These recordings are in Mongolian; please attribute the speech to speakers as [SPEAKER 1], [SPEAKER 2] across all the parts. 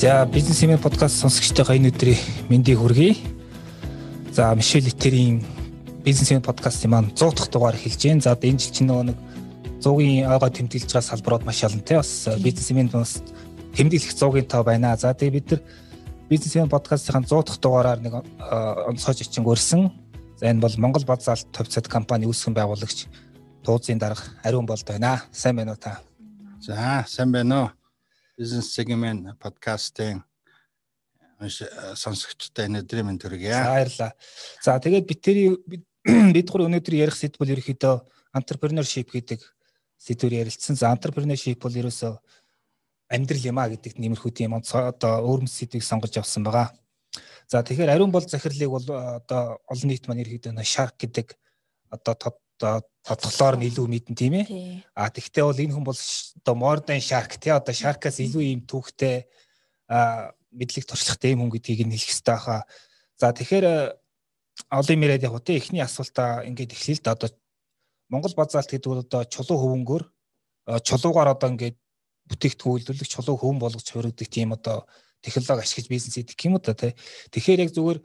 [SPEAKER 1] За бизнес имэ подкаст сонсогчдоо энэ өдрийн мэндийг хүргэе. За Мишель Литерийн бизнес имэ подкастын маань 100 дахь дугаар эхэлж байна. За энэ жил чинь нөгөө нэг 100-ын ойгоо тэмдэглэж байгаа салбарууд маш те бас бизнес имэ бас тэмдэглэх 100-ын тав байна. За тэгээ бид нар бизнес имэ подкастын 100 дахь дугаараар нэг онцгой жичин өрсөн. За энэ бол Монгол базаалт төвцөд компани үүсгэн байгуулагч Тууцын дарга ариун болд байна. Сайн байна уу та?
[SPEAKER 2] За сайн байна уу? Бизнес сегмент подкастын сонсогчтой өнөөдрийн мэнд төргийа.
[SPEAKER 1] Баярлалаа. За тэгээд битэрий бид гур өнөөдөр ярих сэдв бол ерөөхдөө entrepreneurship гэдэг сэдвээр ярилцсан. За entrepreneurship бол ерөөсөө амьдрал юм а гэдэгт нэмэрхүү тийм одоо өөрөмс сэдвийг сонгож авсан байгаа. За тэгэхээр ариун бол захирлыг бол одоо олон нийт маань ерөөхдөө shark гэдэг одоо тодглоор нь илүү мэдэн тийм ээ. А тэгвэл бол энэ хүн бол одоо more than shark тий одоо shark-аас илүү юм түүхтэй а мэдлэг туршлагатай юм хүн гэдгийг нь хэлэх хэрэгтэй хаа. За тэгэхээр олон юм яриад яг тий эхний асуултаа ингээд эхлэе л да одоо Монгол базаалт гэдэг бол одоо чулуу хөвөнгөөр чулуугаар одоо ингээд бүтээгдэхүүн үйлдвэрлэх чулуу хөвөн болгож хувиргадаг тийм одоо технологи ашиглаж бизнес хийдэг юм уу та тий. Тэгэхээр яг зүгээр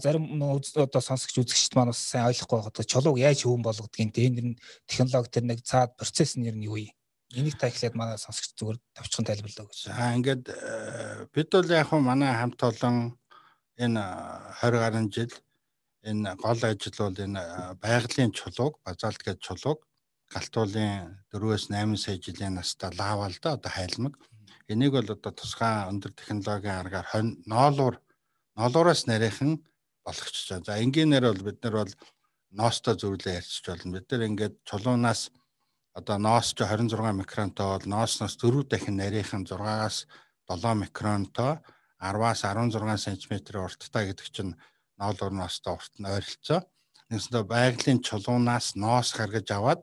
[SPEAKER 1] зарим одоо сонсогч үзэгчд маань бас сайн ойлгохгүй байгаа. Чулууг яаж хөвөн болгодгийг тий энэ технологи тэр нэг цаад процесс нь юу юм? Энийг та ихлээд манай сонсогч зүгээр тавчхан тайлбарлаа гэж.
[SPEAKER 2] За ингээд э, бид бол яг хуу манай хамт олон энэ 20 гаруй жил энэ гол ажил бол энэ байгалийн чулууг, базаалт гэж чулууг галтуулын 4-8 сая жилийн настай лавал да одоо хайлмаг Энийг бол одоо тусгай өндөр технологийн аргаар ноолуур ноолуураас нарийнхан болгочихж байгаа. За энгийнээр бол бид нар бол ноостой зөвлөө ярьчих болно. Бид нар ингээд чулуунаас одоо ноос ч 26 микронтой бол ноосноос 4 дахин нарийнхан 6-аас 7 микронтой 10-аас 16 см урттай гэдэг чинь ноолуур ноостой урт нь ойролцоо. Нэгсэндээ байгалийн чулуунаас ноос гаргаж аваад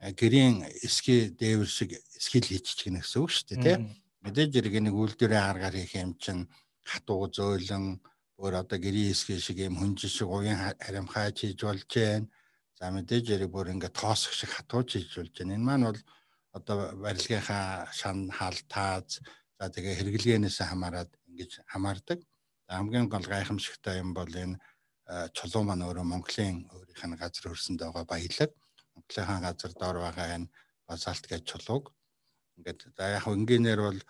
[SPEAKER 2] гэрийн эсхий дээвэр шиг эсхил хийчих гэнэ гэсэн үг шүү дээ тийм мэдээж хэрэг нэг үйлдвэрийн аргаар хийх юм чинь хатуу зөөлөн өөр одоо гэрийн хэсгийн шиг юм хүнжин шиг уян харимхай хийж болж байна. За мэдээж хэрэг бүр ингээд тоосох шиг хатуу хийж болж байна. Энэ маань бол одоо барилгынхаа шан хаал тааз за тэгээ хэрэглэгээнээс хамаарат ингэж хамаардаг. Хамгийн гол гайхамшигтай юм бол энэ чулуу маань өөрөө Монголын өөрийнх нь газар хөрсөнд байгаа баялаг. Монголынхаа газар доор байгаа энэ базальт гэж чулууг ингээд яг ингээнээр бол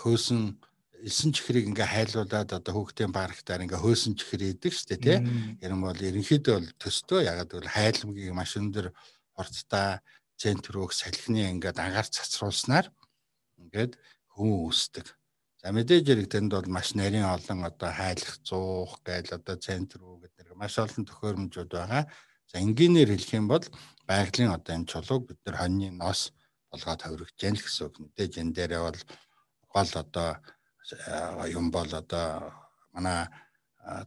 [SPEAKER 2] хөөсөн элсэн чихрийг ингээ хайлуулад одоо хүүхдийн парктаар ингээ хөөсөн чихэр идэг штэ тий. Ярин бол ерөнхийдөө бол төстөө ягаад гэвэл хайлмгийг маш өндөр хурцтай центр өөх салхины ингээд агаар цацруулснаар ингээд хүн үүсдэг. За мэдээж хэрэг тэнд бол маш нарийн олон одоо хайлах 100 гайл одоо центр өөх гэдэг маш олон төхөөрөмжүүд байгаа. За энгийнээр хэлэх юм бол байгалийн одоо энэ чулууг бид нар хоньны ноос болгоод хувиргаж яах гэсэн үг. Мэдээж энэ дээрээ бол гол одоо юм бол одоо манай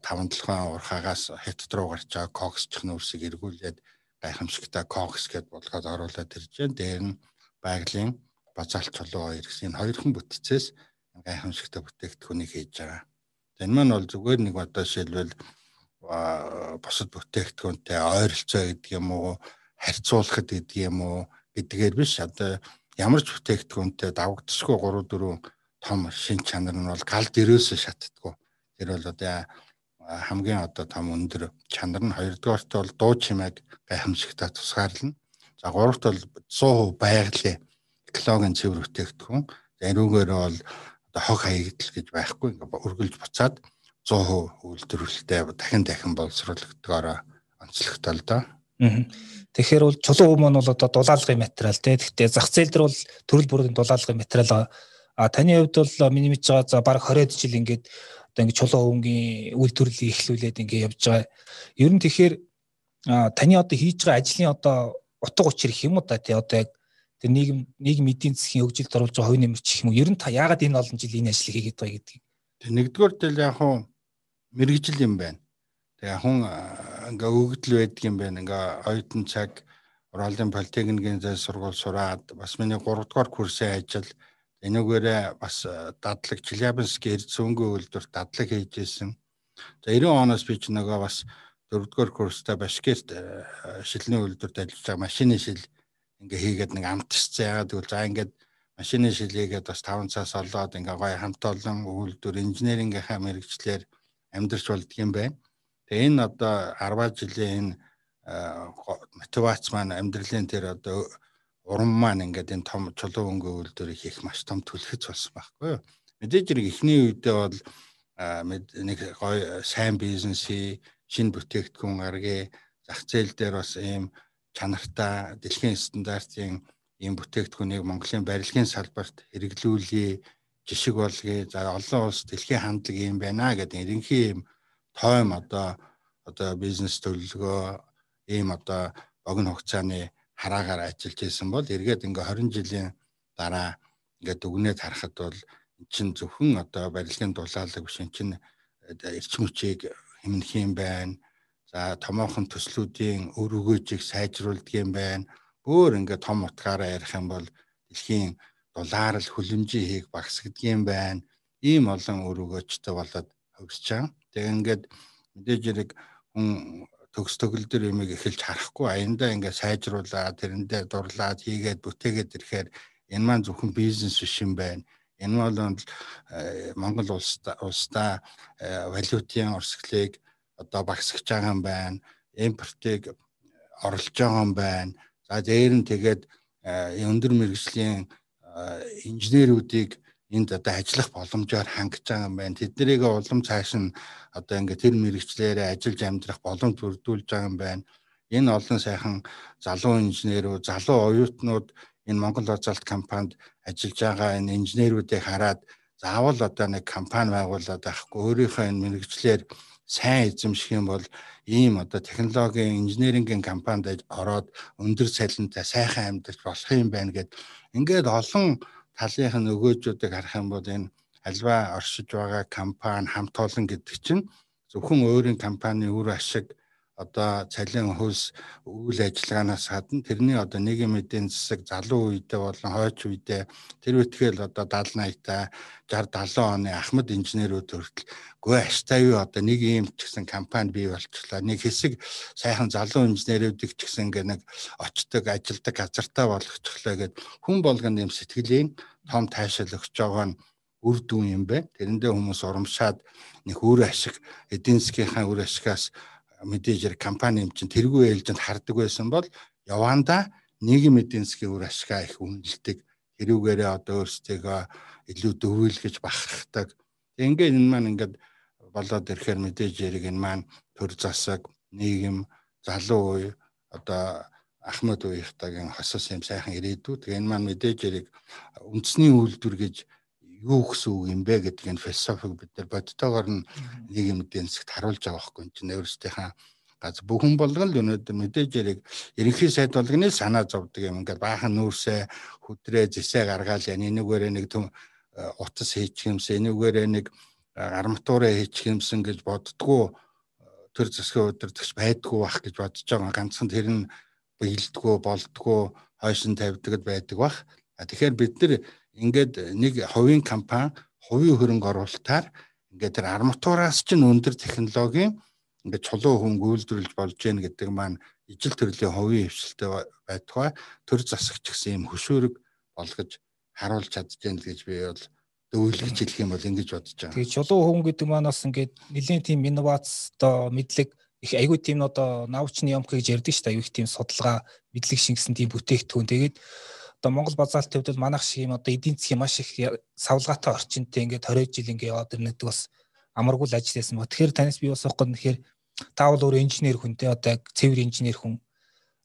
[SPEAKER 2] таван толгойн урхаагаас хятад руу гарч байгаа коксчих нүрсийг эргүүлээд гайхамшигтай кокс гэдээ болгоод оруулаад ирж байна. Дээр нь байгалийн базаалт чулуу хоёр гэсэн энэ хоёрхан бүтцээс гайхамшигтай бүтээгдэхүүнийг хийж байгаа. Энэ маань бол зүгээр нэг одоо шилбэл бусад бүтээгдэхүүнтэй ойролцоо гэдэг юм уу, харьцуулахад гэдэг юм уу гэдгээр биш одоо ямар ч бүтээгдэхүүнтэй давагдсгүй 3 4 том шин чанар нь бол гал дээрөөсөө шатдаггүй. Тэр бол одоо хамгийн одоо том өндөр чанар нь хоёрдугаарт бол дуу чимээг гайхамшигтай тусгаарлана. За гуравт бол 100% байгалийн экологийн цэвэр бүтээгдэхүүн. За энүүгээр бол одоо хог хаягдл гэж байхгүй ингээ өргөлж буцаад 100% үйлдвэрлэлтэй дахин дахин боловсруулагдгаараа онцлогтой л доо. Аа.
[SPEAKER 1] Тэгэхээр бол чулуу маань бол одоо дулаалгын материал тий. Гэхдээ зах зээл дээр бол төрөл бүрийн дулаалгын материал а таны хувьд бол миний мэдж байгаа за баг 20 жил ингээд одоо ингээд чулуу хөвгийн үйлдвэрлэлийг эхлүүлээд ингээд явж байгаа. Ер нь тэгэхээр таны одоо хийж байгаа ажлын одоо утга учир их юм уу та тий одоо яг тэр нийгэм нийгэм эдийн засгийн хөгжилд оруулж байгаа хувийн нэмэрч юм уу? Ер нь та яагаад энэ олон жил энэ ажлыг хийгээд байгаа гэдгийг.
[SPEAKER 2] Тэг нэгдүгээр тэл яг хуу мэрэгжил юм байна. Тэгээ хүн ингээ өгдөл байдаг юм байна. Ингээ оюутан цаг Уралын политехникийн зай сургууль сураад бас миний 3 дугаар курсын ажил энэгээрээ бас дадлаг Челябинский Эрдсөнгийн үйлдвэрт дадлаг хийж исэн. За 90 оноос би ч нөгөө бас 4 дугаар курстай Башкирт шилний үйлдвэрт ажиллаж байгаа машины шил ингээ хийгээд нэг амтсцсан. Ягаад гэвэл за ингээд машины шилгээгээд бас 5 цаас олоод ингээ гоё хамт олон үйлдвэр инженерингийнхаа мэрэгчлэр амьдрч болдгийм байна. Тэгээ энэ одоо 10 жилийн энэ мотивац маань амьдралын тэр одоо уран маань ингээд энэ том чулуу өнгө үйлдвэрийг хийх маш том түлхэц болсон байхгүй юу. Мэдээж хэрэг эхний үедээ бол нэг гоё сайн бизнесийн шинэ бүтээгдэхүүн гаргая зах зээл дээр бас ийм чанартай дэлхийн стандартын ийм бүтээгдэхүүнийг Монголын барилгын салбарт хэрэглүүлээ жишг болгоё. За олон улс дэлхийн хандлага ийм байна гэдэг ерөнхий ийм тойм одоо одоо бизнес төлөвлөгөө ийм одоо богино хугацааны хараагаар ажиллаж исэн бол эргээд ингээ 20 жилийн дараа ингээ дүгнээд харахад бол чин зөвхөн одоо барилгын дулаалаг биш чин эрчим хүчийг хэмнэх юм байна. За томоохон төслүүдийн өр өгөөжийг сайжруулдаг юм байна. Өөр ингээ том утгаараа ярих юм бол дэлхийн дулаарл хүлэмжийн хийх багсгдаг юм байна. Ийм олон өр өгөөжтэй болоод хөгжиж байгаа. Тэгээ ингээд мэдээж хэрэг хүн төгс төгөл төр юмыг эхэлж харахгүй аяндаа ингээ сайжруулаад тэрэндээ дурлаад хийгээд бүтээгээд ирэхээр энэ маань зөвхөн бизнес биш юм байна. Энэ бол э, Монгол улсдаа улсдаа э, валютын орсглыг одоо багсгаж байгаа юм байна. Импортыг орлож байгаа юм байна. За дээр нь тэгээд э, өндөр мэрэгжлийн инженерүүдийг энд одоо ажиллах боломжоор хангаж байгаа юм байна. Тэднийг улам цааш нь одоо ингээд тэр мэрэгчлэрээ ажиллаж амьдрах боломж бүрдүүлж байгаа юм байна. Энэ олон сайхан залуу инженерүүд, залуу оюутнууд энэ Монгол Оцолт компанид ажиллаж байгаа энэ инженерүүдийг хараад заавал одоо нэг компани байгуулад авахгүй өөрийнхөө энэ мэрэгчлэр сайн эзэмших юм бол ийм одоо технологийн инженерингийн компанид ороод өндөр цалинтай сайхан амьдарч болох юм байна гэд ингээд олон талынх нь өгөөжүүдийг харах юм бол энэ альва оршиж байгаа компани хамт олон гэдэг чинь зөвхөн өөрийн компани үр ашиг одоо цалин хөлс үйл ажиллагаанаас гадна тэрний одоо нийгмийн эдийн засаг залуу үедээ болон хойч үедээ тэр үтгэл одоо 70 80 та 60 70 оны Ахмад инженерүүд хүртэл гүй аштай юу одоо нэг юм ч гэсэн компани бий болчихлоо. Нэг хэсэг сайхан залуу инженерүүдийг ч гэсэн ингээ нэг очдог ажилдаг газартаа болгочихлоо гэд хүн болгонд юм сэтгэлийн том тайшаал өгч байгаа нь үр дүн юм байна тэрэндээ хүмүүс урамшаад нэг өөр ашиг эдийн засгийнхаа үр ашигаас мэдээж компани юм чинь тэргүй ээлжинд хардаг байсан бол яванда нийгэм эдийн засгийн үр ашгаа их үнэлдэг тэрүүгээрээ одоо өөрсдөө илүү дөрвөлгэж бахархдаг. Ингээд энэ маань ингээд болоод ирэхээр мэдээж яриг энэ маань төр засаг нийгэм залуу үе одоо Ахмад үеийнхтагийн хосос юм сайхан ирээдүй. Тэгээ энэ маань мэдээж яриг үндэсний үйлдвэр гэж юу гэсэн үг юм бэ гэдгийг философиг бид нар бодтойгоор нь нэг юм засагт харуулж байгаа байхгүй чинь өөрсдийнхээ газ бүхэн болгон л өнөөдөр мэдээж яриг ерөнхий сайд болгоны санаа зовдөг юм. Ингээд баахан нүүрсээ хөдрөө зэсээ гаргаал яа нэгээрээ нэг төм э, утас хийчих юмсэ нэгээрээ нэг э, арматураа хийчих юмсан гэж боддгоо төр засгийн удирдахч байдгүй бах гэж бодож байгаа. Ганцхан тэр нь биелдэггүй болдгоо хойшин тавьдаг байдаг бах тэгэхээр бид нар ингээд нэг хувийн компани хувийн хөрөнгө оруулалтаар ингээд тэр арматураас чинь өндөр технологийн ингээд чулуу хүн гүйдэлж болж гэн гэдэг маань ижил төрлийн хувийн хвшилтэй байтугай төр засагч гэсэн юм хөшөөрөг болгож харуулж чадчихээн л гэж би бол дөөлгөж хэлэх юм бол ингэж бодож байгаа.
[SPEAKER 1] Тэгээ чулуу хүн гэдэг маань бас ингээд нэлийн тийм инновац одоо мэдлэг их айгүй тийм одоо научны ямх гэж ярьдаг шүү дээ. Их тийм судалгаа мэдлэг шингэсэн тийм бүтээгдэхүүн. Тэгээд одоо Монгол базаалт төвд манайх шиг юм одоо эдийн засгийн маш их савлгаатай орчинтэй ингээд 20 жил ингээд яваад ирнэ гэдэг бас амаргүй л ажил хийсэн ба. Тэгэхээр танаас би бас авахгүй нэхэр та бол өөр инженер хүнтэй одоо цэвэр инженер хүн.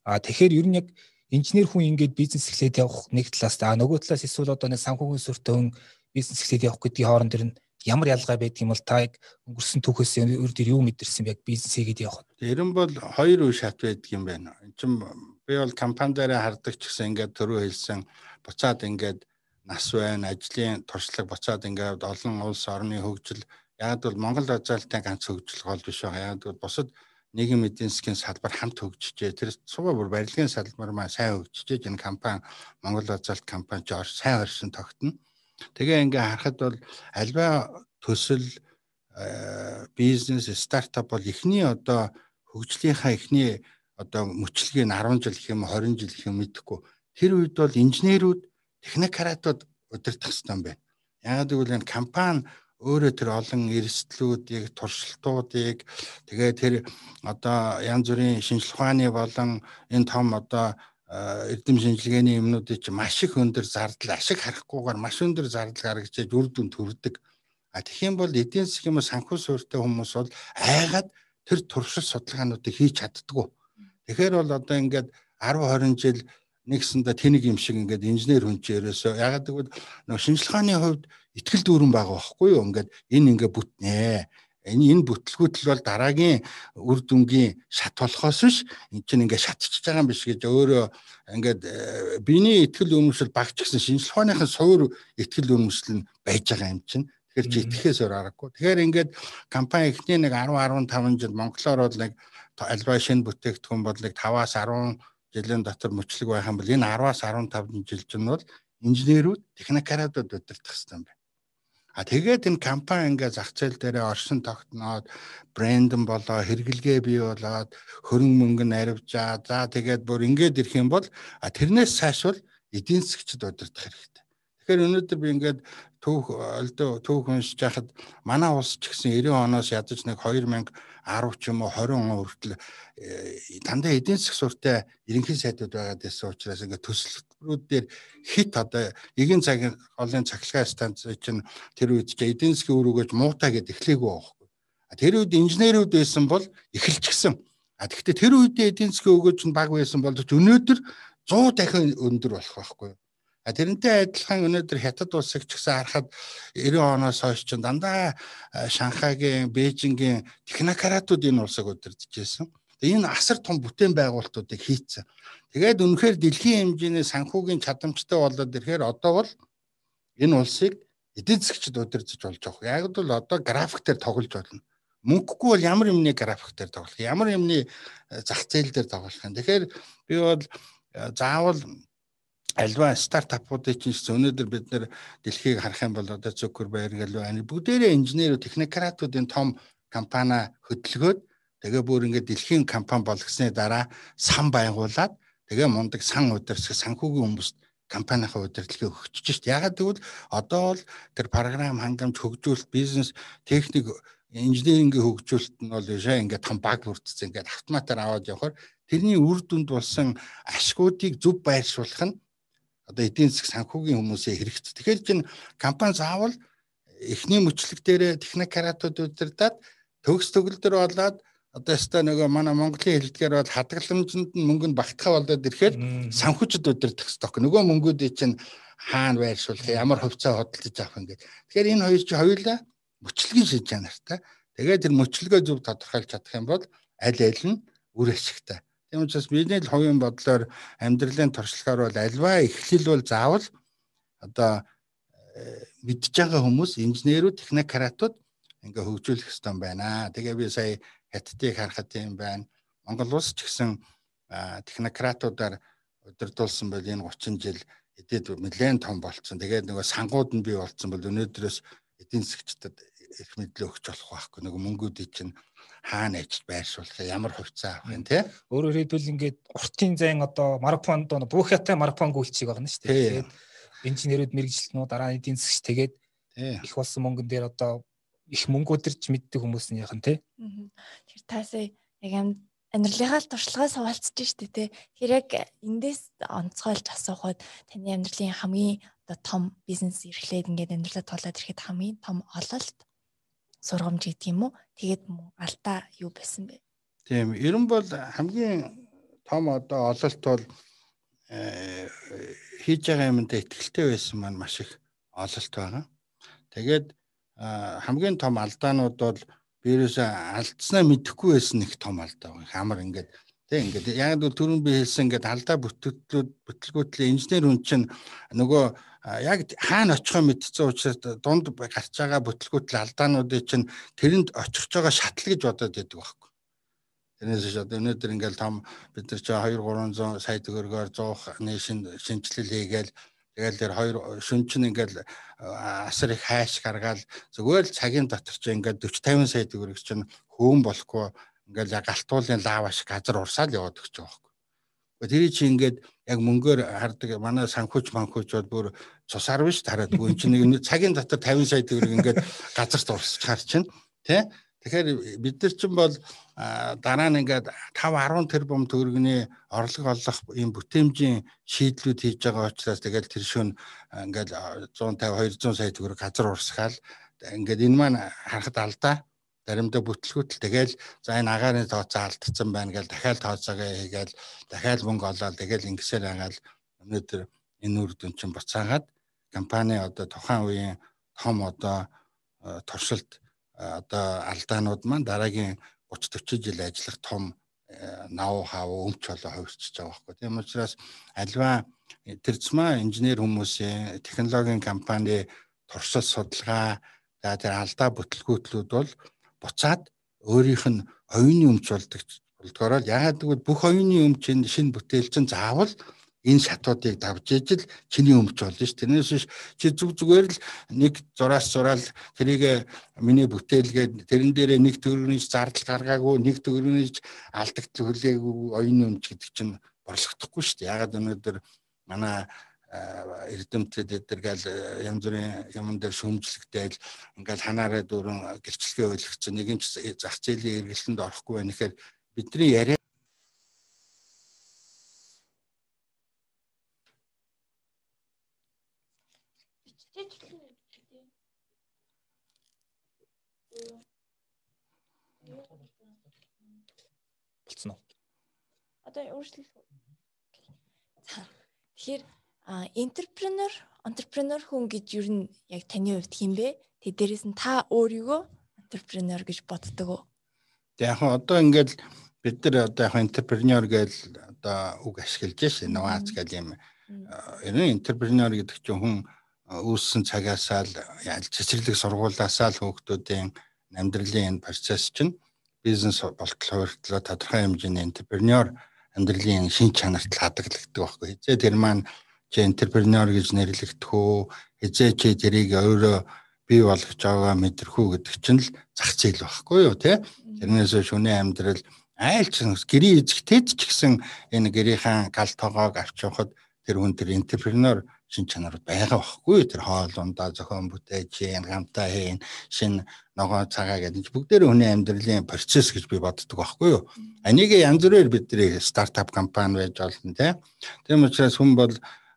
[SPEAKER 1] А тэгэхээр ер нь яг инженер хүн ингээд бизнес эхлээд явах нэг талаас а нөгөө талаас эсвэл одоо нэг санхүүгийн сүртэй хүн бизнес эхлээд явах гэдгийн хооронд дэр нь ямар ялгаа байдаг юм бол та өнгөрсөн түүхээс өөр дөр юу мэдэрсэн яг бизнес хийгээд явах.
[SPEAKER 2] Тэр нь бол хоёр үе шат байдаг юм байна. Энд чинь би бол компани дээр хардаг ч гэсэн ингээд төрөө хэлсэн буцаад ингээд нас байна, ажлын туршлага буцаад ингээд олон улс орны хөгжил яг бол Монгол азаалтын ганц хөгжил гол биш байгаа. Яг бол бусад нийгэм эдийн засгийн салбар хамт хөгжижээ. Тэр цугаа бүр барилгын салбар маань сайн хөгжижээ. Энэ компани Монгол азаалт компани ч сайн оршин тогтно. Тэгээ ингээ харахад бол альва төсөл бизнес стартап бол эхний одоо хөгжлийнхаа эхний одоо мөчлөгийг 10 жил гэх юм 20 жил гэх юм мэдэхгүй. Тэр үед бол инженерүүд технократууд удирдах хэрэгтэй юм байна. Яагаад гэвэл энэ компани өөрөө тэр олон эрсдлүүдийг, туршилтуудыг тэгээ тэр одоо янз бүрийн шинжилгээ ухааны болон энэ том одоо эрдэм шинжилгээний юмнуудыг чи маш их өндөр зардал ашиг харахгүйгээр маш өндөр зардал гаргаж үр дүн төрдөг. А тэгэх юм бол эдийн засгийн юм санхүү суурьтай хүмүүс бол айгаад тэр туршил судалгаануудыг хийж чаддгүй. Тэгэхээр бол одоо ингээд 10 20 жил нэгсэндээ тэнийг юм шиг ингээд инженер хүн чи ерөөсөө ягаад гэвэл шинжилгээний хувьд ихтгэл дүүрэн байгаа байхгүй юу ингээд энэ ингээд бүтнэ энэ энэ бүтлгүүтэл бол дараагийн үр дүнгийн шат болохоос биш эн чинь ингээд шатчихж байгаа юм биш гэж өөрөө ингээд э, биений ихтгэл үнэмшил багч гэсэн шинжилгээний суур ихтгэл үнэмшил нь байж байгаа юм чинь Тэгэхээр чи итгэхээс өөр аргагүй. Тэгэхээр ингээд компани эхний нэг 10 15 жил Монголоор бол нэг альва шинэ бүтээгдэхүүн бол нэг 5-аас 10 жилийн дотор мөчлөг байх юм бол энэ 10-аас 15 жил чинь бол инженерүүд техникарадууд удирдах хэрэгтэй юм байна. А тэгээд энэ компани ингээ зах зээл дээр оршин тогтноод брэндэн болоо хэрэглэгээ бий болоод хөрөнгө мөнгө наривжаа. За тэгээд бүр ингээд ирэх юм бол тэрнээс цаашвал эдийн засгчд удирдах хэрэгтэй. Тэгэхээр өнөөдөр би ингээд түүх олдоо түүх уншиж яхад манай улс ч гэсэн 90 оноос ядаж нэг 2010 ч юм уу 20 он хүртэл э, дандаа эдийн засаг суртай ерөнхий сайдууд байгаад байсан учраас ингээд төсөлтүүд дээр хит одоо эгийн цагийн голын цахилгаан станц чинь тэр үед ч эдийн засгийн үр өгөөж муутай гэд эхлэегүй байхгүй. Тэр үед инженерүүд байсан бол эхэлчихсэн. А тэгэхдээ тэр үедээ эдийн засгийн өгөөж нь баг байсан бол өнөөдөр 100 дахин өндөр болох байхгүй. А тэрнтэй адилхан өнөөдөр хятад улсыг ч гэсэн харахад 90 оноос хойш ч дандаа Шанхайгийн, Бээжингийн технократууд энэ улсыг удирдах байсан. Энэ асар том бүтээн байгуулалтуудыг хийцэн. Тэгээд үнэхээр дэлхийн хэмжээний санхүүгийн чадамжтай болоод ирэхээр одоо бол энэ улсыг эдийн засгчд удирдах болж байгаа. Яг бол одоо график дээр тоглож болно. Мөнгөгүй бол ямар юмны график дээр тоглох, ямар юмны зах зээл дээр тоглох юм. Тэгэхээр би бол заавал альва стартапуудыг чинь өнөөдөр бид нэр дэлхийг харах юм бол одоо Zuckerberg гэлөө байна. Бүгдээрээ инженерүүд, технократуудын том компани хөдөлгөөд тэгээ бүр ингээд дэлхийн компани болгосны дараа сан байгуулад тэгээ мундаг сан удирсах санхүүгийн хүмүүст компанийнхаа удирдлагыг өгчөж шít. Ягаад гэвэл одоо бол тэр програм хангамж хөгжүүлэлт бизнес техник инженерингийн хөгжүүлэлт нь бол яшаа ингээд том баг бүрдсэн ингээд автоматар аваад явхаар тэрний үр дүнд болсон ашгуудыг зөв байршуулах нь одоо эдийн засаг санхүүгийн хүмүүсээ хэрэгцээ. Тэгэхээр чинь компани заавал эхний мөчлөг дээр техникаратууд удирдаад төгс төгөлдөр болоод одоо яста нөгөө манай Монголын хэлдгээр бол хадгаламжинд нь мөнгө нь багтахаа болоод ирэхээр санхүүчд удирдах сток. Нөгөө мөнгүүдийг чинь хаана байршуулах, ямар хувьцаа хөдөлж авах юм гээд. Тэгэхээр энэ хоёр чинь хоёулаа мөчлөгийн шиж чанартай. Тэгээд тэр мөчлөгөө зөв тодорхойлж чадах юм бол аль аль нь үр ашигтай. Тийм учраас бидний л хувийн бодлоор амьдралын туршлагаар бол альва эхлэл бол заавал одоо э, мэдж байгаа хүмүүс инженерүүд технократууд ингээ хөгжүүлэх хэрэгтэй байна. Тэгээ би сая хаттыг харахад юм байна. Монгол улс ч гэсэн технократуудаар удирдуулсан бол энэ 30 жил эдээд нэлээд том болцсон. Тэгээд нөгөө сангууд нь бий болцсон бол өнөөдрөөс эдийн засгчдад их мэдлэг өгч болох байхгүй. Нөгөө мөнгүүдийг чинь хаана ажиж байршуулах ямар хувьцаа авах юм те
[SPEAKER 1] өөрөөр хэлбэл ингээд уртын зайн одоо марафон доо буухятай марафон гүйлцгийг нь шүү дээ тэгээд инженерүүд мэрэгжилтнүүд дараа эдийн засгч тэгээд их болсон мөнгөн дээр одоо их мөнгө өдөрч мэддэг хүмүүс нь яхан те
[SPEAKER 3] тэр таасаа яг амьдралынхаа туршлагаа суулцж штэ те тэр яг эндээс онцгойлж асуухад таны амьдралын хамгийн одоо том бизнес эрхлээд ингээд амьдралаа тулаад ирэхэд хамгийн том ололт сургамж гэдэг юм уу? Тэгээд алдаа юу байсан бэ?
[SPEAKER 2] Тийм, ер нь бол хамгийн том одоо ололт бол э, хийж байгаа юмд ихтэй байсан маань маш их ололт байгаа. Тэгээд хамгийн том алдаанууд бол вирус алдснаа мэдэхгүй байсан нэг том алдаа байна. Хамар ингээд Тэг ингээд яг л түрүүн би хэлсэн ингээд алдаа бүтэглүүд бүтлгүүтлээ инженер хүн чинь нөгөө яг хаана очихоо мэдсэн учраас дунд гарч байгаа бүтлгүүтэл алдаануудыг чинь тэрэнд очихж байгаа шатал гэж бодоод байдаг байхгүй. Тэрнээс ч одоо өнөөдөр ингээд том бид нар чи 2 300 сая төгрөгөөр 100-ны шин шинжилэл хийгээл Тэгэл тэр хоёр шүн чинь ингээл асар их хайш гаргаал зүгээр л цагийн дотор чи ингээд 40 50 сая төгрөг чинь хөөн болохгүй ингээл яг галтуулын лав ашиг газар урсаал яваад өгч байгаа байхгүй. Тэр чи ингээд яг мөнгөөр хардаг манай санхүүч манхүүч бол бүр цусаар биш тараад гоо энэ чинь нэг цагийн дотор 50 сая төгрөг ингээд газарт урсч хар чинь тий Тэгэхээр бид нар чинь бол дараа нь ингээд 5 10 тэрбум төгрөгийн орлого олох ийм бүтээмжийн шийдлүүд хийж байгаа учраас тэгэл тэр шөнө ингээд 150 200 сая төгрөг газар урсгаал. Ингээд энэ маань харахад алдаа. Заримдаа бүтлгүүтэл тэгэл за энэ агаарын тооцоо алдсан байна гэж дахиад тооцоогоо хийгээл дахиад мөнгө олоод тэгэл ингэсээр агаал өнөөдөр энэ үр дүн чинь буцаагаад компани одоо тухайн үеийн том одоо туршилт одоо алдаанууд маань дараагийн 30 40 жил ажиллах том нав хав өмч болоо хувирчиж байгаа байхгүй. Тийм учраас альва тэр цэма инженер хүмүүсийн технологийн компани туршилт судалгаа за тэр алдаа бүтлгүүтлүүд бол буцаад өөрийнх нь оюуны өмч болдог болдгороо яагаад гэвэл бүх оюуны өмч шинэ бүтээл чинь заавал энэ шатуудыг давж ижил чиний өмч болно ш. Тэрнээс биш чи зүг зүгээр л нэг зураас зураал тэрийг миний бүтээлгээд тэрэн дээрээ нэг төгрөгийн зардал гаргаагүй нэг төгрөгийн алдагт хүлээгүй оюуны өмч гэдэг чинь борлогдохгүй ш. Яагаад өнөөдөр манай эрдэмтэд эдэргээл янз бүрийн юм дээр шөмжлөгдөйл ингээл ханаараа дөрөн гэрчлэгээ ойлгоцсон нэг юм зах зээлийн эргэлтэнд орохгүй байх нэхэр бидний яриа
[SPEAKER 3] Одоо өөрчлөлт. Тэгэхээр энтерпренер, entrepreneur хүн гэж юу нь яг таны хувьд хин бэ? Тэг дээрэс нь та өөрийгөө entrepreneur гэж боддог уу?
[SPEAKER 2] Тэг яг одоо ингээд бид нар одоо яг entrepreneur гэж одоо үг ашиглаж шээ нуац гэл юм. Ер нь entrepreneur гэдэг чинь хүн үүссэн цагаасаа л цэцэрлэг сургуулаасаа л хүүхдүүдийн амьдралын энэ процесс чинь бизнес болтол хувиртлаа тодорхой хэмжээний entrepreneur амьдралын шин чанарт хадгалагддаг байхгүй. Хизээ тэр маань чи entrepreneur гэж нэрлэгдэх үү хизээ чи тэрийг өөрөө бий болгож байгаа мэдрэхүү гэдэг чинь л зах зээл байхгүй юу тий тэрнээс шүний амьдрал айл ч гэрээ эзэгтэйд ч гэсэн энэ гэрийнхэн гал тоогоог авчихад тэр хүн тэр entrepreneur шин чанарууд байгаа байхгүй тэр хоол ундаа зохион бүтээж ийн гамтаа хийн шин ногоо цагаа гэдэг бүгдээр хүний амьдралын процесс гэж би боддог байхгүй юу. Энийг янз бүрээр бидний стартап компани байж болно тий. Тийм учраас хүн бол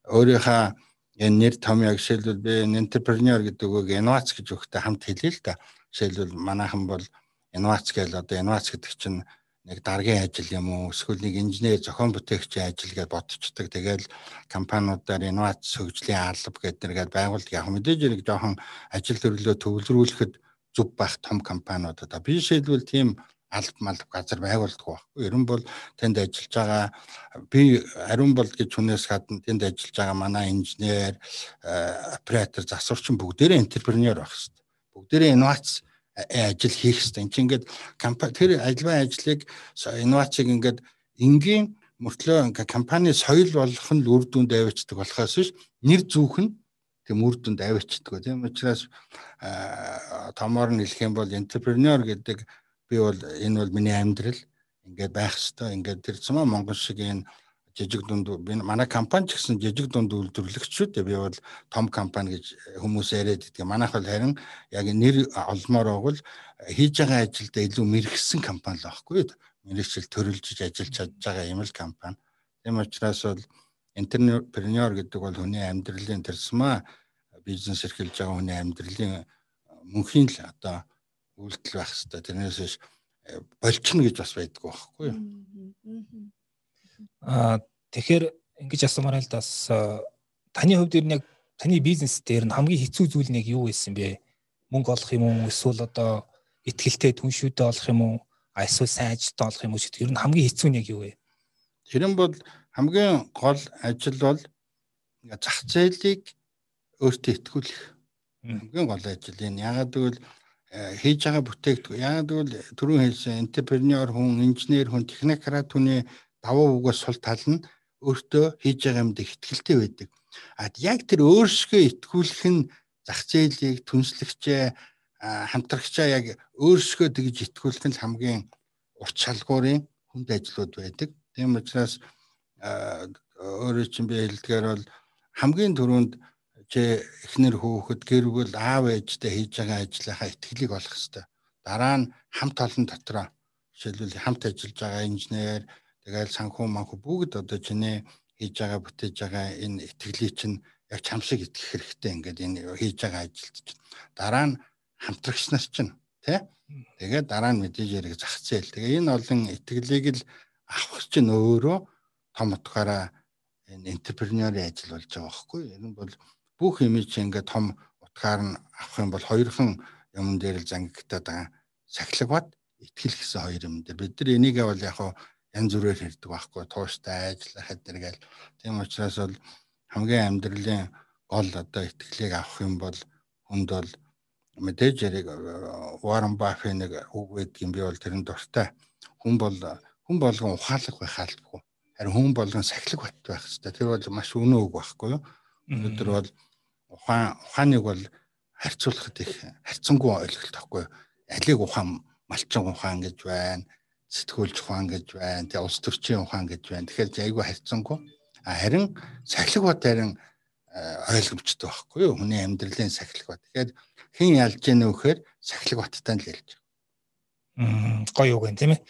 [SPEAKER 2] өөрийнхөө энэ нэр томьёо жишээлбэл би entrepreneur гэдэг үгийг инновац гэж өгөхдөө хамт хэлээ л да. Жишээлбэл манайхан бол инновац гэж одоо инновац гэдэг чинь нэг даргын ажил юм уу эсвэл нэг инженер зохион бүтээгчийн ажил гэж бодцдаг. Тэгэл компаниудаар инновац хөгжлийн алба гэдэг нэгээд байгуулдаг. Яг мэдээж нэг жоохон ажил төрлөө төвлөрүүлэхэд зүв байх том компаниуд одоо би жишээлбэл тийм алб малб газар байгуулдаг байхгүй. Ерөн бол тэнд ажиллаж байгаа би ариун бол гэж хүнээс гадна тэнд ажиллаж байгаа манай инженер, оператор, засварчин бүгдээрээ энтерпренер байх хэрэгтэй. Бүгдээрээ инновац ажил хийх хэрэгтэй. Энд чинь ингээд компани тэр аливаа ажлыг инновацийг ингээд энгийн мөртлөө компани соёл болох нь үр дүнд авчдаг болохоос биш нэр зүүх нь тийм үр дүнд авчдаг. Тийм учраас томоор нь хэлэх юм бол энтерпренер гэдэг би бол энэ бол миний амьдрал ингээд байх хэвээр ингээд тэр цамаа Монгол шиг энэ жижиг дунд би манай компани ч гэсэн жижиг дунд үйлдвэрлэгч шүү дээ би бол том компани гэж хүмүүс яриад байдаг. Манайх бол харин яг нэр олмоор байгал хийж байгаа ажилдаа илүү мэрэгсэн компани л байхгүй юу? Мэрэгчл төрөлжиж ажиллаж чадж байгаа юм л компани. Тийм учраас бол интерпренер гэдэг бол хүний амьдралын тэрсмаа бизнес эрхэлж байгаа хүний амьдралын мөнхийн л одоо үйлдэл байх хэвээр тэрнээс биш болчихно гэж бас байдгүй байхгүй юу.
[SPEAKER 1] Тэгэхээр ингэж асуумаар л бас таны хувьд ер нь яг таны бизнес дээр нь хамгийн хэцүү зүйл нь яг юу байсан бэ? Мөнгө олох юм уу? Эсвэл одоо ихтгэлтэй түншүүдээ олох юм уу? Эсвэл сайн ажилтаа олох юм уу гэдэг. Ер нь хамгийн хэцүү нь яг юу вэ?
[SPEAKER 2] Тэр нь бол хамгийн гол ажил бол зах зээлийг өөртөө итгүүлэх. Хамгийн гол ажил энэ. Ягаад гэвэл хийж байгаа бүтээгдэхүүн яг тэгвэл түрүүн хэлсэн энтерпренер хүн, инженер хүн, технократ хүний даваа үгээс сул тал нь өөртөө хийж байгаа юмд ихтгэлтэй байдаг. А яг тэр өөрсгөө итгүүлэх нь зах зээлийг түнслэгчээ хамтрагчаа яг өөрсгөө тэгж итгүүлэх нь хамгийн урт шалгуурын хүнд ажлууд байдаг. Тийм учраас өөрөө чинь би хэлдгээр бол хамгийн түрүүнд чи эхнэр хөөхд гэр бүл аав ээжтэй хийж байгаа ажлынхаа итгэлийг олох хэрэгтэй. Дараа нь хамт олон дотроо жишээлбэл хамт ажиллаж байгаа инженер тэгэл санхүү манхүү бүгд одоо чиний хийж байгаа бүтээж байгаа энэ итгэлийг чинь яг чам шиг итгэх хэрэгтэй ингээд энэ хийж байгаа ажилд чинь. Дараа нь хамтрагч нар чинь тий тэгээд дараа нь мэдээж яриг зах зээл. Тэгээ энэ олон итгэлийг л авах чинь өөрөө том утгаараа энэ энтерпренеурийн ажил болж байгаа байхгүй. Энэ бол бүх имиж ингээд том утгаар нь авах юм бол хоёрхан юм дээр л зангигдаад байгаа. Сахилаг бат итгэл гэсэн хоёр юм дээр. Бид нар энийгээ бол яг янз бүрээр хэрдэг байхгүй тууштай ажиллах хэдэр гээл тийм учраас бол хамгийн амьдралын гол одоо итгэлийг авах юм бол хүнд бол мэдээж яриг Warren Buffett нэг үг байдгийн би бол тэрэн дуртай. Хүн бол хүн болгон ухаалаг байх албагүй. Харин хүн болгон сахилаг бат байх хэрэгтэй. Тэр бол маш өнөө үг байхгүй юу? Өнөөдөр бол ухаан ухааныг бол харьцуулахад их харьцангуй ойлголт байхгүй алиг ухаан малчин ухаан гэж байна сэтгүүлч ухаан гэж байна тэгээ улс төрчийн ухаан гэж байна. Тэгэхээр айгүй харьцангуй. Харин сахилаг бат харин ойлгомжтой байхгүй юу? Хүний амьдралын сахилаг бат. Тэгэхээр хэн ялж яах вэ гэхээр сахилаг баттай л ялж.
[SPEAKER 1] Байгаа гоё үг юм тийм ээ.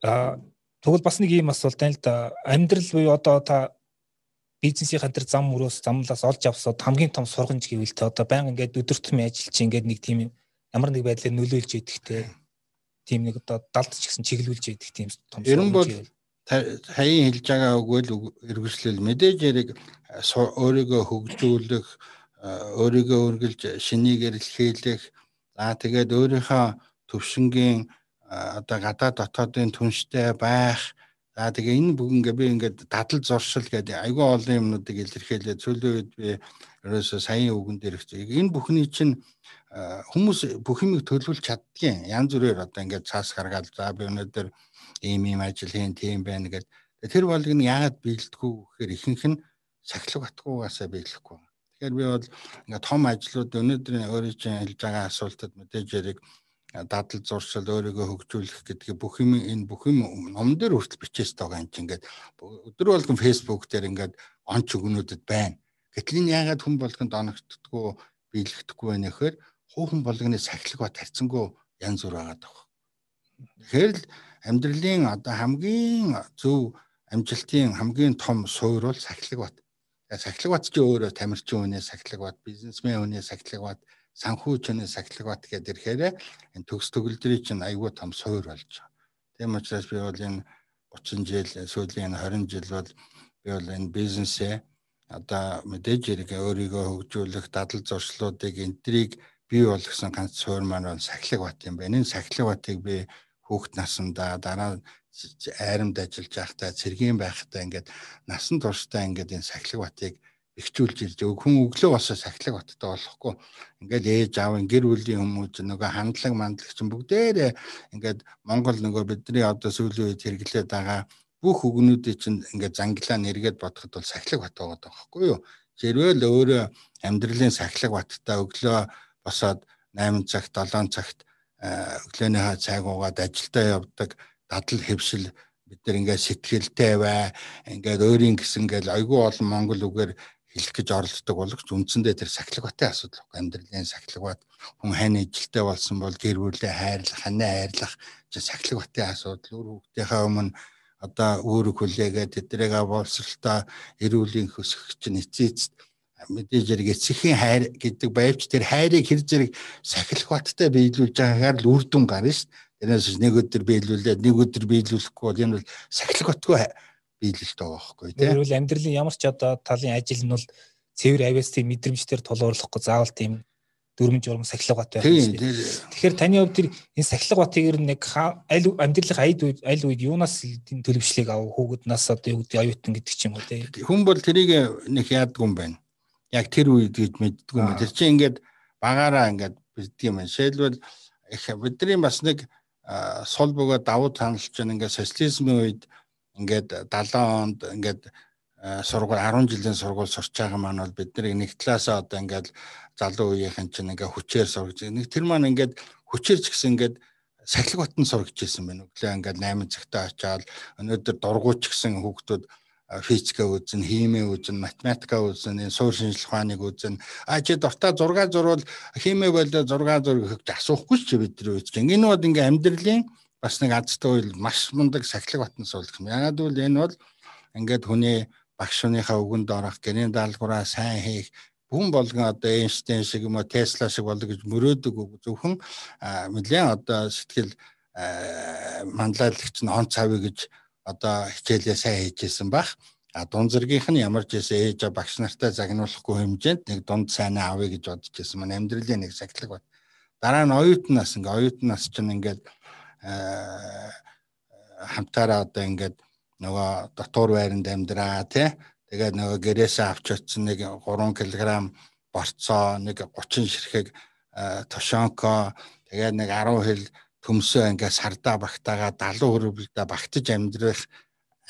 [SPEAKER 1] А тэгвэл бас нэг юм асуулт байна л да. Амьдрал буюу одоо та бизнесийн тэр зам мөрөөс замлаас олж авсад хамгийн том сургамж гэвэл те одоо баян ингээд өдөртмөн ажиллаж ингээд нэг тийм ямар нэг байдлаар нөлөөлж идэгтэй тийм нэг одоо далдч гэсэн чиглүүлж идэх тийм
[SPEAKER 2] том Ер нь бол хаян хэлж байгаа үгэл эргэжлэл мэдээж яриг өөрийгөө хөгжүүлэх өөрийгөө үргэлж шинийгээр илхийлэх за тэгээд өөрийнхөө төвшингийн одоо гадаа дотоодын түнштэй байх За тэгээ энэ бүгэнгээ би ингээд дадал зуршил гэдэг айгүй олон юмнуудыг илэрхийлээ. Үед би ерөөсөө саяын үгэн дээр их энэ бүхний чинь хүмүүс бүх юмыг төлөвлөж чаддгийн янз бүрээр одоо ингээд цаас гаргаад за би өнөөдөр ийм ийм ажил хийн тийм байна гэд тэр болгоно яагаад биелдэггүй гэхээр ихэнх нь сахилга батгуугаасаа биелэхгүй. Тэгэхээр би бол ингээд том ажлууд өнөөдрийн өөрөө чинь хэлж байгаа асуултад мэдээж яриг дадал зуршил өөрийгөө хөгжүүлэх гэдгийг бүх юм энэ бүх юм ном дээр хүртэл бичээс байгаа юм чинь ингээд өдөр болгон Facebook дээр ингээд онч өгнүүдэд байна. Гэтэл энэ яагаад хүн болгонд оногддггүй биелэгдэхгүй байна гэхээр хүүхэн болгоны сахилга ба тарцсангүй янз бүр байгаа даа. Тэгэхээр л амьдралын одоо хамгийн зөв амжилтын хамгийн том суурь бол сахилга бат. Сахилга бат чи өөрөө тамирчин хүний сахилга бат, бизнесмен хүний сахилга бат, санхүү чөний сахилга бат гэдэг ирэхээр энэ төгс төгөлдрийн чинь айгүй том суур болж байгаа. Тийм учраас би бол энэ 30 жил сүүлийн 20 жил бол би бол энэ бизнесээ одоо мэдээж хэрэг өөрийгөө хөгжүүлэх дадал зуршлуудыг энтрийг бий болгосон ганц суур маань бол сахилга бат юм байна. Энэ сахилга батыг би хүүхэд насандаа дараа айрамд ажиллаж байхдаа цэргийн байхдаа ингээд насан туршдаа ингээд энэ сахилга батыг ихчүүлж ирж хүн өглөө босоо сахилаг баттай болохгүй. Ингээл ээж аав гэр бүлийн хүмүүс нөгөө хандлаг мандлаг чинь бүгдээрээ ингээд Монгол нөгөө бидний одоо сүүлийн үед хэрэглээд байгаа бүх үгнүүдийг чинь ингээд занглаа нэргээд бодоход бол сахилаг бат байгаа байхгүй юу? Зэрвэл өөрөө амьдралын сахилаг баттай өглөө босоод 8 цагт 7 цагт өглөөнийхөө цайг уугаад ажилдаа явдаг. Дадал хэвшил бид нар ингээд сэтгэлтэй бай ингээд өөрийн гэсэн ингээл айгүй олон монгол үгээр хэлэх гэж оролддог боловч үндсэндээ тэр сахилга батын асуудал байхгүй амьдралын сахилга бат хүн хань ижилтэй болсон бол гэр бүлээ хайрлах ханаа хайрлах чи сахилга батын асуудал үр хүүхдийнхээ өмнө одоо үүрэг хүлээгээд тэдрийг боловсралтаа эрүүлийн хөсгөх чинь эцээц мэдээж зэрэг эцгийн хайр гэдэг байвч тэр хайрыг хэр зэрэг сахилга баттай биелүүлж байгаагаар л үр дүн гарна шүү дээ. Тэрнээс нэг өдөр биелүүлээд нэг өдөр биелүүлэхгүй бол энэ бол сахилга батгүй биелэлт байгаа байхгүй
[SPEAKER 1] тийм. Тэгвэл амьдралын ямар ч одоо талын ажил нь бол цэвэр авиас тийм мэдрэмжээр тулгуурлахгүй заавал тийм дүрм журм сахилга бат байх. Тэгэхээр таны хувьд тэр энэ сахилга батыг ер нь нэг аль амьдралын аль үед аль үед юунаас төлөвшлийг ав хүүгднаас одоо юу гэдэг оюутан гэдэг ч юм уу тийм.
[SPEAKER 2] Хүн бол тэрийг нэг яадгүй юм байна. Яг тэр үед гэж мэддгүй юм. Тэр чинь ингээд багаараа ингээд бэлддэг юм. Жишээлбэл бидний бас нэг сул бөгөө давуу таналж байгаа ингээд социализмын үед ингээд 70 онд ингээд сургууль 10 жилийн сургууль сурч байгаа маань бол бид нар нэг талаасаа одоо ингээд залуу үеийнхэн чинь ингээд хүчээр сурж нэг тэр маань ингээд хүчээр ч гэсэн ингээд сахилга батн сургаж ирсэн байна. Өглөө ингээд 8 цагтаа очиад өнөөдөр дургуйч гэсэн хүүхдүүд физика үзэн, химээ үзэн, математика үзэн, энэ суур шинжилгээ ухааныг үзэн. А чи дуртай 6 зурвал химээ болоо 6 зураг өгч асуухгүй ч бид нар үз. Энэ бол ингээ амьдралын бас нэг азтай үйл маш мундаг сахилга батн суулгах юм. Ягаад гэвэл энэ бол ингээд хүний багш хүнийхээ үгэнд орох, гэрийн даалгавраа сайн хийх, хүн болгон одоо Эйнштейн шиг юм уу Тесла шиг болдог гэж мөрөөдөг зөвхөн нэлээд одоо сэтгэл манлайлагч нь он цавь гэж одоо хичээлээ сайн хийжсэн бах. А дунд зэргийнх нь ямар ч байсан ээж багш нартай загнуулахгүй хэмжээнд нэг дунд сайнаа авъя гэж бодож байсан маань амьдралын нэг сахилга бат. Дараа нь оюутан нас ингээ оюутан нас чинь ингээд хамтаараа одоо ингээд нөгөө дотор байранд амьдраа тий. Тэгээд нөгөө гэрээсээ авч очсон нэг 3 кг борцоо, нэг 30 ширхэг тошонко, тэгээд нэг 10 хил төмсөө ингээ сардаа багтаага 70 хөрвөлдө багтаж амьдрах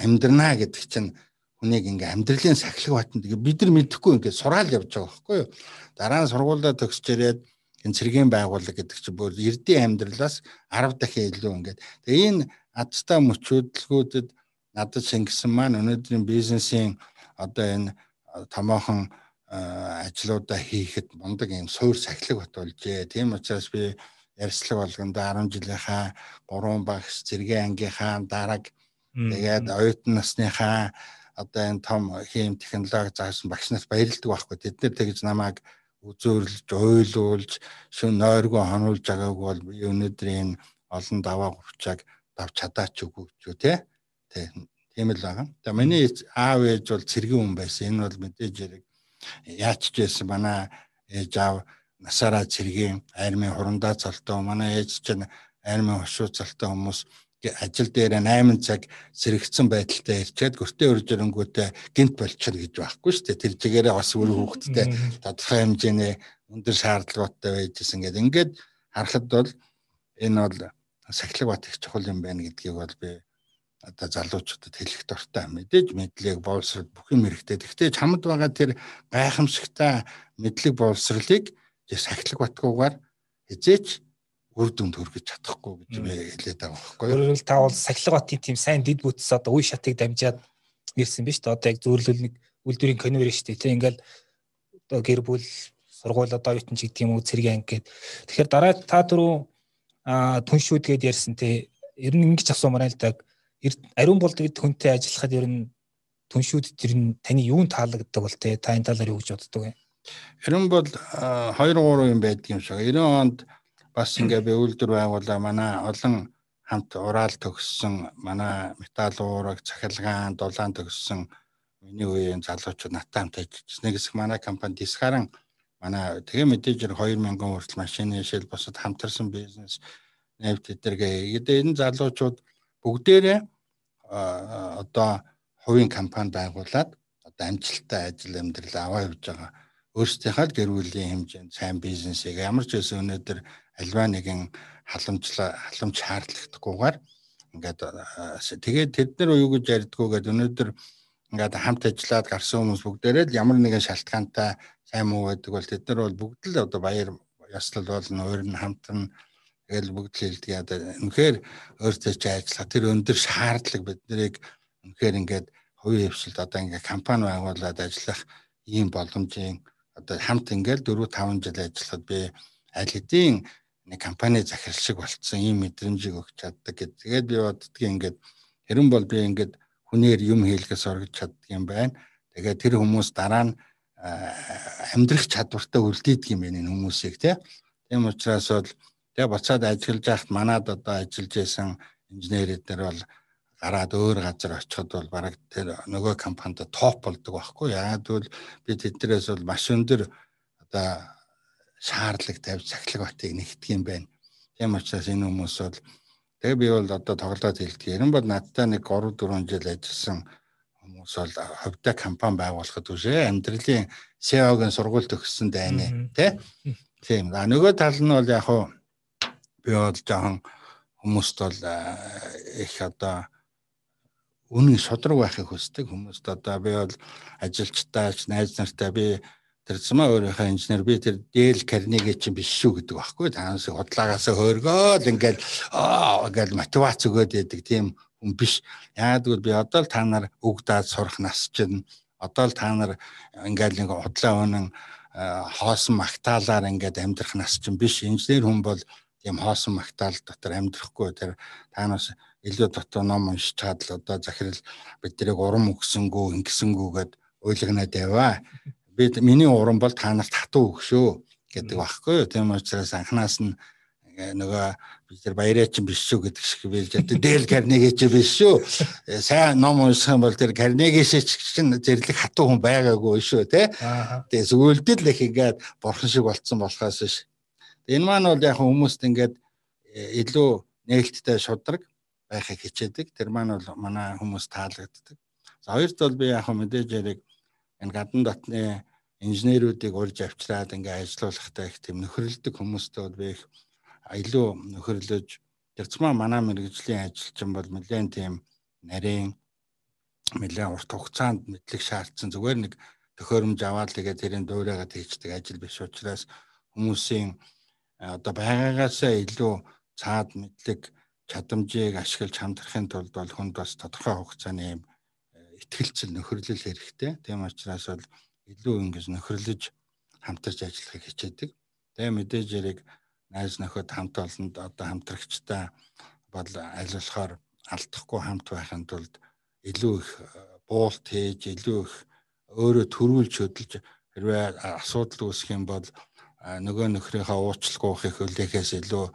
[SPEAKER 2] амьдрнаа гэдэг чинь хүнийг ингээ амьдралын сахилга тэгээ бид нар мэдэхгүй ингээ сураал явж байгаа байхгүй юу. Дараа нь сургуулаа төгсч ирээд энэ цэргийн байгууллага гэдэг чинь бүр эрдийн амьдралаас 10 дахин илүү ингээд. Тэгээ энэ адтай мөчөөдлгүүдэд надад шингэсэн маань өнөөдрийн бизнесийн одоо энэ томоохон ажлуудаа хийхэд мундаг юм суур сахилга бат болжээ. Тийм учраас би ярьслаг болгонд 10 жилийнхаа 3 багш зэргийн ангийнхаа дараг тэгээд оюутан насныхаа одоо энэ том хийм технологи заасан багш нарт баярлдаг байхгүй тэд нар тэгж намайг үзөөрлж ойлуулж шүн нойргоо хонуулж байгаагүй бол өнөөдрийн олон даваа хувьчааг давж чадаач үгүй те тийм л байгаа. Тэгээ миний аав ээж бол цэргийн хүн байсан. Энэ бол мэдээж хэрэг яач ч байсан манай ээж аав насаараа цэргийн армийн хурандаа цалтаа манай ээж чинь армийн хошуу цалтаа хүмүүс ажил дээр 8 цаг сэрэгцэн байдалтай ирчээд гөртөө өрж ирэнгүүтээ гинт болчихно гэж байхгүй шүү дээ. Тэр жигээрээ бас өөр хүүхэдтэй тодорхой хэмжээний өндөр шаардлагатай байжсэн гэдэг. Ингээд харахад бол энэ бол сахилга бат их чухал юм байна гэдгийг бол би одоо залуучуудад хэлэх дуртай. Мэдээж мэдлэг боловсрол бүх юм хэрэгтэй. Гэхдээ чамд байгаа тэр гайхамшигтай мэдлэг боловсролыг сахилга батгуугаар хизээч үр дүнд хүргэж чадахгүй гэж хэлээд байгаа байхгүй юу.
[SPEAKER 1] Өөрөөр та бол сахилга батын тийм сайн дид бүтс одоо үе шатыг дамжаад ирсэн биз дээ. Одоо яг зөөрлөл нэг үйлдвэрийн конвейер шүү дээ. Тэг ингээл одоо гэр бүл сургууль одоо оюутан ч гэдэг юм уу цэргийн анги гээд. Тэгэхээр дараа та түрүү түншүүд гээд ярьсан те ер нь ингэж асуумаар л даг ариун болдог хүнтэй ажиллахад ер нь түншүүд тэр нь таны юунд таалагддаг бол те та энэ талаар юу гэж боддог вэ?
[SPEAKER 2] Ариун бол 2 3 юм байдаг юм шиг. 90 онд бас ингээ би үйлдвэр байгуулаа манай олон хамт ураал төгссөн манай металл уураг цахилгаан дулаан төгссөн миний үеийн залуучууд наттай хамт ажиллажсэн. Нэг хэсэг манай компани Дисгаран манай тэгээ мэдээж 2000 хүртэл машины шил босод хамтарсан бизнес нэвт эдэргээ. Энэ залуучууд бүгдээрээ одоо хувийн компани байгуулад одоо амжилттай ажил амьдрал аваа явж байгаа. Өөрсдийнхээ гэр бүлийн хэмжээнд сайн бизнесийг ямар ч байсан өнөөдөр альва нэгэн халамжлаа халамж шаардлагатахгүйгээр ингээд тэгээд тэд нар юу гэж ярьдгүйгээд өнөөдөр ингээд хамт ажиллаад гарсан хүмүүс бүгдээрээ л ямар нэгэн шалтгаантай сайн муу байдаг бол тэд нар бол бүгд л одоо баяр ёслол болно, өөр нь хамтран Тэгэл бүгд л хэлдэг яа. Үнэхээр өөртөө чи ажиллах тэр өндөр шаардлага биднийг үнэхээр ингээд хувийн хвшилд одоо ингээд компани байгуулад ажиллах ийм боломжийн одоо хамт ингээд 4 5 жил ажиллахад би аль хэдийн нэг компани захирал шиг болцсон ийм мэдрэмжийг өгч чаддаг гэдэг. Тэгээд би боддгийн ингээд хэрэн бол би ингээд хүнээр юм хийлгээс оргиж чаддаг юм байна. Тэгээд тэр хүмүүс дараа нь амьдрах чадвартай үлдээдэг юм байна энэ хүмүүсийг тийм учраас бол Тэгээ буцаад ажиллаж байхад манад одоо ажиллаж байсан инженерүүд нар бол гараад өөр газар очиход бол бараг тэр нөгөө компанид топ болдог байхгүй яагаад гэвэл би тэднэрээс бол маш өндөр одоо шаарлаг тавьж сахилга батыг нэгтгэх юм байна. Тийм учраас энэ хүмүүс бол тэгээ би бол одоо тоглоод хэлдэг. Ерөн бол надтай нэг 3 4 жил ажилласан хүмүүс бол ховдоо компани байгуулахад үшээ амьдралын SEO-гийн сургууль төгссөн дайны тий. Тийм. А нөгөө тал нь бол яг хуу би бол жоохон хүмүүст бол их одоо үнэн шодрог байхыг хүсдэг хүмүүст одоо би бол ажилчтайч найз нартай би тэр зама өөрийнхөө инженер би тэр Дэл Карнеги чинь биш шүү гэдэг байхгүй танаас худлаагаас хөөргөөл ингээд аа ингээд мотивац өгөөд яадаг тийм хүн биш. Яагаад гэвэл би одоо л та нар өгдөөд сурах нас чинь. Одоо л та нар ингээд нэг худлаа өнөн хоосон магтаалаар ингээд амьдрах нас чинь биш. Инженер хүн бол тийм хоосон магтаал дотор амьдрахгүй. Тэр танаас илүү дотоо ном уншиж чад л одоо захирал биднийг урам өгсөнгүү ингэсэнгүү гэд ойлгоноод яваа би миний уран бол та нарт хатуу өгшөө гэдэг байхгүй юу. Тийм учраас анханаас нь э, нөгөө бид нар баяраа чинь биш шүү гэдэг шиг билж одоо дээл карнеги чи биш шүү. Э, сайн ном унших юм бол тэр карнегиш чинь зэрлэг хатуу хүн байгаагүй шүү те. Тэгээ зөвлөдөл их ингээд бурхан шиг болцсон болохоос ш. Энэ маань бол яг хүмүүст ингээд э, илүү нээлттэй шудраг байхыг хичээдэг. Тэр маань бол манай хүмүүс таалагддаг. За хоёрт бол би яг мэдээж яриг энэ гадна дотны инженеруудыг урьж авчраад ингээ ажилуулахтай их тийм нөхөрлөдөг хүмүүстэй бол би их илүү нөхөрлөж тэрцмаа манай мэрэгжлийн ажилчин бол нэлээд тийм нарийн нэлээд урт хугацаанд мэдлэг шаардсан зүгээр нэг төхөөрөмж аваад тэгээд тэрийн дуурайгаад хийждэг ажил биш учраас хүмүүсийн одоо байгаагаасаа илүү цаад мэдлэг чадамжийг ашиглаж хамтрахын тулд бол хүнд бас тодорхой хугацааны юм ихтгэлцэл нөхөрлөл хэрэгтэй. Тийм учраас бол илүү ингэж нөхөрлөж хамтарч ажиллахыг хичээдэг. Тэгээ мэдээж яриг найз нөхөд хамт олонд одоо хамтрагчтай бол ажиллахаар алдахгүй хамт байхын тулд илүү их э, буулт хийж, илүү их өөрөө төрүүлж хөдөлж хэрвээ асуудал үүсэх юм бол нөгөө нөхрийнхөө уучлалгүйхийг хөлөөхөөс илүү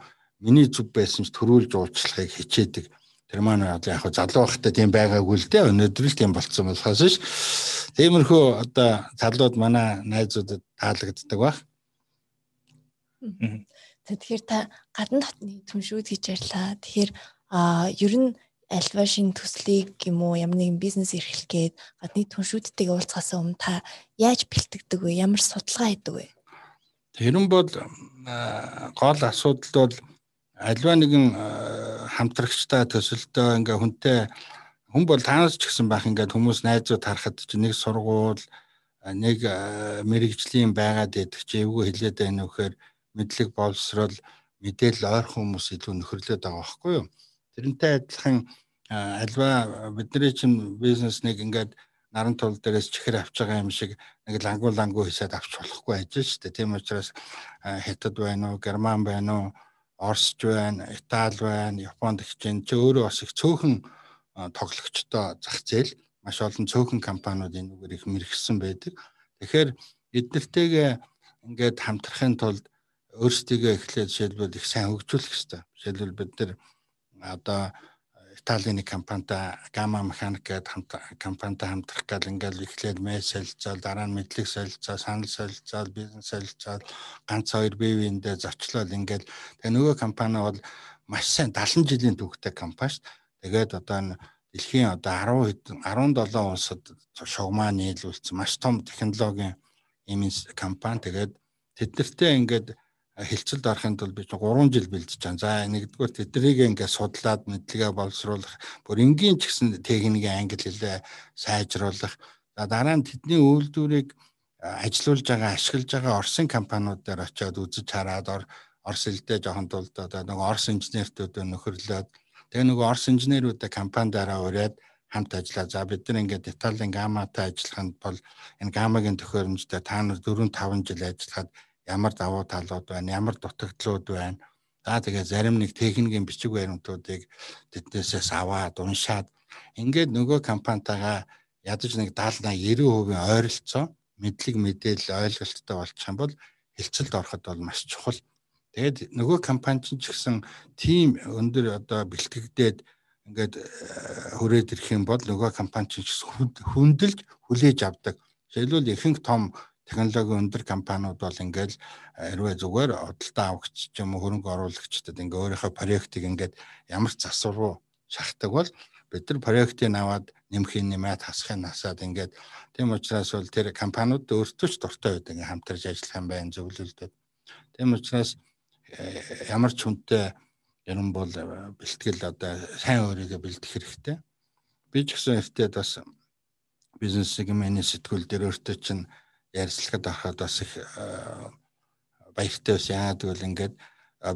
[SPEAKER 2] миний зүв байсан ч төрүүлж уучлахыг хичээдэг Тэр маань яг залуу байхдаа тийм байгаагүй л дээ. Өнөөдөр л тийм болцсон болохоос ш. Тиймэрхүү одоо залууд манай найзуудад таалагддаг баг.
[SPEAKER 3] Тэгэхээр та гадна дотны түншүүд хийж ярьлаа. Тэгэхээр а ер нь альва шин төслийг юм уу ямар нэгэн бизнес эрхлэх гээд гадны түншүүдтэйгээ уулзахаас өмнө та яаж бэлтгэдэг вэ? Ямар судалгаа хийдэг вэ?
[SPEAKER 2] Тэр нь бол гол асуудал бол альва нэгэн хамтрагчтай төсөлтөө ингээ хүнтэй хүн бол таанаас ч гэсэн байх ингээд хүмүүс найзууд харахад чи нэг сургуул нэг мэрэгжлийн байгаад идэх чи эвгүй хэлээд байна вэхээр мэдлэг боловсрол мэдээлэл ойрхон хүмүүс илүү нөхөрлөд байгаа байхгүй юу? Тэрнтэй адилхан альва бидний чинь бизнес нэг ингээд наран тул дээрээс чихэр авч байгаа юм шиг нэг лангуу лангуу хийсад авч болохгүй ажил шүү дээ. Тийм учраас хятад байна уу герман байна уу Оросч байна, Итали байна, Японд их чинь чи өөрөө бас их цөөхөн тоглогчтой зах зээл маш олон цөөхөн компаниуд энэ үгээр их мэрэгсэн байдаг. Тэгэхээр эднэртэйгээ ингээд хамтрахын тулд өөрсдийгөө эхлээд жишээлбэл их сайн хөгжүүлэх хэрэгтэй. Жишээлбэл бид нар одоо Италийн нэг компанитай Gamma Mechanic гэдэг компанитай хамтрах гал ингээл эхлээд мэйл солилцоол дараа нь мэдлэг солилцоо, санал солилцоол, бизнес солилцоол ганц хоёр бие биендээ зочлол ингээл тэгээ нөгөө компани бол маш сайн 70 жилийн түүхтэй компани шүү. Тэгээд одоо дэлхийн одоо 10 17 улсад шугамаа нийлүүлсэн маш том технологийн ийм компани тэгээд тэднэртэй ингээд хилцэлд орохын тулд би 3 жил бэлдэж байгаа. За нэгдүгээр тэднийг ингээд судлаад мэдлэгээ боловсруулах, бүр энгийн ч гэсэн техникийн англи хэлээ сайжруулах. За дараа нь тэдний үйлдвэрийг ажилуулж байгаа, ашиглаж байгаа Оросын компаниуд дээр очиод үзэж хараад Орос хэлдээ жоохон тулд одоо нэг Орос инженертүүд нөхөрлөөд тэгээ нөгөө Орос инженерүүдээ компанидаараа ураад хамт ажиллаа. За бид нар ингээд Италийн гаматай ажиллаханд бол энэ гамагийн төхөөрөмжтэй та нар 4 5 жил ажиллахад ямар давуу талууд байна, ямар дутагдлууд байна. За тэгээ зарим нэг техникийн бичиг баримтуудыг тэднээсээс аваад уншаад ингээд нөгөө компанитайгаа ядаж нэг 70 80 90% ойролцоо мэдлэг мэдээлэл ойлголттой болчих юм бол хилцэлд ороход бол маш чухал. Тэгээд нөгөө компани ч гэсэн тийм өндөр одоо бэлтгэгдээд ингээд э, хүрээд ирэх юм бол нөгөө компани ч хүндэлж хүлээж авдаг. Жишээлбэл ихэнх том технологи өндөр компаниуд бол ингээл хэрвээ зүгээр худалдаа авагч ч юм уу хөрөнгө оруулагчдад ингээ өөрийнхөө проектыг ингээд ямар ч засвар шахдаг бол бид нар проектыг аваад нэмхийн нэмээд хасахын насаад ингээд тийм учраас бол тэр компаниуд өөртөө ч дуртай байдаг ингээ хамтарч ажиллах юм байна зөвлөлдөд. Тийм учраас э, ямар ч хүнтэй яран бол э, бэлтгэл одоо сайн өөрийгөө бэлдэх хэрэгтэй. Би ч гэсэн эртээ бас бизнес сегментийн сэтгүүл дээр өөртөө чинь ярилцлагад ороход бас их баяртай байсан. Яагаад гэвэл ингээд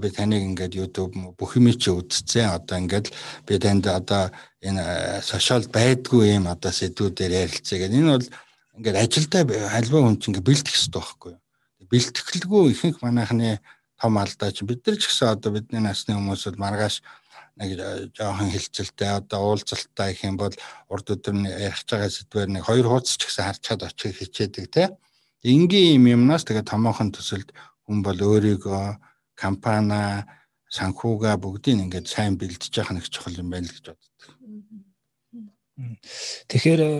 [SPEAKER 2] би таныг ингээд YouTube бүх юм чи үзсэн. Одоо ингээд би танд одоо энэ сошиал байдгүй юм одоо сэдвүүдээр ярилцъя гэдэг. Энэ бол ингээд ажилдаа альва хүн чинь ингээд бэлтгэх хэрэгтэй байхгүй юу? Бэлтгэлгүй ихэнх манайхны том алдаа чи бид нар ч гэсэн одоо бидний насны хүмүүс бол маргааш нэг жоохон хилцэлтэй одоо уулзалттай их юм бол урд өдөр ярих байгаа сэдвэр нэг хоёр хуудас ч гэсэн харж чад очих хичээдэг те. Энгийн юм юмнаас тэгээ томоохон төсөлд хүн бол өөрийгөө компани санхугаа бүгдийг ингээд сайн бэлдэж явах нэг чухал юм байна л гэж боддог.
[SPEAKER 1] Тэгэхээр э,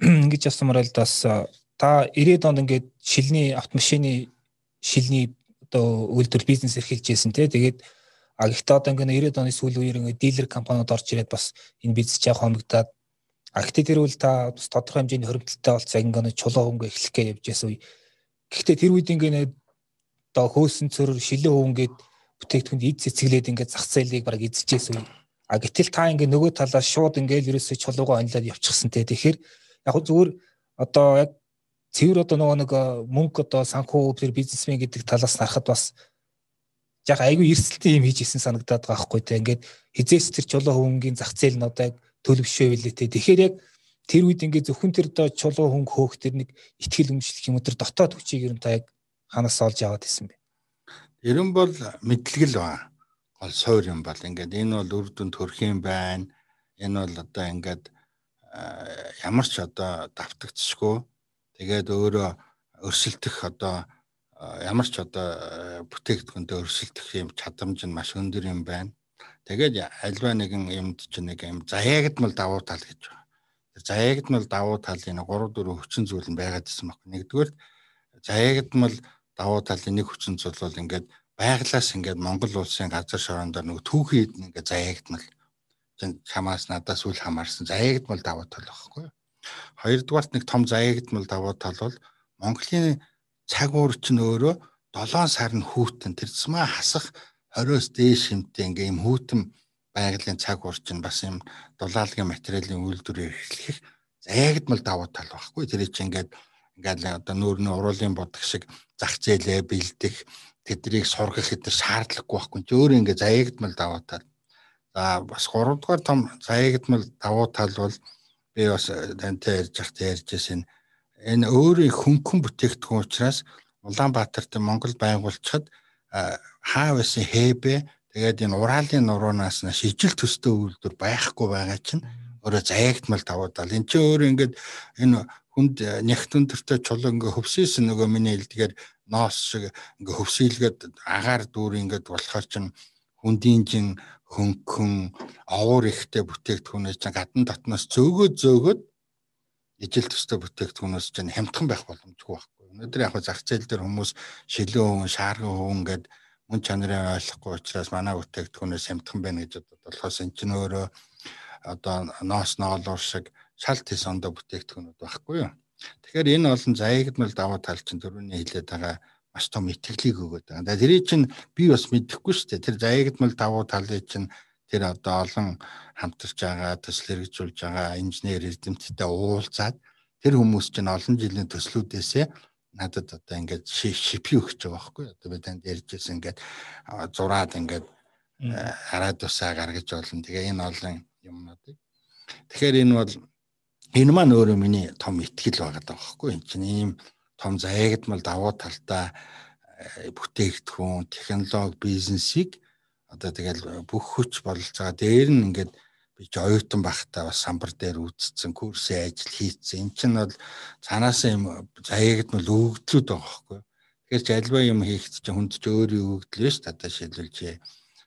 [SPEAKER 1] ингэж асуумаар л бас э, та 90-ад онд ингээд шилний автомашины шилний одоо үйлдвэр бизнес эрхэлж байсан тий тэгээд а гэхдээ одоо ингээд 90-ад оны сүүлийн үеэр ингээд дилер компаниуд орж ирээд бас энэ бизнес яг хомигдаад а гэхдээ тэр үл та бас тодорхой хэмжээний хоригдлолтой болцоо ингээд чулуу хөнгө эхлэх гэж явж байсан үе. Гэхдээ тэр үед ингээд одоо хөөсөн цөрөр шилэн хөвнгээд бүтээгдэхүүнд эд цэцгэлээд ингээд зах зээлийг бараг эзэжээс үе. А гэтэл та ингээд нөгөө талаас шууд ингээд ерөөсөй чулуугаа онлоод явчихсан те. Тэгэхээр яг зүгээр одоо яг цэвэр одоо нөгөө нэг мөнгө одоо санхүү тэр бизнесмен гэдэг талаас нарахад бас яг айгүй эрсдэлтэй юм хийж исэн санагдаад байгаа хгүй те. Ингээд хизээс тэр чулуу хөвнгийн зах зээл нь одоо төлөвшөө билээ те. Тэгэхээр яг тэр үед ингээд зөвхөн тэр одоо чулуу хөнгө хөөх тэр нэг ихтгэл өмчлөх юм тэр дотоод хүчийг ер нь та яг ханаас олж аваад исэн бэ?
[SPEAKER 2] Ерөн бол мэдлэгэл ба гол суур юм бол ингээд энэ бол үр дүнд төрөх юм байна. Энэ бол одоо ингээд ямар ч одоо давтагдчихгүй тэгээд өөрөө өрсөлдөх одоо ямар ч одоо бүтээгдэхүүндээ өрсөлдөх юм чадамж нь маш өндөр юм байна. Тэгээд альва нэгэн юмд чинь нэг юм заяагдмал давуу тал гэж байна. Заяагдмал давуу талын 3 4 хүчин зүйл нь байгаад ирсэн баг. Нэгдүгээр заяагдмал давуу талын нэг хүчин зүйл бол ингээд байглаас ингээд Монгол улсын газар шорондоор нэг түүхийд ингээд заяагдмал чамаас надаас үл хамаарсан заяагдмал давуу тал байхгүй. Хоёрдугаарт нэг том заяагдмал давуу тал бол Монголын цаг уур чинь өөрөө 7 сар нь хүүтэн тэрцмээ хасах 20-оос дээш хэмтэй ингээм хүүтэн байгалийн цаг уур чинь бас юм дулаалгын материалын үйлдвэрээр эхлэх заяагдмал давуу тал байхгүй. Тэр чинь ингээд ингээд одоо нүүрний уруулын бодог шиг зах зээлээ бэлдэх тэднийг сургах гэдэг шаардлагагүй байхгүй ч өөрөө ингээд заяагдмал давуу тал. За бас 3 дугаар том заяагдмал давуу тал бол би бас тантай ярьж захтай ярьжсэн энэ өөрийн хөнгөн бүтээгдэхүүн учраас Улаанбаатарт Монгол байгуулчид хаа байсан хэбэ тэгээд энэ ураалын нуруунаас нь шижил төстэй үйлдвэр байхгүй байгаа чинь өөрөө заяагдмал давуу тал. Энд чинь өөрөө ингээд энэ хүнд нягт өндөртэй чулуу ингээ хөвсөөсөн нөгөө миний хэлдгээр ноос шиг ингээ хөвсөйлгээд агаар дүүр ингээд болохоор чин хүндийн чин хөнгөн овуур ихтэй бүтээгдэхүүнээс чинь гадна дотноос зөөгөө зөөгөөд ижил төстэй бүтээгдэхүүнээс чинь хямдхан байх боломжгүй байхгүй. Өнөөдөр яг зах зээл дээр хүмүүс шилэн хүн, шаарган хүн ингээд мөн чанарын ойлгохгүй учраас манай бүтээгдэхүүнээс хямдхан байна гэж бодод болохоос эн чинь өөрөө одоо ноос ноолуур шиг шалт хийс ондоо бүтээгдэхүүнүүд байхгүй юу. Тэгэхээр энэ олон заягдмал даваа тал чинь төрөний хилээд байгаа маш том итгэлийг өгöd байгаа. Тэрийг чинь би бас мэдэхгүй шүү дээ. Тэр заягдмал давуу талыг чинь тэр одоо олон хамтарч байгаа, төсөл хэрэгжүүлж байгаа инженер эрдэмтдтэй уулзаад тэр хүмүүс чинь олон жилийн төслүүдээсээ надад одоо ингээд шипи өгч байгаа байхгүй одоо би танд ярьжсэн ингээд зураад ингээд хараад усаа гаргаж болно. Тэгээ энэ олон юмнуудыг. Тэгэхээр энэ бол энэ маань өөрөө миний том ихтгэл байгаа даа байхгүй энэ чинь ийм том заягдмал давуу талтай бүтээгдэхүүн технологи бизнесийг одоо тэгэл бүх хүч бололцоо дээр нь ингээд би оюутан байхдаа бас самбар дээр үзсэн курсын ажил хийцэн. Эн чинь бол цаанаас юм заягдмал өгөгдлүүд байгаа байхгүй тэгэхээр ч альва юм хийхэд чинь хүнд ч өөрийн өгөгдөл биш одоо шилжүүлж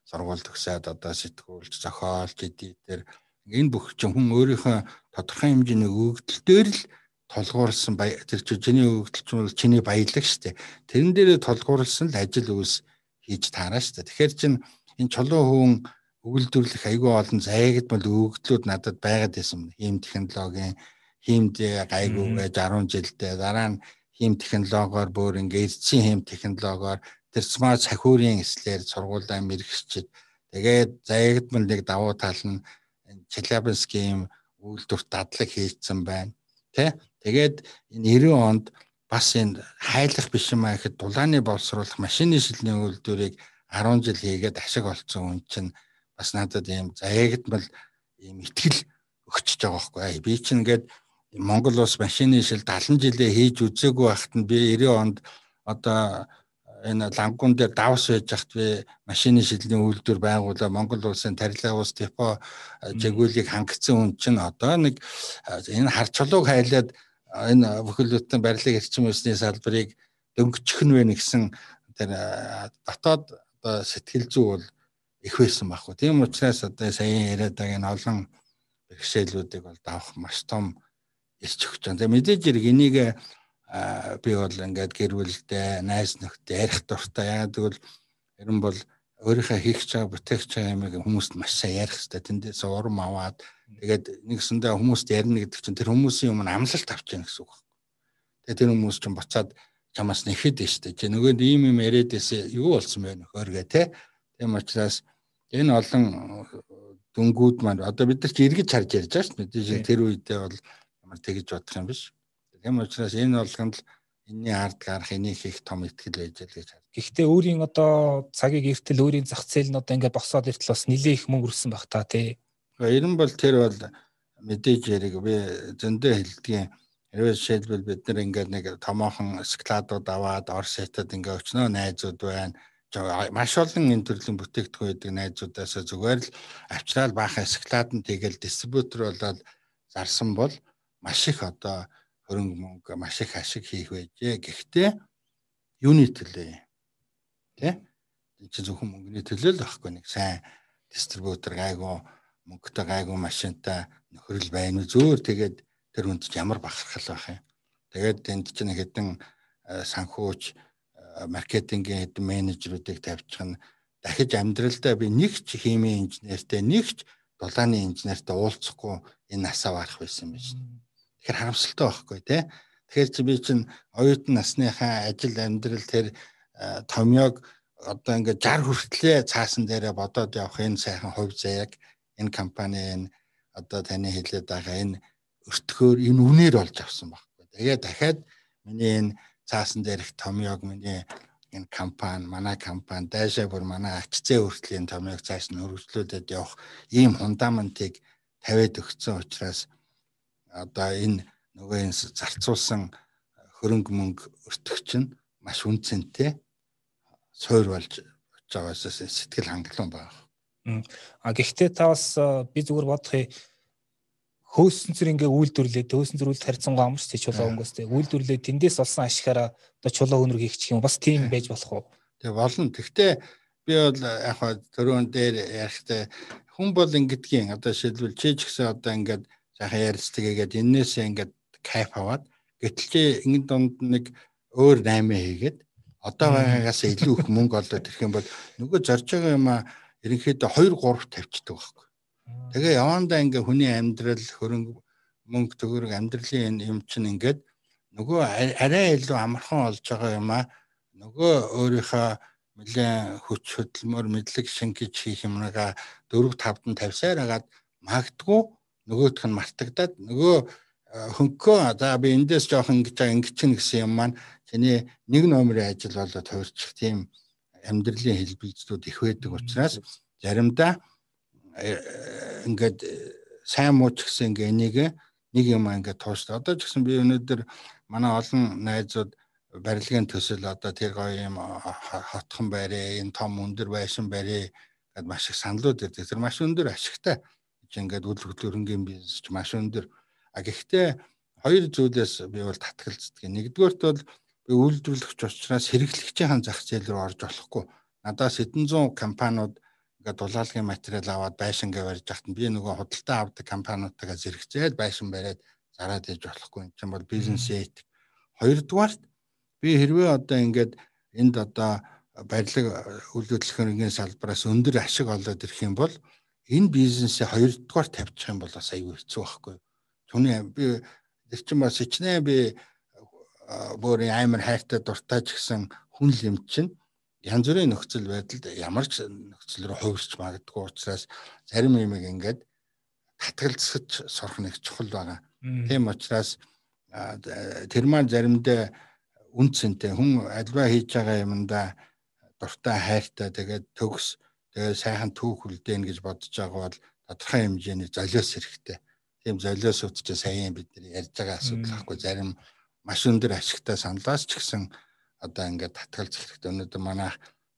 [SPEAKER 2] сургууль төгсөөд одоо сэтгүүлч зохиолч эдитер. Энэ бүх чинь хүн өөрийнхөө тодорхой хэмжээний өгөгдөл дээр л толгуурлсан тэр чиний өгөгдөл чинь бол чиний баялаг шүү дээ. Тэрэн дээрээ толгуурлсан л ажил үйлс хийж таараа шүү дээ. Тэгэхээр чин энэ чулуу хүн өгүүлдвэрлэх айгүй олон заягдмал өгөгдлүүд надад байгаад байсан. Хийм технологийн хиймд гайгүй гэж 10 жилдээ дараа нь хийм технологиор бүр ингээд эзэн хийм технологиор тэр смарт сахиурийн эслэр сургуулаа мэрэгчид тэгээд заягдмал нэг давуу тал нь Челябинский юм үйлдвэрт дадлаг хийцэн байна. Тэ? Тэгээд энэ 90 онд бас энэ хайлах биш юм аа гэхэд дулааны боловсруулах машины шилний үйлдвэрийг 10 жил хийгээд ашиг олцсон хүн чинь бас надад ийм заягдмал ийм ихтгэл өгчөж байгаа байхгүй. Би чинь ингээд Монгол улс машины шил 70 жилээ хийж үзээгүй байхад нь би 90 онд одоо энэ лангуун дээр давс байж хат би машины шилний үйлдвэр байгуулаа Монгол улсын тарилга ус депо жигүүлийг хангацсан хүн чинь одоо нэг энэ хар чулууг хайлаад энэ бүхэлдээ барилгыг эрчим усны салбарыг дөнгөчих нь вэ гэсэн тэр дотоод одоо сэтгэл зүй бол их байсан байхгүй. Тийм учраас одоо сая яриад байгаа энэ олон бэрхшээлүүдийг бол давах маш том ирч өгч байгаа. Тэгээ мэдээж хэрэг энийг би бол ингээд гэр бүлдээ найз нөхдөд ярих дуртай. Яг тэгвэл ерөн бол өөрийнхөө хийх чагаа бүтээх чагаа юмыг хүмүүст маш сайн ярих хэрэгтэй. Тэндээс урам аваад тэгээд нэгсэндээ хүмүүст ярина гэдэг чинь тэр хүмүүсийн өмнө амлалт авч яах гэсэн үг байна. Тэгээд тэр хүмүүс чинь буцаад чамаас нэхэд дээ. Чи нөгөөд ийм юм яриад байсан юу болсон бэ нөхөр гэ тэ. Тийм учраас энэ олон дүнгууд маань одоо бид нар чи эргэж харж ярьж байгаа шүү дээ. Тэр үедээ бол ямар тэгж бодох юм биш. Тийм учраас энэ болгонд л энэний ард гарах энийг их том ихтгэл байж л гэж харж.
[SPEAKER 1] Гэхдээ өөрийн одоо цагийг эртэл өөрийн зах зээл нь одоо ингээд босоод иртэл бас нэлээ их мөнгө өрсөн баг та тий.
[SPEAKER 2] Ерөн бол тэр бол мэдээж яриг би зөндөө хэлдгийн хэрвээ жишээлбэл бид нар ингээд нэг томоохон складууд аваад Орос хятад ингээд өчнөө найзууд байна маш олон энэ төрлийн бүтээгдэхүүн байдаг найзуудаасаа зүгээр л авчраал баахан склад нь тэгэл дистрибьютор болоод зарсан бол маш их одоо хөрөнгө мөнгө маш их ашиг хийх байжээ. Гэхдээ юуны төлөө тий? Энд чинь зөвхөн мөнгөний төлөө л байхгүй нэг сайн дистрибьютор гайгүй мөнгөтэй гайгүй машинтай нөхрөл байна уу зөөр тэгээд тэр хүнд ямар бахархал байх юм. Тэгээд энд чинь хэдэн э, санхүүч э, маркетингийн хэдэн менежерүүдийг тавьчих нь дахиж амьдралдаа би нэг ч химийн инженертэй нэг ч дулааны инженертэй уулзахгүй энэ насаа барах байсан юм байна. Тэгэхээр харамсалтай байхгүй тий. Тэгэхээр чи би чинь оюутан насныхаа ажил амьдрал тэр томьёог одоо ингээд 60 хүртлээ цаасан дээрээ бодоод явах энэ сайхан хувь заяаг энэ компани энэ одоо таны хэлээд байгаа энэ өртгөөр энэ үнээр олж авсан байхгүй. Тэгээ дахиад миний энэ цаасан дээрх томьёог миний энэ компани манай компани дайшаа бүр манай акцээ хүртэл энэ томьёог цааш нь хөрвүүлээд явах ийм фундаментыг тавиад өгсөн учраас одоо энэ нөгөө энэ зарцуулсан хөрөнгө мөнгө өртөгч нь маш үнцэнтэй суур болж байгаагаас сэтгэл хангалуун байна.
[SPEAKER 1] А гэхдээ та бас би зүгээр бодохыг хөөсөн зүр ингээ үйлдвэрлээ хөөсөн зүр үйл харьцангуй амарч тий чулуу өнгөстэй үйлдвэрлээ тэндээс олсон ашигаараа одоо чулуу өнөр хийчих юм бас тийм байж болох уу?
[SPEAKER 2] Тэг болно. Тэгтээ би бол яг хаа төрөн дээр ярихтай хүн бол ингэдгийн одоо шилбэл чи ч гэсэн одоо ингээд сайхан ярилцлагээгээд энээсээ ингээд кайф аваад гэтэл чи ингэ донд нэг өөр 8 хийгээд одоо байгаагаас илүү их мөнгө олоод ирэх юм бол нөгөө зорж байгаа юм а ерөнхийдөө 2 3 тавьчихдаг байхгүй. Тэгээ явандаа ингээ хүний амьдрал хөрөнгө мөнгө төгрөг амьдралын юм чинь ингээд нөгөө арай илүү амархан олж байгаа юм а нөгөө өөрийнхөө нэлээд хүч хөдөлмөр мэдлэг шингэж хийх юмнага 4 5-д нь тавьсаар хагаад магадгүй нөгөөх нь мартагдаад нөгөө хөнгөө за би эндээс жоохон ингэж ингэж гэсэн юм маань чиний нэг номерын ажил болоод хувирчих тийм амьдралын хэлбэлцүүд их байдаг учраас заримдаа ингээд э, сайн мууч гэсэн ингээ энийг нэг юм ингээ тууштай. Одоо ч гэсэн би өнөөдөр манай олон найзууд барилгын төсөл одоо тэр гоё юм хотхон байрээ, энэ том өндөр байшин байрээ гэд маш их саналуд ирдэг. Тэр маш өндөр ашигтай ингээд үйл хөдлөлтөрөнгийн бизнес ч маш өндөр. А гэхдээ хоёр зүйлээс би бол татгалздаг. Нэгдүгээрт бол би үйлдвэрлэгч учраас хэрэглэгчийн зах зээл рүү орж болохгүй. Надаас хэдэн зуун компаниуд ингээд дулаалгын материал аваад байшингээ барьж ахт би нөгөө худалдаа авдаг компаниудтайгаа зэрэгцээд байшин бариад зараад ээж болохгүй. Энэ чинь бол бизнес этик. Хоёрдугаарт би хэрвээ одоо ингээд энд одоо барилга үйлдвэрлэхийн салбараас өндөр ашиг олоод ирэх юм бол энэ бизнесээ хоёрдугаар тавьчих юм бол бас аюу хэцүү байхгүй. Түүний би тэр чинь бас ичнээ би бүр амар хайртай дуртай ч гэсэн хүн лим чинь янз бүрийн нөхцөл байдалд ямар ч нөхцөл рүү хувирч магадгүй учраас зарим юмыг ингээд татгалзах сурах нэг чухал байгаа. Тийм учраас тэр маань заримдаа үн цэнтэй. Хүн альва хийж байгаа юмдаа дуртай хайртай тэгээд төгс тэгээд сайхан түүх үлдээн гэж бодож байгаа бол тодорхой хэмжээний золиос хэрэгтэй. Тийм золиос утчаа саяхан бид нар ярьж байгаа асуудал ахгүй. Зарим маш өндөр ашигтай саналаас ч гэсэн одоо ингээд татгалж хэрэгтэй. Өнөөдөр манай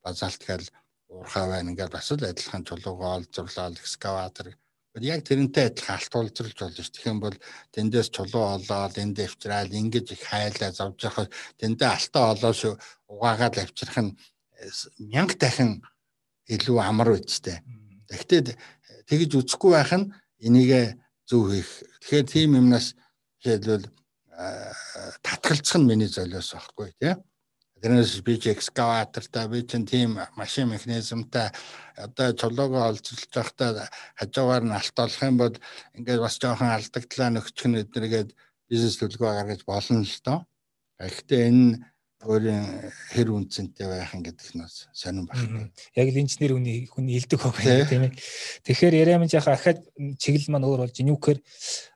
[SPEAKER 2] базалт гал уурхаа байна ингээд бас л адилхан чулуугаа олзурлал экскаватор яг тэрнтэй адилхан алт уулзралж болж ш. Тэгэх юм бол тэндээс чулуу олоод энд авчраал ингэж их хайлаа зовж явах тэндээ алтаа олоош угаагаад авчрах нь мянга дахин илүү амар үсттэй. Тэгтээ тэгж үзэхгүй байх нь энийг зөв хийх. Тэгэхээр тийм юмнаас жишээлбэл татгалцах нь миний золиос байхгүй тий. Тэрнээс би ч экскаватортай би ч тийм машин механизмтай одоо чулуугаа олзлж байхдаа хажуугаар нь алт олох юм бол ингээд бас жоохон алдагдлаа нөхчих нь эднэргээд бизнес төлгөө гаргаж болно л доо. Гэхдээ энэ өөрийн хэр үнцэнтэй байх гэдэг нь сонирн байна.
[SPEAKER 1] Яг л инженер хүний хүний илдэг хог байна тийм ээ. Тэгэхээр яриа минь яхаа ахад чиглэл маань өөр болж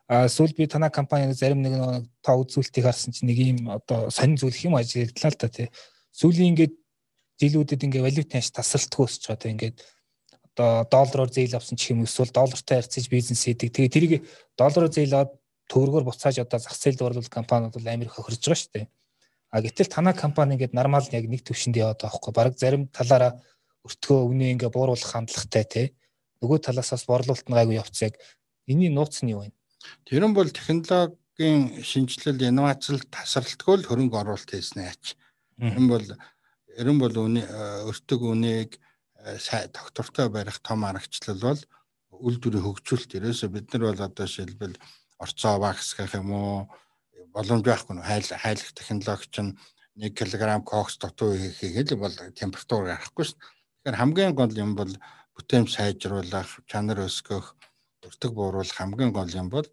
[SPEAKER 1] а сүүл би танай компаниг зарим нэг та үзүүлэлтийг харсан чинь нэг юм одоо сонин зүйл хэм ажиглалаа л та тий. Сүүлийн ингээд жилүүдэд ингээд валютын аж тасралтгүй өсч байгаа тий ингээд одоо доллараар зээл авсан ч юм эсвэл доллартай харьцаж бизнес хийдэг. Тэгээ тэрийг доллараар зээл аваад төгрөгөөр буцааж одоо зах зээлд оруулах компаниуд бол амар их хохирж байгаа шүү дээ. А гэтэл танай компани ингээд нормал яг нэг төвшөнд яваад байгаа хгүй. Бараг зарим талаараа өртгөө үнэ ингээ бууруулах хандлагатай тий. Нөгөө талаас бас борлуулалт нь гайгүй явцдаг. Энийн нууц нь юу вэ?
[SPEAKER 2] Тэр нь бол технологийн шинжилэл инновацл тасралтгүй л хөрөнгө оруулалт хийсэн ач. Энэ бол ерөн бол өртөг үнийг доктортой барих том аргачлал бол үйлдвэрийн хөгжүүлэлт ерөөсө бид нар бол одоо шилбэл орцоо вакс гэх юм уу боломж байхгүй нь хайл хайлах технологи чинь 1 кг кокс дутуу хийхэд бол температур гарахгүй шин. Тэгэхээр хамгийн гол юм бол бүтээмж сайжруулах, чанар өсгөх, өртөг бууруулах хамгийн гол юм бол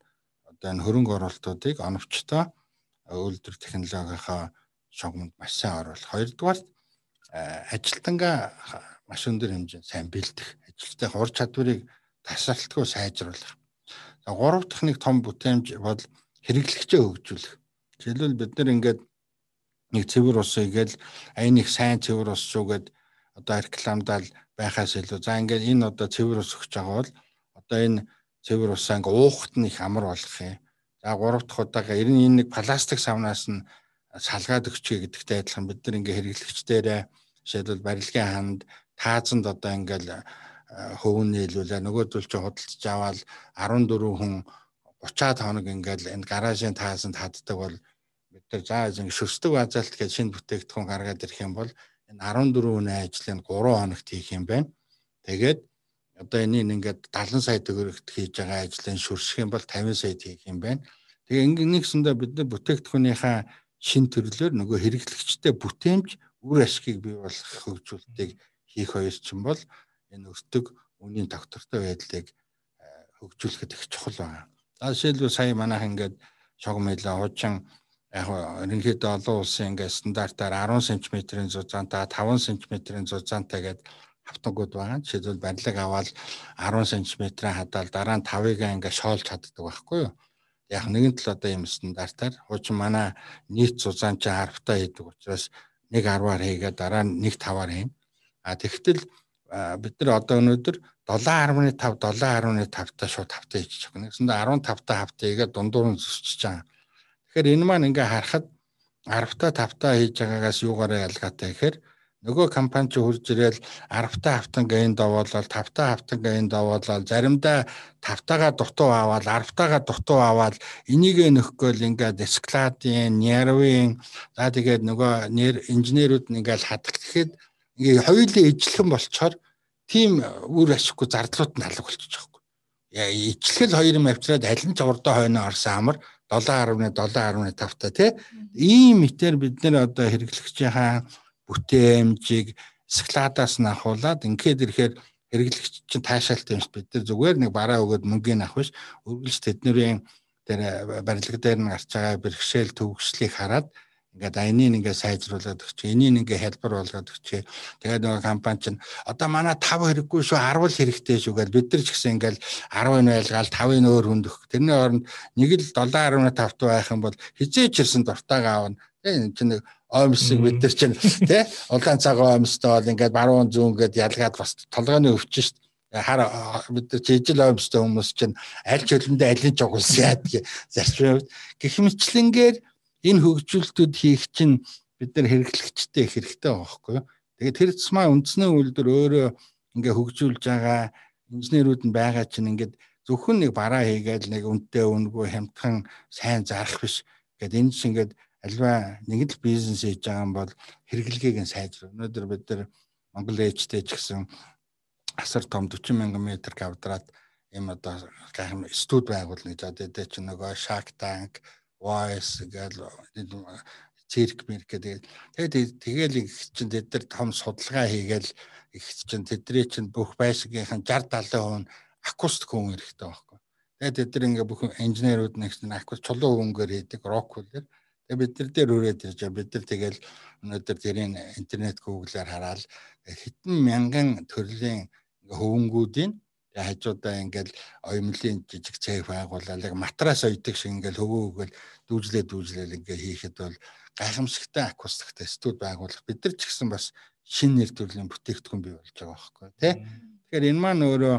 [SPEAKER 2] одоо энэ хөрөнгө оруулалтуудыг оновчтой үйлдвэр технологийнхаа шугамд маш сайн оруулах. Хоёрдугаар ажилтнгаа маш өндөр хэмжээнд сайн бэлдэх, ажилтны ур чадварыг тасралтгүй сайжруулах. За гурав дахь нэг том бүтээмж бол хэрэглэгчээ хөгжүүлэх. Жишээлбэл бид нар ингээд нэг цэвэр ус игээл аян их сайн цэвэр ус шүү гэд одоо рекламдаад байхаас илүү за ингээд энэ одоо цэвэр ус өгч байгаа бол одоо энэ цэвэр усаа ингээ уухт нь их амар болох юм. За гурав дахь удаага ер нь энэ нэг пластик савнаас нь салгаад өгчээ гэдэгтэй адилхан бид нар ингээ хэрэглэгчдэрээ жишээлбэл барилгын ханд таазанд одоо ингээл хөвөн нийлүүлээ нөгөөдөл чи худалдаж аваад 14 хүн 30-аад хоног ингээл энэ гаражийн таазанд хаддаг бол бид нар за ингэ шөсдөг базалт гэж шинэ бүтээгдэхүүн гаргаад ирэх юм бол энэ 14 хүний ажлыг 3 хоногт хийх юм байна. Тэгээд одоо энийг ингээд 70 сая төгрөгт хийж байгаа ажлын шүрших юм бол 50 сая хийх юм байна. Тэгээ ингээд нэгсэндээ бид нар бүтээгдэхүүнийхээ шин төрлөөр нөгөө хэрэглэгчтэй бүтээмж үр ашгийг бий болох хөгжүүлэлтийг хийх хоёр ч юм бол энэ өртөг үнийн доктортой байдлыг э, хөгжүүлэхэд их чухал байна. За жишээлбэл сая манайх ингээд шогмэлээ хуучин яг ерөнхийдөө олон улсын ингээд стандартаар 10 см-ийн зузаантай 5 см-ийн зузаантай гэдэг автогууд байгаа. Жишээлбэл барилга аваад 10 см-ийн хадаал дараа нь 5-ыг ингээ шоолж чаддаг байхгүй юу? Яг нэгэн тал одоо юм стандартаар хуучин манай нийт зузаан чи 10-таа хийдэг учраас нэг 10-аар хийгээд дараа нь нэг 5-аар хийн. А тэгтэл бид нар одоо өнөөдөр 7.5 7.5-таа шууд 5-таа хийчих. Нэгсэндээ 15-таа хавтаа хийгээд дундуур нь зөсчихөж байгаа. Тэгэхээр энэ маань ингээ харахад 10-таа 5-таа хийж байгаагаас юугаараа ялгаатай гэхээр нөгөө компани ч хурж ирээл 10-та хавтан гаин довоолол 5-та хавтан гаин довоолол заримдаа 5-тагаа дутуу аваад 10-тагаа дутуу аваад энийг нөхгөөл ингээд эскладын, нервын за тэгээд нөгөө инженерүүд нь ингээд хадгалт гэхэд ингээ хоёулаа ижлэхэн болчоор тийм үр ашиггүй зардлууд нь алга болчихж байгаа ижлэхэл хоёр юм авчираад аль нь ч урдаа хойно орсон амар 7.7 7.5 та тий ийм мэтэр бид нэр одоо хэрэглэгчийн бүтээмжийг складаас нь ахуулаад ингээд ирэхээр хэрэглэгч чинь таашаалт юм шүү бид нар зүгээр нэг бараа өгөөд мөнгөний авах биш. Үргэлж тэднэрийн тэр барилга дээр нь гарч байгаа бэрхшээл төвөгслийг хараад ингээд айныг ингээд сайжруулад өгч, энийг ингээд хэлбэр болгоод өгч. Тэгээд нөгөө компани чинь одоо манай 5 хэрэггүй шүү 10 л хэрэгтэй шүү гэж бид нар ч гэсэн ингээд 10-ын байлгаал 5-ын өөр хөндөх. Тэрний оронд нэг л 7.5 байх юм бол хизээч ирсэн дуртайгаа аавна. Тэгээд энэ чинь оймсыг бид нар чинь тий улаан цагаан оймстой бол ингээд баруун зүүн гээд ялгаад бас толгойн өвчин шүү хар бид нар жижиг оймстой хүмүүс чинь аль ч хөлөндөө алийг ч угуулсан яа гэх зарчим гэх мэтлэнгээр энэ хөгжүүлэлтүүд хийх чинь бид нар хэрэглэгчтэй хэрэгтэй байгаа байхгүй юу тэгээд тэр тусмаа үндэсний үйлдвэр өөрөө ингээ хөгжүүлж байгаа инженерүүд нь байгаа чинь ингээд зөвхөн нэг бараа хийгээл нэг үнэтэй үнгүй хямдхан сайн зарах биш гэд энэ чинь ингээд альва нэг л бизнес хийж байгаа юм бол хэрэглэгийг нь сайжруулах. Өнөөдөр бид нар Монгол ээжтэй ч гэсэн асар том 40 мянган метр квадрат ийм одоо гайхам студ байгуулна гэж одоо тэ чи нөгөө Shark Tank, Voice гэл цирк мэрк гэдэг. Тэгээд тэгэл их чинь тэд нар том судалгаа хийгээл их чинь тэдний чинь бүх байшингийнхэн 60 70% нь акустик хүн хэрэгтэй байхгүй. Тэгээд тэд нар ингээ бүх инженерүүд нэг чинь акустик чулуу хөнгөөр хийдэг, рок хүлээр Тэгээ бид нар дээр өрөөд ирж. Бид нар тэгэл өнөөдөр тэрийн интернет гуглаар хараад хэдэн мянган төрлийн хөвөнгүүдийн тэгээ хажуудаа ингээл оюмлын жижиг цэг байгуулаад яг матрас ойдөг шиг ингээл хөвөө өгөөл дүүжлээ дүүжлээ ингээ хийхэд бол гайхамшигтай акустиктэй студ байгуулах бид нар ч гэсэн бас шин нэр төрлийн бүтээгдэхүүн бий болж байгаа байхгүй тий. Тэгэхээр энэ маань өөрөө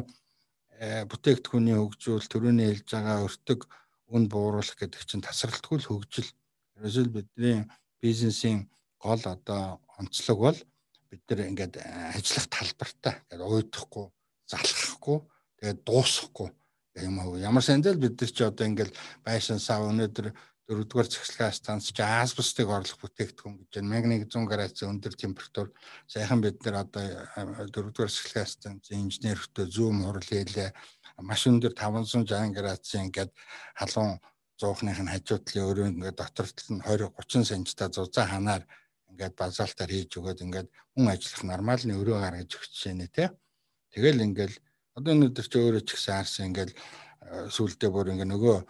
[SPEAKER 2] э, бүтээгдэхүүний хөгжүүл төрөний хэлж байгаа өртөг үн бууруулах гэдэг чинь тасралтгүй л хөгжил Ерөөсөө бидний бизнесийн гол одоо онцлог бол бид нар ингээд э, ажиллах талбартаа ингээд уйдахгүй, залхахгүй, тэгээд дуусахгүй юм уу. Ямар сандал бид нар ч одоо ингээд байшин сав өнөөдөр дөрөвдүгээр цэцлэгээ станц чи асбестыг орлох бүтээгдэхүүн гэж байна. 1100 градус өндөр температур сайхан бид нар одоо э, дөрөвдүгээр цэцлэгээ станц инженер хөтөө зүүм хурал хийлээ. Маш өндөр 560 градусын ингээд халуун зуухных нь хажуу талын өөрөө ингээд дотор тал нь 20 30 сантитай зузаан ханаар ингээд базалтаар хийж өгөөд ингээд хүн ажиллах нормалны өрөө гаргаж өгч шэнэ тий. Тэгэл ингээд одоо өнөөдөр ч өөрөө ч гэсэн арсан ингээд э, сүулдэ бүр ингээд нөгөө э,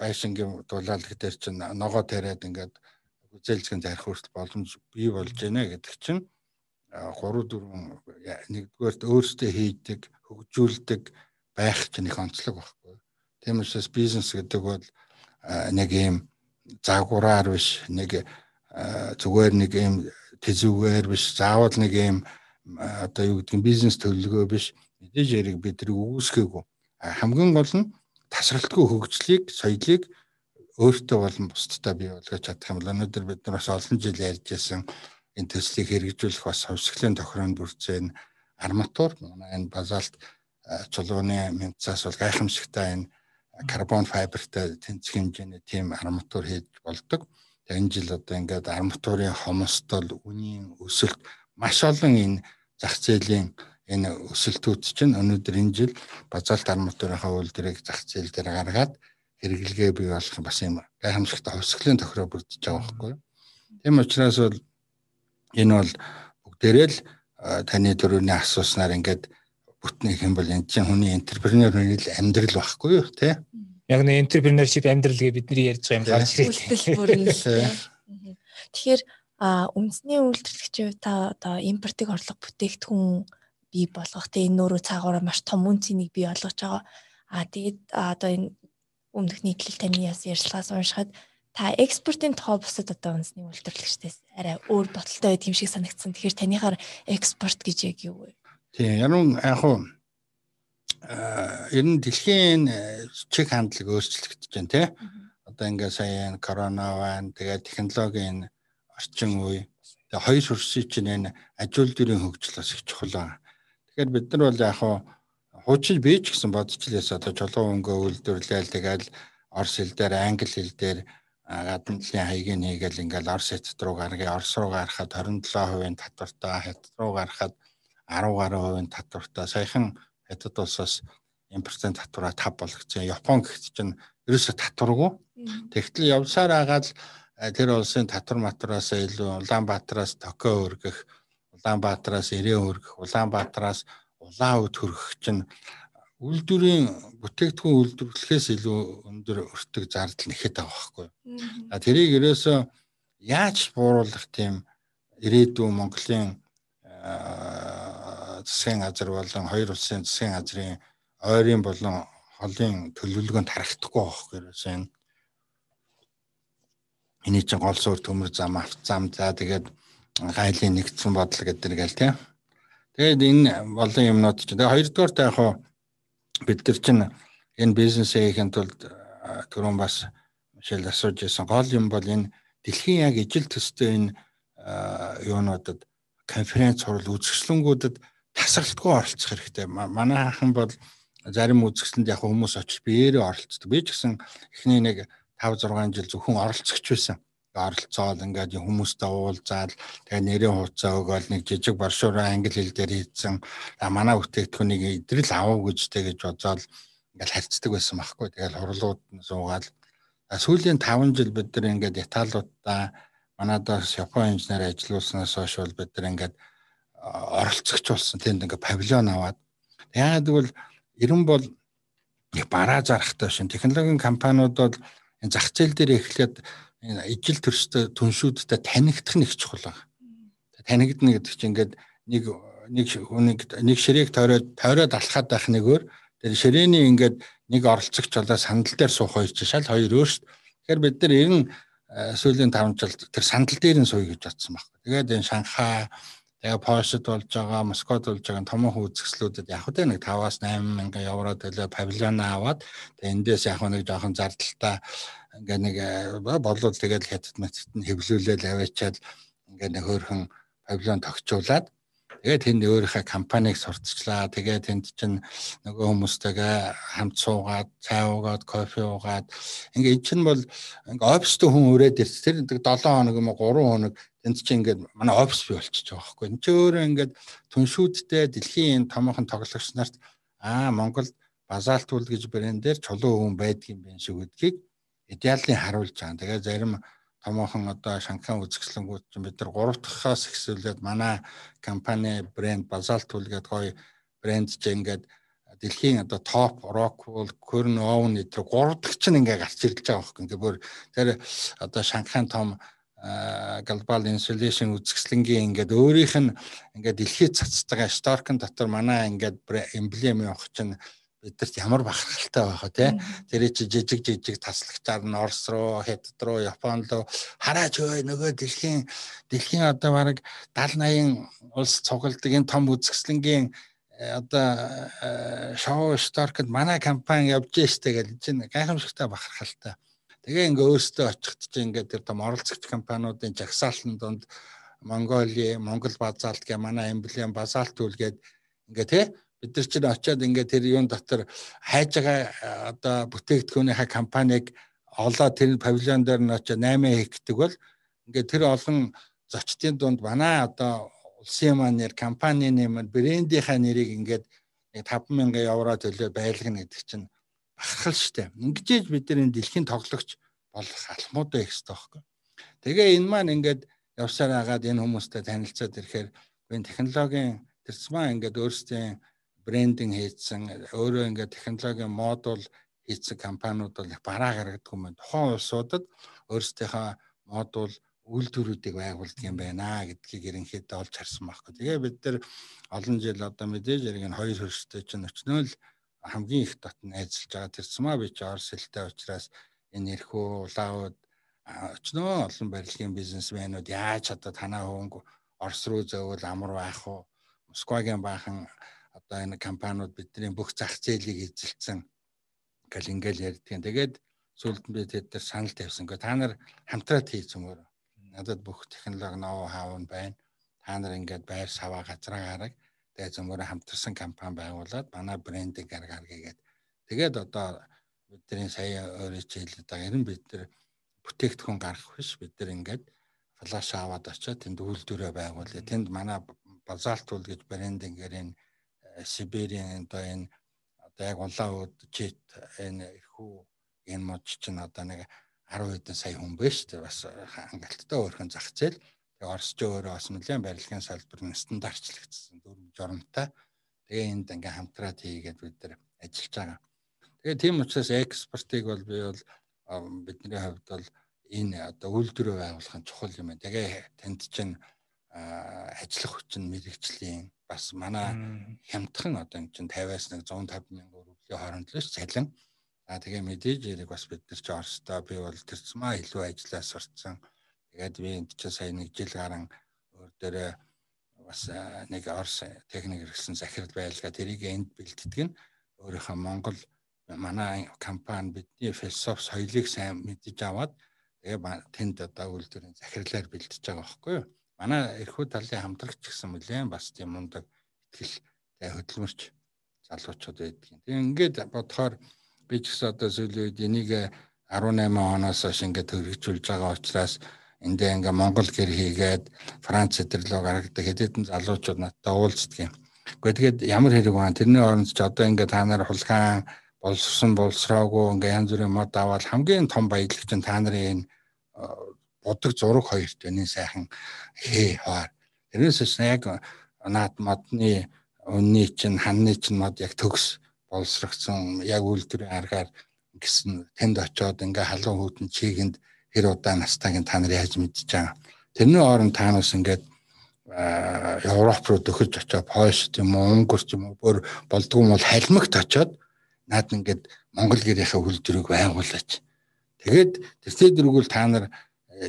[SPEAKER 2] байшингийн дулаалг дээр чинь ногоо тариад ингээд гүзэлцгэн зарих хүртэл боломж бий болж байна гэдэг чинь 3 4 нэгдүгээрт өөрсдөө хийдэг хөгжүүлдэг байх чинь их онцлог байхгүй. Тийм учраас бизнес гэдэг бол нэг юм загвараар биш нэг зүгээр нэг юм тэзүүгээр биш заавал нэг юм одоо юу гэдэг нь бизнес төлөвлөгөө биш мэдээж яриг бидний үүсгээгүй хамгийн гол нь тасралтгүй хөгжлийг соёлыг өөртөө болон бусдад бий болгож чадах юм бол өнөөдөр бид нар бас олон жил ярьж байсан энэ төслийг хэрэгжүүлэх бас хувьсгалын тохироонд бүрцэн арматур манай энэ базалт чулууны мянцаас бол гайхамшигтай энэ карбон файбертай тэнцэх хэмжээний тийм арматур хийж болдог. Тэгээ энэ жил одоо ингээд арматурын хомсдол, үнийн өсөлт маш олон энэ зах зээлийн энэ өсөлтүүд чинь өнөөдөр энэ жил базалт арматурынхаа үйлдвэрийг зах зээл дээр гаргаад хэрэглэгээ бий болох бас юм гайхамшигтай хувьсгалын тохироо бүрдэж байгаа байхгүй юу. Тийм учраас бол энэ бол бүгдээрээ л таны төрөний асууснаар ингээд бүтнэх юм бол энэ чинь хүний энтерпренеурийн амьдрал байхгүй юу тий
[SPEAKER 1] Яг нэг entrepreneurship амьдрал гээ бидний ярьж байгаа юм гарч
[SPEAKER 3] ирээ. Тэгэхээр үндэсний үйлдвэрлэгчийн та одоо импортыг орлого бүтээгдэхүүн бий болгох те энэ нөрөө цаагаараа маш том үн цэнийг бий болгож байгаа. А тэгээд одоо энэ өмнөх нийтлэл таны яс ярьцлагаас уншихад та экспортын тоо бусад одоо үндэсний үйлдвэрлэгчдээс арай өөр боталтай байд юм шиг санагдсан. Тэгэхээр танийхаар экспорт гэж яг юу вэ?
[SPEAKER 2] Тийм, яруу яг хуу ер нь дэлхийн э, чиг хандлага өөрчлөгдөж байна тий. Одоо ингээ сая корона байна. Тэгээд технологийн орчин үе. Тэгээд хоёр хөрсөй чинь энэ ажил дөрийн хөгжил бас их чухал. Тэгэхээр бид нар бол яг хуу хуучин бий ч гэсэн бодчихлээс одоо чулуун өнгөө үйлдвэрлээл тэгээд орс хэл дээр англи хэл дээр гадны талын хаягийг хийгээл ингээл орс хятад руу гаргая орс руу гарахад 27% татвартай хятад руу гарахад 10 гаруй хувийн татвартай саяхан хятад улсаас импортын татвараа 5 болгоцсон. Япон гэхэд чинь ерөөсө татваргүй. Тэгтэл явсаар агаад тэр улсын татвар матраас илүү Улаанбаатараас Токио өргөх, Улаанбаатараас Ирээ өргөх, Улаанбаатараас улаан үд хөргөх чинь үйлдвэрийн бүтээгдэхүүн үйлдвэрлэхээс илүү өндөр өртөг зардал нэхэд байгаа байхгүй. А тэрийг ерөөсөө яаж бууруулах тийм ирээдүйн Монголын засгийн газар болон хоёр улсын засгийн газрын ойрын болон холын төлөвлөгөөнд харагдахгүй байхгүй ерөөсөө энэ. Эний чинь гол суурь төмөр зам, авт зам за тэгээд гайлын нэгдсэн бодол гэдэг гэл тийм. Тэгээд энэ болон юмнууд чинь тэгээд хоёрдугаар та яг бид нар чинь энэ бизнесээ хийхэд тулд түрүүн бас Мишель асууж байсан гол юм бол энэ дэлхийн яг ижил төстэй энэ юунуудад конференц хурал үзэсгэлэнгүүдэд тасралтгүй оролцох хэрэгтэй. Манай хахан бол зарим үзэсгэлэнд яг хүмүүс очиж биеэрээ оролцдог. Би ч гэсэн эхний нэг 5 6 жил зөвхөн оролцогч байсан. Оролцоол ингээд хүмүүстэй уулзаал тэгээ нэрийн хуудасаа өгөөл нэг жижиг боршуураа англи хэл дээр хийсэн. Манай бүтээгдэхүүнийг идрэл авав гэжтэй гэж бодоод ингээд харьцдаг байсан байхгүй. Тэгэл хурлууд суугаал. Сүүлийн 5 жил бид нар ингээд Италиудаа манадаас Японы инженер ажиллуулснаас хойш бол бид нар ингээд оролцогч болсон. Тэнд ингээд павильон аваад. Яагаад гэвэл ерөн бол нэг бараа зарахтай шин технологийн компаниуд бол энэ зах зээл дээр эхлээд ижил төрстэй түншүүдтэй танигдах нэг чухал байна. Танигдна гэдэг чинь ингээд нэг нэг хүнийг нэг ширээг тойроод тойроод алхаад байх нэгээр тэр ширээний ингээд нэг оролцогч болоо сандал дээр суух хоёр чинь шал хоёр өөрсд. Тэгэхээр бид нар ер нь сүүлийн 5 жилд тэр сандал дээр нь сууя гэж бодсон байхгүй. Тэгээд энэ Шанхай тэгээ Польшид болж байгаа, Москвад болж байгаа томоохон үзэсгэлүүдэд яг хөтэ нэг 5-аас 8 мянган евро төлөө павильон аваад тэгээ эндээс яг нэг жоохон зардалтай ингээ нэг болоод тэгээд хятад мэтт нь хэвлүүлээл аваачаад ингээ нэг хөөрхөн павильон тогтчуулаад Тэгээд тэнд өөрийнхөө компанийг сурталчлаа. Тэгээд тэнд чинь нөгөө хүмүүстэйгээ хамт суугаад, цай уугаад, кофе уугаад ингээ эн чинь бол ингээ оффистэй хүн өрөөд ирс. Тэр 7 хоног юм уу 3 хоног тэнд чинь ингээ манай офис бий болчихж байгаа байхгүй. Энд чинь өөрөө ингээ түншүүдтэй дэлхийн томоохон тоглогч нарт аа Монголд базаалт үл гэж брэндээр чулуу хүн байдгийн байх шиг үдгийг идеалын харуулж байгаа. Тэгээд зарим томоохон одоо Шанхай үзэсгэлэнгүүд чинь бид нар 3 дахьаас ихсүүлээд манай компани брэнд Basalt Tool гэдэг гоё брэнд чинь ингээд дэлхийн одоо топ Rockwool, Kern Owen гэдэг 3 дахь чинь ингээд гарч ирж байгаа байхгүй. Ингээд бүр тэр одоо Шанхайн том глобал инсулation үзэсгэлэнгийн ингээд өөрийнх нь ингээд дэлхийд цацтайгаа Stork-ын дотор манай ингээд эмблем явах чинь бидэрт ямар бахархалтай байхаа тий Тэр чи жижиг жижиг таслагчаар нь Орос руу, Хятад руу, Японд руу. Хараач өө нөгөө дэлхийн дэлхийн одоо бараг 70 80 улс цугладаг энэ том үзэсгэлэнгийн э, одоо э, шоу Старкд манай компани явж штэ гэж чинь гайхамшигтай бахархалтай. Тэгээ ингээ өөртөө очихд чинь ингээ тэр том оролцогч компаниудын жагсаалтын донд Монголи, Монгол базаалт гэ манай эмблем базаалт үлгээд ингээ тий бид нар чинь очиод ингээд тэр юун дотор хайж байгаа одоо бүтээгдэхүүнийхээ компанийг олоо тэр павильон дээр нь очиод 8 хийгдэг бол ингээд тэр олон зочдын дунд манай одоо улсын маань нэр компани нэмэр брендийнхаа нэрийг ингээд 5000 евро төлөө байлгана гэдэг чинь бахархал штэ. Ингэж бид нар энэ дэлхийн тоглогч болох алхмуудаа их хэрэгтэй байхгүй. Тэгээ энэ маань ингээд явсаар агаад энэ хүмүүстэй танилцаад ирэхээр энэ технологийн тэрцмаа ингээд өөрсдийн брендинг хийсэн өөрөө ингээд технологийн модуль хийсэн компаниуд бол бараа гаргадаг юм байна. Тухайн улсуудад өөрсдийнхөө модуль үйлдвэрүүдийг байгуулдаг юм байна гэдгийг ерөнхийдөө олж харсан байхгүй. Тэгээ бид нар олон жил одоо мэдээж яг энэ хоёр хөрстэй чинь өчнөө л хамгийн их дотн ажиллаж байгаа тэрсмаа би чи орс хэлтэй учраас энэ эрхөө улаауд өчнөө олон барилгын бизнесмэнүүд яаж одоо танаа хөнгө орс руу зөөвөл амар байх уу Москвагийн баахан одоо энэ компаниуд бидний бүх зах зээлийг эзэлсэн гэл ингээл ярьдгийн. Тэгээд сүүлд нь би тэд дээр санал тавьсан. Гэхдээ та нар хамтраад хийц өмөр. Надад бүх технологи ноу хав нь байна. Та нар ингээд байр саваа газраа гараг. Тэгээд зөмөр хамтарсан компани байгуулад манай брендинг гаргаар гээд тэгээд одоо бидний сая өөрөө хэлээд байгаа. Ер нь бид нар бүтээгдэхүүн гаргах биш. Бид нар ингээд флаш аваад очиод тэнд үйлдвэрээ байгуулъя. Тэнд манай базалтул гэж брендингээр энэ Сибирийн одоо энэ одоо яг улаан ууд жит энэ эрхүү энэ мод чинь одоо нэг 10 хэдэн сая хүн шүү дээ. Бас хангалттай өөрхөн зах зээл. Тэгээ Оросч өөрөө бас нэлээд барилгын салбар нь стандартчлагдсан дүрм журамтай. Тэгээ энд ингээм хамтраад хийгээд бид нар ажиллаж байгаа. Тэгээ тийм учраас экспортыг бол би бол бидний хувьд бол энэ одоо үйлдвэрөө байгуулах нь чухал юм байна. Тэгээ танд чинь ажиллах хүчин мэрэгжлийн бас манай хямдхан одоо эн чинь 50-аас нэг 150 мянган рублийн хооронд л ш цалин За тэгээ мэдээж яриг бас бид нар ч Оростой би бол тэрцмаа илүү ажиллаа сурцсан. Тэгээд би энд ч сая нэг жил гарan өөр дээрээ бас нэг Орос техник хэрэгсэн захирал байлгаа тэрийг энд бэлддэг нь өөрийнхөө Монгол манай компани бидний философи соёлыг сайн мэдж аваад тэгээ тэнд одоо үйлдвэрийн захирлаар бэлдэж байгаа байхгүй юу. Манай эрхүү талын хамтрагч гэсэн мөлий бас тийм мундаг ихтэй хөдөлмөрч залуучууд байдаг юм. Тэгээ ингээд бодохоор би ч гэсэн одоо сүүлийн үед энийг 18 оноос хойш ингээд хөргөжүүлж байгаа учраас эндээ ингээ Монгол гэр хийгээд Франц эдэрлөө гаргадаг хэдэн залуучууд надтай уулздаг юм. Гэхдээ тэгээд ямар хэрэг байна? Тэрний оронд ч одоо ингээ та нар хулгайн боловсон боловсроогүй ингээ янз бүрийн мод аваад хамгийн том баялагч нь та нарын энэ бодог зураг хоёрт энэ сайхан хээ хаар. Тэрнээс яг наад модны өнний чинь ханны чинь мод яг төгс боловсрогдсон яг үйлдвэрийн аргаар гэсэн тэнд очиод ингээ халуун хүүдэн чигэнд хэр удаа настайг та нар яаж мэдчихэж байгаа. Тэрний оронд та нас ингээд Европ руу дөхөж очиод Польш юм уу, Унгар ч юм уу бүр болдгоо бол халимагт очиод наад ингээд Монгол гэрийнхээ хөлдрийг байгуулаач. Тэгээд тэртээ дэргүүл та нар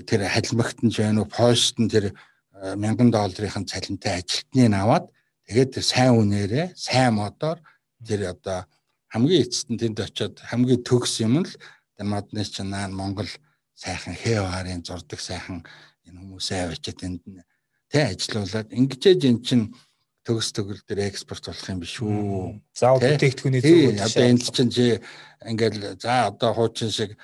[SPEAKER 2] тэр халимагт нь жаа нү Польшд нь тэр э, мянган долларын цалинтай ажилтныг аваад тэгээд тэр сайн үнээрээ сайн модоор тэр одоо хамгийн эцэст нь тэнд очиод хамгийн төгс юм л модны чинь Монгол сайхан хээварын зурдаг сайхан энэ хүмүүсээ авчиад энд нь тэ ажилуулад ингэжээж эн чинь төгс төгөл дээр экспорт болох юм биш үү.
[SPEAKER 1] Заавал бүтээгдэхүүний
[SPEAKER 2] зөв. Одоо энд чинь чи ингээл за одоо хуучин шиг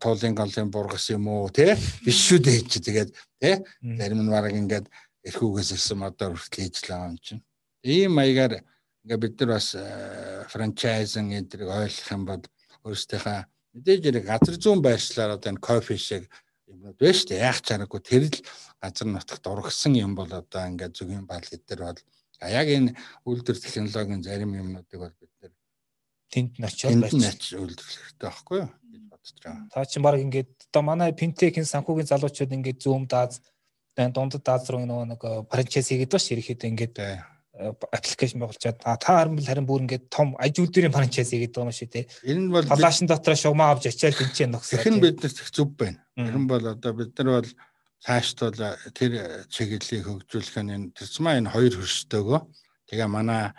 [SPEAKER 2] туулын галын бургас юм уу те? Биш шүү дээ чи тэгээд те? Зарим нь баг ингээд эрхүүгээс ирсэн модоор хүртэл лаа юм чинь. Ийм маягаар ингээд бид нар бас франчайзинг эдрийг ойлгох юм бол өөрсдийнхөө мэдээж яг газар зүүн байршлаар одоо энэ кофе шиг юмнууд байна шүү дээ. Яах чаргагүй тэр л газар нутагт ургасан юм бол одоо ингээд зөвгийн бал эдэр бол яг энэ үйлдвэр технологийн зарим юмнуудыг бол бид нэр
[SPEAKER 1] тэнд нь очиод
[SPEAKER 2] байж үйлдвэрлэх хэрэгтэй байхгүй юу бодож байгаа.
[SPEAKER 1] Та чинь баг ингээд одоо манай финтекийн санхүүгийн залуучууд ингээд зүүм дааз дундад дааз руу нөгөө нэг франчайз хийгээд баш ирэхэд ингээд аппликейшн байгуулчаад а та харин бол харин бүр ингээд том аж үйлдвэрийн франчайз хийгээд байгаа юм шүү те.
[SPEAKER 2] Энэ бол
[SPEAKER 1] талаашин дотор шугамаа авч ачаал тэнцээ нөхсөө.
[SPEAKER 2] Хэн биднэрт их зүв байна. Энэ бол одоо бид нар бол цаашд бол тэр чиглэлийг хөгжүүлэх нь тэрцмаа энэ хоёр хөрштөөгөө тэгээ манай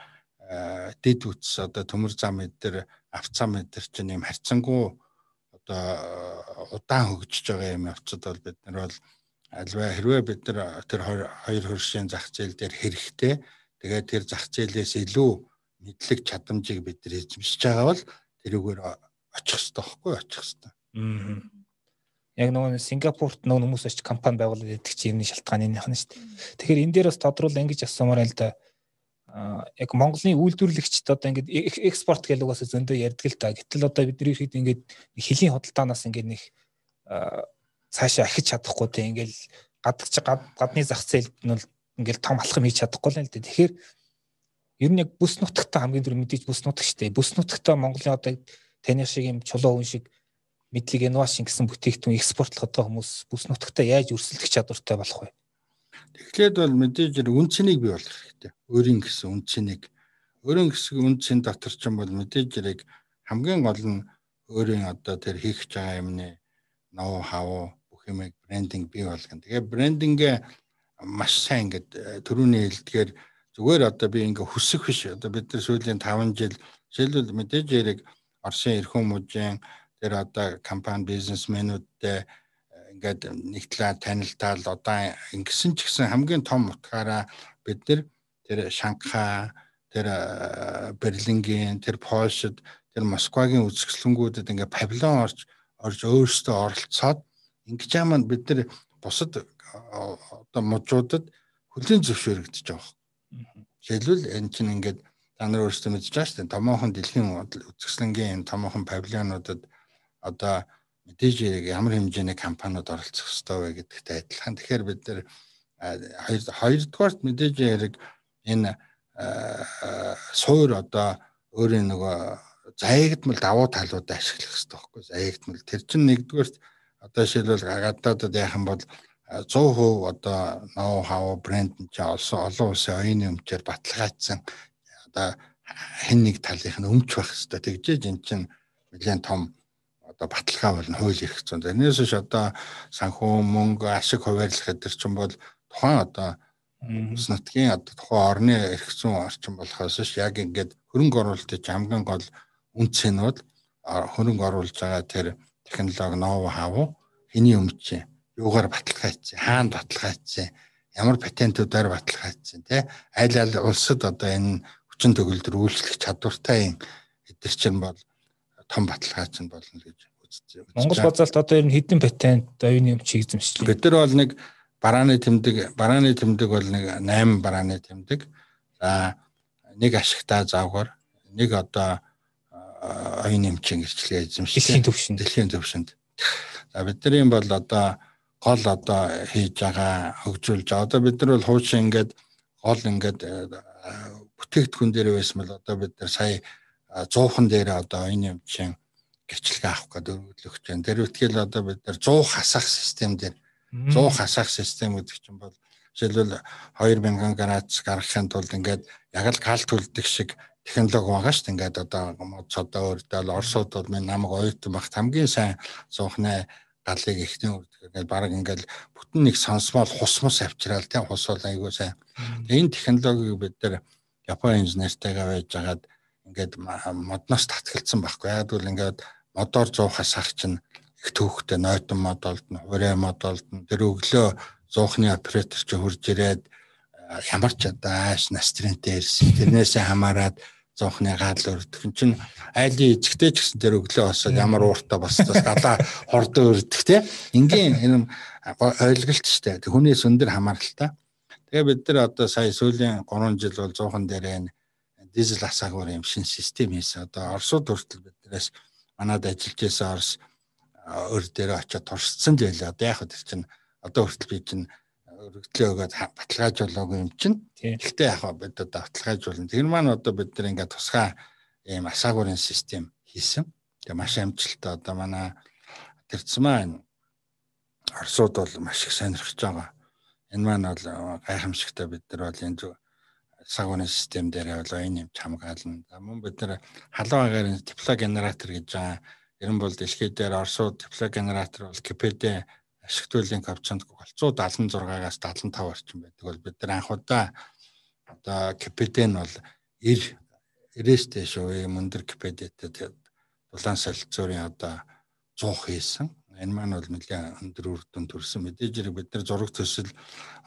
[SPEAKER 2] дэд үтс одоо төмөр зам эдэр авцаа мэдэр чинь юм харьцангуй одоо удаан хөгжиж байгаа юм явцад бол бид нар бол альва хэрвээ бид нар тэр хоёр хөршийн зах зээл дээр хэрэгтэй тэгээд тэр зах зээлээс илүү мэдлэг чадамжийг бид нар эзэмшиж байгаа бол тэрүүгээр очих хэрэгтэй байхгүй очих хэрэгтэй. Аа
[SPEAKER 1] яг нөгөө Сингапурт нөгөө хүмүүс очиж компани байгуулад идэх чинь юмны шалтгаан энийх нь шүү дээ. Тэгэхээр энэ дээр бас тодруулан ингэж асуумаар л да яг Монголын үйлдвэрлэгчд одоо ингээд экспорт гэдэг угаасаа зөндөө ярьдаг л да. Гэтэл одоо бидний хэд ингээд хөлийн худалдаанаас ингээд нэг цаашаа ахиж чадахгүй те ингээд гадагч гадны зах зээлд нь бол ингээд том алхам хийж чадахгүй л дээ. Тэгэхээр ер нь яг бүс нутагтаа хамгийн түрүү мэдээж бүс нутаг дээ. Бүс нутагтаа Монголын одоо таны шиг юм чулуу хүн шиг мэдлэг инновашн гэсэн бүтээгдэхүүн экспортлох одоо хүмүүс бүс нутагтаа яаж өрсөлдөх чадвартай болох вэ?
[SPEAKER 2] Тэгэхээр бол мэдээж үн цэнийг бий болгох хэрэгтэй. Өөрийн гэсэн үн цэнийг өөрийн гэсэн үн цэн дотор ч юм бол мэдээж яг хамгийн гол нь өөрийн одоо тэр хийх байгаа юмны ноу хав бүх юмыг брендинг бий болгоно. Тэгээ брендингээ маш сайн ингээд э, төрөний хэлдгээр зүгээр одоо би ингээ хүсэх биш. Одоо бид нар сүүлийн 5 жил жишээлбэл мэдээж яг Оросын эрхэм мужийн тэр одоо компани бизнесмэнүүдтэй ингээд нэг талаар танилтаал одоо ингэсэн ч гэсэн хамгийн том утгаараа бид нар тэр Шанхай тэр э, Берлингийн тэр Польшид тэр Москвагийн үзэсгэлэнгүүдэд ингээд павильон орж орж өөрсдөө оролцоод ингэж яамаа бид нар бусад э, одоо мужуудад хүлийн зөвшөөрөгдөж байгаа. Жишээлбэл энэ чинь ингээд та нар өөрсдөө мэдж байгаа шүү дээ. Томоохон дэлхийн үзэсгэлэнгийн томоохон павильонуудад одоо мэдээж ямар хэмжээний компаниуд оролцох ёстой вэ гэдэгтэй адилхан. Тэгэхээр бид нэр хоёрдугаарт мэдээж яг энэ суур одоо өөрийн нөгөө заягдмал давуу талуудаа ашиглах хэрэгтэй байхгүй заягдмал. Тэр чинь нэгдүгээрт одоо жишээлбэл гадаадад яхан бол 100% одоо ноу хав брэнд нь олсон олон улсын оюуны өмчөөр баталгаажсан одоо хэн нэг талынх нь өмч байх хэрэгтэй тэгжээж эн чинь нэлээд том одоо баталгаа болно хууль эрх зүйн. Тэрнээс биш одоо санхүү мөнгө ашиг хуваарлах гэдэг чинь бол тухайн одоо Улс нутгийн одоо тухайн орны эрх зүйн орчин болохоос ш яг ингээд хөрөнгө оруулалтын хамгийн гол үнц нь бол хөрөнгө оруулж байгаа тэр технологи ноу хав хэний өмч юугаар баталгаажсан хаана баталгаажсан ямар патентуудаар баталгаажсан тий аль аль улсад одоо энэ хүчин төгөлдөр үйлчлэх чадвартай эдгэр чинь бол том баталгаач нь болно гэж.
[SPEAKER 1] Монгол базаалт одоо ер нь хэдэн патент оюуны өмч эзэмшлээ.
[SPEAKER 2] Бид нар бол нэг барааны тэмдэг барааны тэмдэг бол нэг 8 барааны тэмдэг. За нэг ашигтаа заавгаар нэг одоо оюуны эмчийн гэрчлэгээ эзэмшсэн.
[SPEAKER 1] Дэлхийн төвшөнд.
[SPEAKER 2] Дэлхийн төвшөнд. За бидний бол одоо гол одоо хийж байгаа хөгжүүлж байгаа. Одоо бид нар бол хуучин ингээд гол ингээд бүтээгдэхүүн дээр байсан бол одоо бид нар сая 100хан дээр одоо оюуны эмчийн гэрчлэгээ авах гэдэг өргөдлөгч байна. Тэр үтгэл одоо бид нар 100 хасах систем дээр 100 хасах систем гэдэг чинь бол жишээлбэл 2000 градус гаргахын тулд ингээд яг л калт төлдөг шиг технологи байгаа шүү дээ. Ингээд одоо цодоо өрдөл Оросууд бол минь намайг оюутан багт хамгийн сайн суухнаа галыг ихний үрдгээд баг ингээл бүтэн нэг сонсмол хус мус авчраал тийм хус бол айгүй сайн. Энэ технологиг бид нар Японы инженертайгаа байж байгаад ингээд модноос татгалцсан байхгүй. Яг бол ингээд модоор 100 хасах чинь их төвхтэй нойтон мод олдно, хуурай мод олдно. Тэр өглөө 100-ны оператор чи хурж ирээд ямар ч одоо ааш настринтэй ирсэн. Тэрнээсээ хамаарад зонхны гал өрдөх чинь айлын эзэгтэй ч гэсэн тэр өглөө босоод ямар ууртай босдоос далаа хордоо өрдөх те ингийн энэ ойлголт штэ хүнээс өндөр хамааралтай тэгээ бид нар одоо сая сүүлийн 3 жил бол 100хан дээрээ дизель асаагуур юм шин систем хийсэн одоо орсууд хүртэл биднээс манад ажиллаж байсан орс өр дээр очиод туршсан л байлаа одоо яг хөө тэр чинь одоо хүртэл би чинь өргөдлөө өгөөд баталгаажуулаагүй юм чинь. Гэхдээ яг бид одоо баталгаажуулна. Тэр маань одоо бид нар ингээд тусгай ийм асаагуурын систем хийсэн. Тэгээ маш амжилттай одоо манай тэрцмаа энэ Оросууд бол маш их сонирхож байгаа. Энэ маань бол гайхамшигтай бид нар бол энэ сагууны систем дээр бол энэ юм хамгаална. За мөн бид нар халуун агаар дипло генератор гэж байгаа. Ер нь бол дэлхийд дээр Оросууд дипло генератор бол КПД ашигтуулын капчанд 376-аас 75 орчим байдаг бол бид нар анх удаа одоо КПД нь бол 90 90-ээс дээш үеийн өндөр КПД-тэй дулаан солилцоорын одоо 100 хийсэн. Энэ маань бол нэлээд өндөр үр дүн төрсэн. Мэдээж хэрэг бид нар зураг төсөл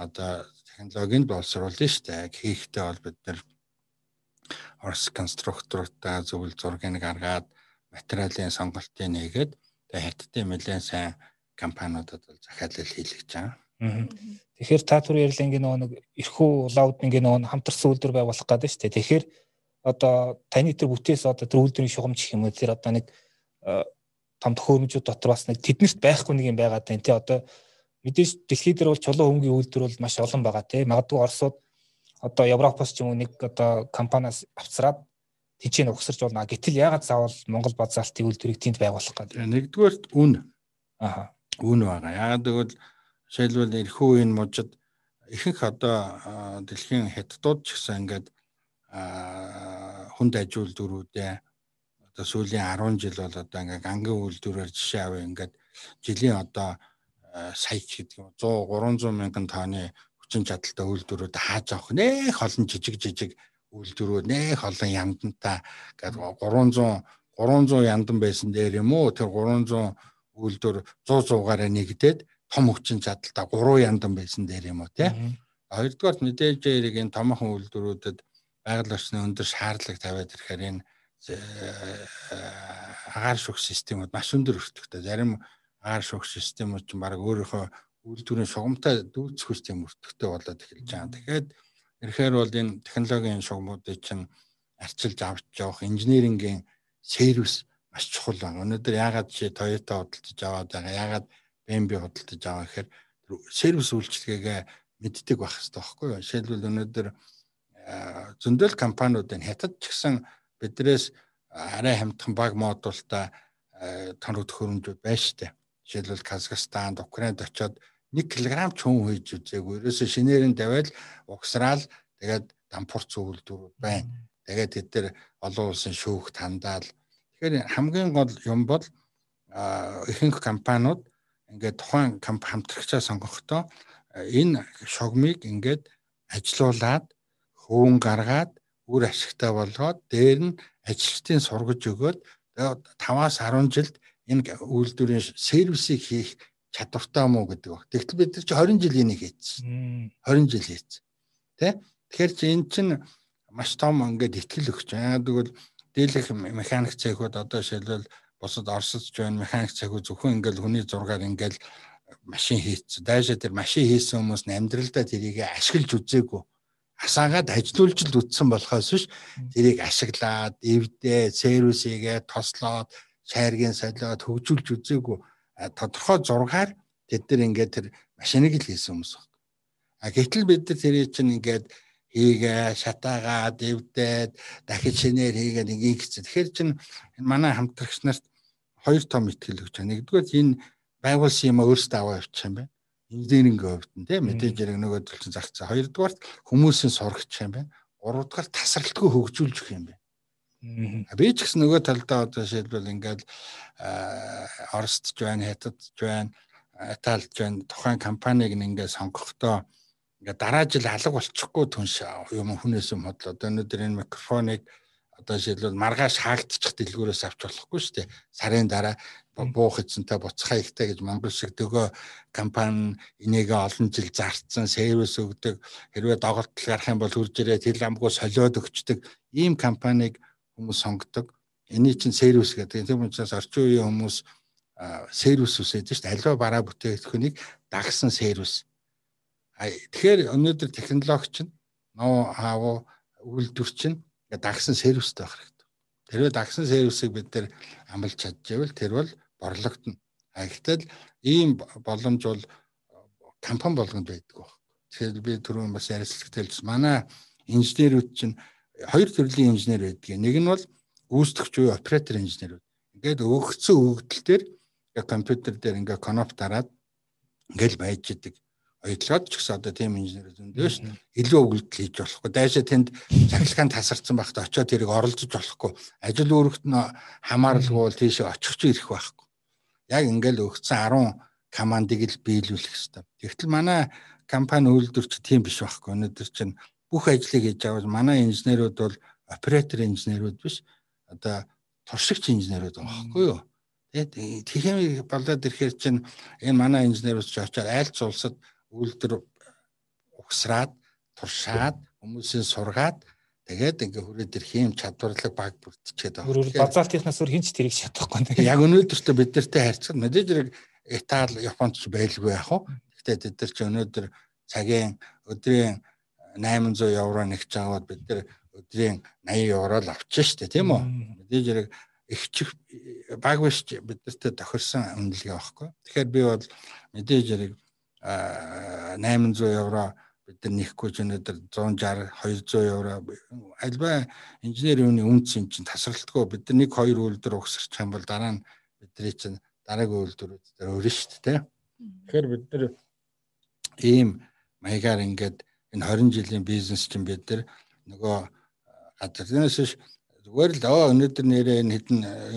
[SPEAKER 2] одоо технологийн боловсруулна шүү дээ. Хийхдээ бол бид нар Орос конструкторуудаа зөвл зургийг гаргаад материалын сонголтыг нээгээд тэгээ хятадын нэлээд сайн компаниудад бол захиалал хийлгэж байгаа.
[SPEAKER 1] Тэгэхээр та түр ярьлаа ингээ нөгөө нэг эрхүү лаууд ингээ нөгөө хамтарсан үйлдвэр байгуулах гэдэг шүү дээ. Тэгэхээр одоо таны тэр бүтээс одоо тэр үйлдвэрийн шугамж гэх юм уу тэр одоо нэг том төхөөрөмжүүд дотор бас нэг тэднэрт байхгүй нэг юм байгаа тань тий одоо мэдээж дэлхийд дээр бол чулуу хөнгөн үйлдвэр бол маш олон байгаа тий магадгүй Оросууд одоо Европоос ч юм уу нэг одоо компаниас авцраад тийчээ угсарч болно. Гэтэл ягаад заавал Монгол базаалтын үйлдвэрийг тэнд байгуулах гэдэг.
[SPEAKER 2] Нэгдүгээр үн. Аха үн байгаа. Яагаад гэвэл жишээлбэл эрхүү үеийн мужид ихэнх одоо дэлхийн хятадууд ч гэсэн ингээд хүнд ажил дөрүүдээ одоо сүүлийн 10 жил бол одоо ингээд гангийн үйлдвэрээр жишээ авъя ингээд жилийн одоо сая гэдэг юм 100 300 мянган тонны хүчин чадалтай үйлдвэрүүд хааж авах нэх олон жижиг жижиг үйлдвэрүүд нэх олон яндантай гэдэг 300 300 яндан байсан дээр юм уу тэр 300 үйлдвэр 100 100-аараа нэгдээд том хүчин чадалтай 3 яндан байсан дээр юм уу тий. Хоёрдугаар мэдээж хэрэг энэ томхон үйлдвэрүүдэд байгаль орчны өндөр шаардлага тавиад ирэхээр энэ э, агаар шух системүүд маш өндөр өртөгтэй. Зарим агаар шух системүүд ч баг өөрийнхөө үйлдвэрийн шугамтай дүүцэх систем өртөгтэй болоод эхэлж байгаа. Тэгэхээр ирэхээр бол энэ технологийн шугамуудыг чинь арчилж авч явах инженерингийн сервис маш чухал байна. Өнөөдөр яагаад чи Toyota худалдаж аваад байгаа, яагаад BMW худалдаж аваа гэхээр сервис үйлчилгээгээ мэддэг байх хэрэгтэй байхгүй юу? Жишээлбэл өнөөдөр зөндөл компаниудын хятад ч гэсэн бидрээс арай хамтхан баг модултай тоног төхөөрөмжүүд байна штэ. Жишээлбэл Казахстанд, Украинд очиод 1 кг чүн хийж үзээгүй. Ерөөсө шинээрэн даваад угсраал тэгээд дампур цүүлдвэрүүд байна. Тэгээд тэд нар олон улсын шүүх тандаал Тэгэхээр хамгийн гол юм бол ихэнх компаниуд ингээд тухайн хамтрагчаа сонгохдоо энэ шогмыг ингээд ажилуулад хөвөн гаргаад үр ашигтай болгоод дээр нь ажилчдын сургаж өгөөд 5-аас 10 жилд энэ үйлдвэрийн сервисийг хийх чадвартай мó гэдэг баг. Тэгтэл бид нар чи 20 жил энийг хийсэн. 20 жил хийсэн. Тэ? Тэгэхээр чи эн чинь маш том ингээд ихтгэл өгч байгаа. Тэгвэл дийлэх механик цехүүд одоо шилбэл бусад ч байна механик цехүүд зөвхөн ингээд хүний зургаар ингээд машин хийцэн. Дайшаа тэр машин хийсэн хүмүүс нь амьдралдаа тэрийг ашиглаж үзээгүй асаагаад ажилуулж л үтсэн болохоос биш тэрийг ашиглаад эвдээ сервисигээ тослоод шааргийн солиод хөгжүүлж үзээгүй тодорхой зургаар тэд нар ингээд тэр машиныг л хийсэн хүмүүс баг. А гэтэл бид нар тэрийг чинь ингээд хийгээ шатаагаад эвдээд дахиж шинээр хийгээд ингээд хийчихсэн. Тэгэхээр чинь манай хамтрагч нарт хоёр том ихтгэл өгч байгаа. Нэгдүгээр энэ байгуулсан юм өөрсдөө аваа явчих юм байна инженеринг хувьд нь тийм мэдээж хэрэг нөгөө төлчин зарцсан. Хоёрдугаарт хүмүүсийн сурагч юм байна. Гуравдугаар тасралтгүй хөгжүүлж өгөх юм байна. Би ч гэсэн нөгөө талдаа одоо жишээлбэл ингээд Оросд ч байна, Хятадд ч байна, Италид ч байна. Тухайн компанийг ингээд сонгохдоо ингээд дараа жил алга болчихгүй түнш юм хүнээс юм бодлоо. Одоо өнөөдөр энэ микрофоныг одоо жишээлбэл маргааш хаагдчих дэлгүүрээс авч болохгүй шүү дээ. Сарын дараа буух эзэнтэй буцхаа ихтэй гэж Монгол шиг дөгөө компани энийгээ олон жил зарцсан сервис өгдөг хэрвээ доголдол гарах юм бол хурж ирээд хэл амгүй солиод өгчдөг ийм компанийг хүмүүс сонгодог. Эний чинь сервис гэдэг. Тийм учраас орчин үеийн хүмүүс сервис үсээд шүү дээ. Аливаа бараа бүтээгдэхүүнийг дагсан сервис. Тэгэхээр өнөөдөр технологич нь ноо хаав үйлдвэр чинь дагсан сервистэй байх хэрэгтэй. Тэрвээ дагсан сервисыг бид нэр амлж чадчихвэл тэр бол борлогдно. А гэтэл ийм боломж бол компани болгонд байдаг баг. Тэгэхээр би түрүүн бас ярилцлагатэлж манай инженерүүд чинь хоёр төрлийн инженер байдаг. Нэг нь бол гүйцэтгэгч буюу оператор инженерүүд. Ингээд өгөгдсөн өгөгдөл дээр компьютер дээр ингээд коноп дараад ингээд байж идэг оюутлагад ч гэсэн одоо тийм инженер зөндөө ш илүү өгөлдөл хийж болохгүй. Дайшаа тэнд цахилгаан тасарсан байхдаа очиод тэрийг оролцож болохгүй. Ажил үүрэгт нь хамааралгүй тийш очих ч ирэх байхгүй яг ингээл өгцөн 10 командыг л биелүүлэх хэрэгтэй. Тэгтэл манай компани үйлдвэрч тийм биш байхгүй. Өнөөдөр чинь бүх ажлыг хийж байгаа манай инженерүүд бол оператор инженерүүд биш. Одоо туршигч инженерүүд байгаа байхгүй юу? Тэгээд тэгэхээр болоод ирэхээр чинь энэ манай инженерүүд ч очиад айлц улсад үйлдвэр угсраад туршаад хүмүүсийн сургаад Тэгээд ингээ хүрээд ирэх юм чадварлаг баг бүрдчихэд
[SPEAKER 1] байгаа. Өөрөөр базаалтынхнаас өөр хинч тэрийг чадахгүй.
[SPEAKER 2] Яг өнөөдөртөө бид нартай харьцаад мэдээж хэрэг Итали, Японд ч байлгүй яах вэ? Гэхдээ бид нар ч өнөөдөр цагийн өдрийн 800 евро нэгж аваад бид нар өдрийн 80 евро л авчих штэ тийм үү? Мэдээж хэрэг их чих баг биш бид нартай тохирсон үнэлгээ байхгүй. Тэгэхээр би бол мэдээж хэрэг 800 евро бид нар нэхгүй ч өнөөдөр 160 200 евро альба инженерийн үний үнц юм чинь тасралтгүй бид нар нэг хоёр үйлдвэр угсарчих юм бол дараа нь бидний чинь дараагийн үйлдвэрүүд дээр өрнө шүү дээ. Тэгэхээр бид нар ийм маягаар ингээд энэ 20 жилийн бизнес чинь бид нар нөгөө гадааднаас зүгээр л оо өнөөдөр нэрээ энэ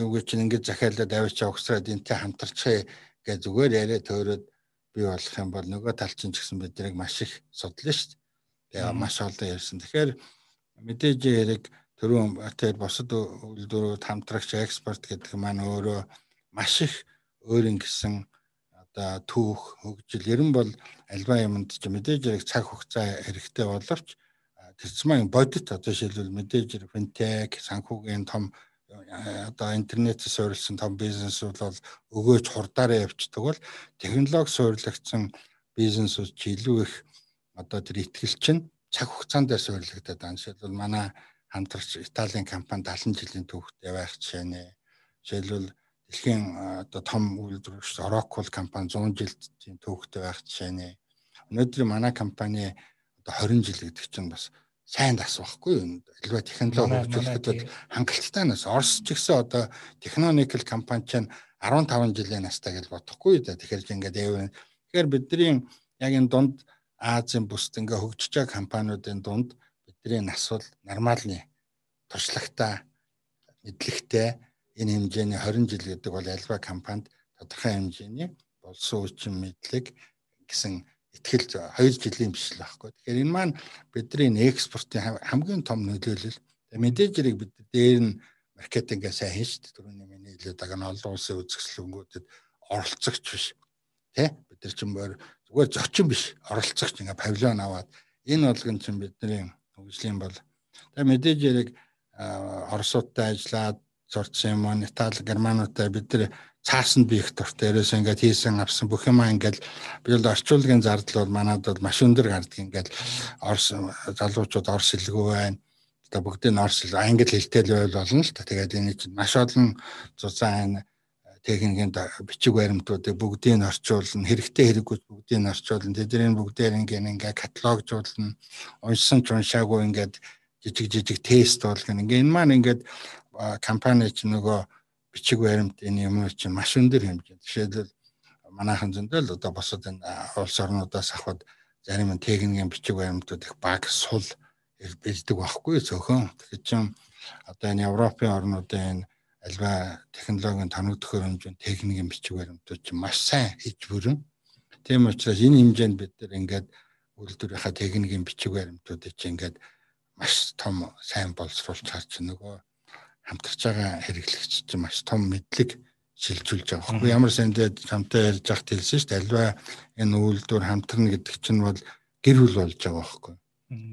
[SPEAKER 2] юу гэж чинь ингээд захиалаад авчаа угсраад энтэй хамтарчаа гэж зүгээр яриа төөрөөд бий болох юм бол нөгөө талчин ч гэсэн бид нарыг маш их судлаа шүү дээ. Тэгээ маш олон ярьсан. Тэгэхээр мэдээж хэрэг төрөө тэр босод үйлдвэрүүд хамтрагч экспорт гэдэг маань өөрөө маш их өөр ингэсэн одоо түүх хөгжил ерөн бол альва юмд ч мэдээж хэрэг цаг хугацаа хэрэгтэй боловч тэрцмаа бодит одоо шилбэл мэдээж финтек санхүүгийн том одоо интернетээс суурилсан том бизнесүүд бол өгөөж хурдаараа явцдаг бол технологи суурилагдсан бизнесүүд ч илүү их одоо тэр ихтгэл чинь цаг хугацаанд суурилагдаад байна. Жишээлбэл манай хамтрагч Италийн компани 70 жилийн түүхт явах жишээ нэ. Жишээлбэл дэлхийн одоо том үйлдвэрч Oracle компани 100 жилийн түүхт байх жишээ нэ. Өнөөдөр манай компани одоо 20 жил гэдэг чинь бас сайн дас байхгүй юу? Альва технологи хөгжүүлэхэд хангалттай нас. Орос ч гэсэн одоо техноникл компани чинь 15 жилийн настай гэж бодохгүй да. Тэгэхээр ингээд явна. Тэгэхээр бидний яг энэ дунд Азийн бүсд ингээ хөгжиж байгаа компаниудын дунд бидний нас бол нормалны туршлагатай, мэдлэгтэй энэ хэмжээний 20 жил гэдэг бол альва компанид тодорхой хэмжээний болсон үчин мэдлэг гэсэн итгэл 2 жилийн биш л байхгүй. Тэгэхээр энэ маань бидний экспортын хамгийн том нөлөөлөл. Мэдээж хэрэг бид дээр нь маркетингээ сайн хийн шүү дээ. Түрүүний миний хэлээд байгаа нь олон улсын үзэсгэлэнгүүдэд оролцогч биш. Тэ? Бид нар ч боор зүгээр зочин биш. Оролцогч ингээ павильон аваад энэ болгон чинь бидний хөгжлийн бол тэгээ мэдээж хэрэг Оросуудтай ажиллаад сурцсан юм уу, Итали, Германуудтай бид нар цаасанд биех дуртай. Ерөөс ингээд хийсэн авсан бүх юмаа ингээд би бол орчуулгын зардал бол манад бол маш өндөр гардаг ингээд Орос залуучууд Орос хэлгүй байна одоо бүгдийг нь орс англи хэлтэй л байл болно л та. Тэгээд энэ чинь маш олон зузаан техникийн бичиг баримтуудыг бүгдийг нь орчуулна, хэрэгтэй хэрэггүй бүгдийг нь орчуулна. Тэдний бүгдээр ингээ ингээ каталогжуулна. Уншсан ч уншаагүй ингээд жижиг жижиг тест болгоно. Ингээ энэ маань ингээд компани ч нөгөө бичиг баримт энэ юм чинь маш өндөр хэмжээнд. Жишээлбэл манайхан зөндөл одоо босод энэ улс орнуудаас авахд зарим нь техникийн бичиг баримтууд их баг сул бэлдэг байхгүй зөвхөн тэгэхээр чим одоо энэ Европын орнуудын альва технологийн тоногдох хэмжээнд техникийн бичиг баримтууд чинь маш сайн хийж бүрэн. Тийм учраас энэ хэмжээнд бид нар ингээд үйлдвэрийнхаа техникийн бичиг баримтуудыг чинь ингээд маш том сайн боловсруулж харж нөгөө хамтарч байгаа хэрэглэгч чинь маш том мэдлэг шилжүүлж байгаа байхгүй. Ямар сандад хамтаа ярьж явахт хэлсэн шүү дээ. Альва энэ үйлдвэр хамтарна гэдэг чинь бол гэр бүл болж байгаа байхгүй.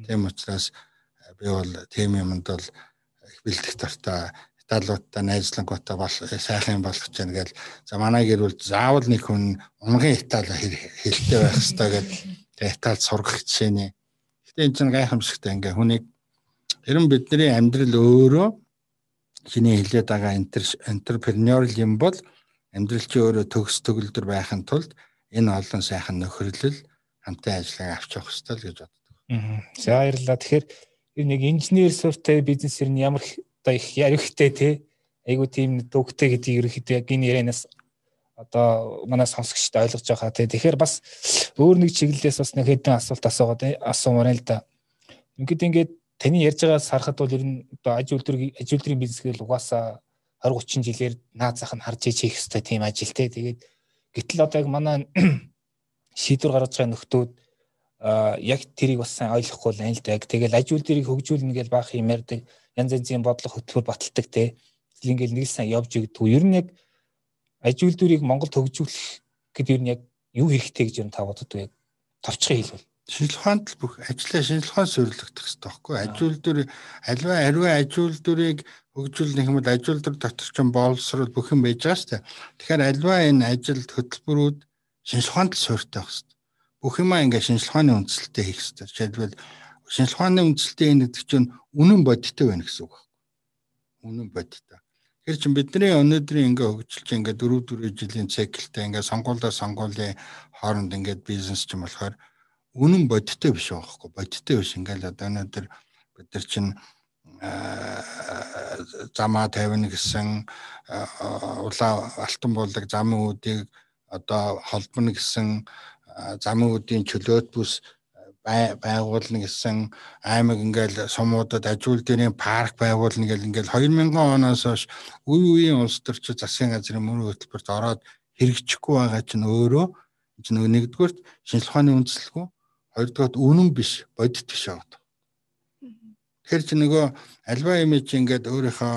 [SPEAKER 2] Тийм учраас э, би бол тийм юмд бол их бэлдэх дуртай. Италиудтай найзлангуудтай бол э, сайхан болох гэж байна гэл. За манай гэр бол заавал нэг хүн унгын Итали хэлтэй байх хэрэгтэй гэдэг Италид сургах жишээний. Гэтэ энэ чинь гайхамшигтай. Ингээ хүнийг ерөн бидний амьдрал өөрөө чиний хэлээд байгаа энтерпренеур юм бол амьдрал чи өөрөө төгс төгөлдөр байхын тулд энэ олон сайхан нөхөрлөл хамтын ажиллагаа авч явах хэрэгтэй л гэж боддог.
[SPEAKER 1] За баярлалаа. Тэгэхээр нэг инженер суртай бизнесэр нь ямар одоо их ярихтэй те айгуу тийм дүүгтэй гэдгийг ерөөхдөө яг энэ ярианаас одоо манай сонсогчд ойлгож байгаа те. Тэгэхээр бас өөр нэг чиглэлээс бас нэг хэдэн асуулт асуугаад асуумаар л да. Ингээд ингээд таны ярьж байгаас харахад бол ер нь одоо аж үйлдвэр аж үйлдвэрийн бизнес гэвэл угаасаа 20 30 жилээр наад зах нь харж ичэх хэвээр тийм ажил те. Тэгээд гэтэл одоо яг манай шийдвэр гаргаж байгаа нөхдүүд яг тэрийг бас сайн ойлгохгүй л анил даг. Тэгэл аж үйлдвэрийг хөгжүүлнэ гэж баах юм ярьдаг. Янз янзын бодлого хөтөлбөр баталдаг те. Ингээл нэг сайн явж игдгүү. Ер нь яг аж үйлдвэрийг Монголд хөгжүүлэх гэдэг ер нь яг юу хэрэгтэй гэж ер нь та боддог вэ? Товчхон хэлбэл.
[SPEAKER 2] Шинжлэх ухаанд л бүх ажлаа шинжлэх ухаан суйрлагдах хэрэгтэй байхгүй аж үйлдвэр альва ариун аж үйлдвэрийг хөгжүүлнэх юм бол аж үйлдвэр дотор ч боловсрол бүх юм байж байгаа шүү дээ. Тэгэхээр альва энэ ажилд хөтөлбөрүүд шинжлэх ухаанд л суйртай байх хэрэгтэй бүх юмаа ингээ шинжлэх ухааны үндсэлтэй хийх хэрэгтэй. Жишээлбэл шинжлэх ухааны үндсэлтэй энэ гэдэг чинь үнэн бодиттой байна гэсэн үг байна. Үнэн бодиттой. Тэгэхээр чин бидний өнөөдрийн ингээ хөгжилч ингээ 4 4 жилийн циклтэй ингээ сонгуулаа сонгуулийн хооронд ингээ бизнес ч юм болохоор үнэн бодиттой биш байхгүй бодиттой биш. Ингээл одоо өнөөдөр бид нар чин замаа тавина гэсэн улаа алтан буулдаг замын үүдийг одоо холбоно гэсэн замын үдийн чөлөөт бүс байгуулна гэсэн аймаг ингээл сумуудад ажил дээрийн парк байгуулна гэл ингээл 2000 оноос хойш үе үеийн улс төрч засгийн газрын мөрөө хөтөлбөрт ороод хэрэгжихгүй байгаа чинь өөрөө. Чинь нэгдүгürt ухааны үндэслэлгүй хоёрдугаар үнэн биш бодит байгаа. Тэгэхээр чи нөгөө альва чи ингээд өөрийнхөө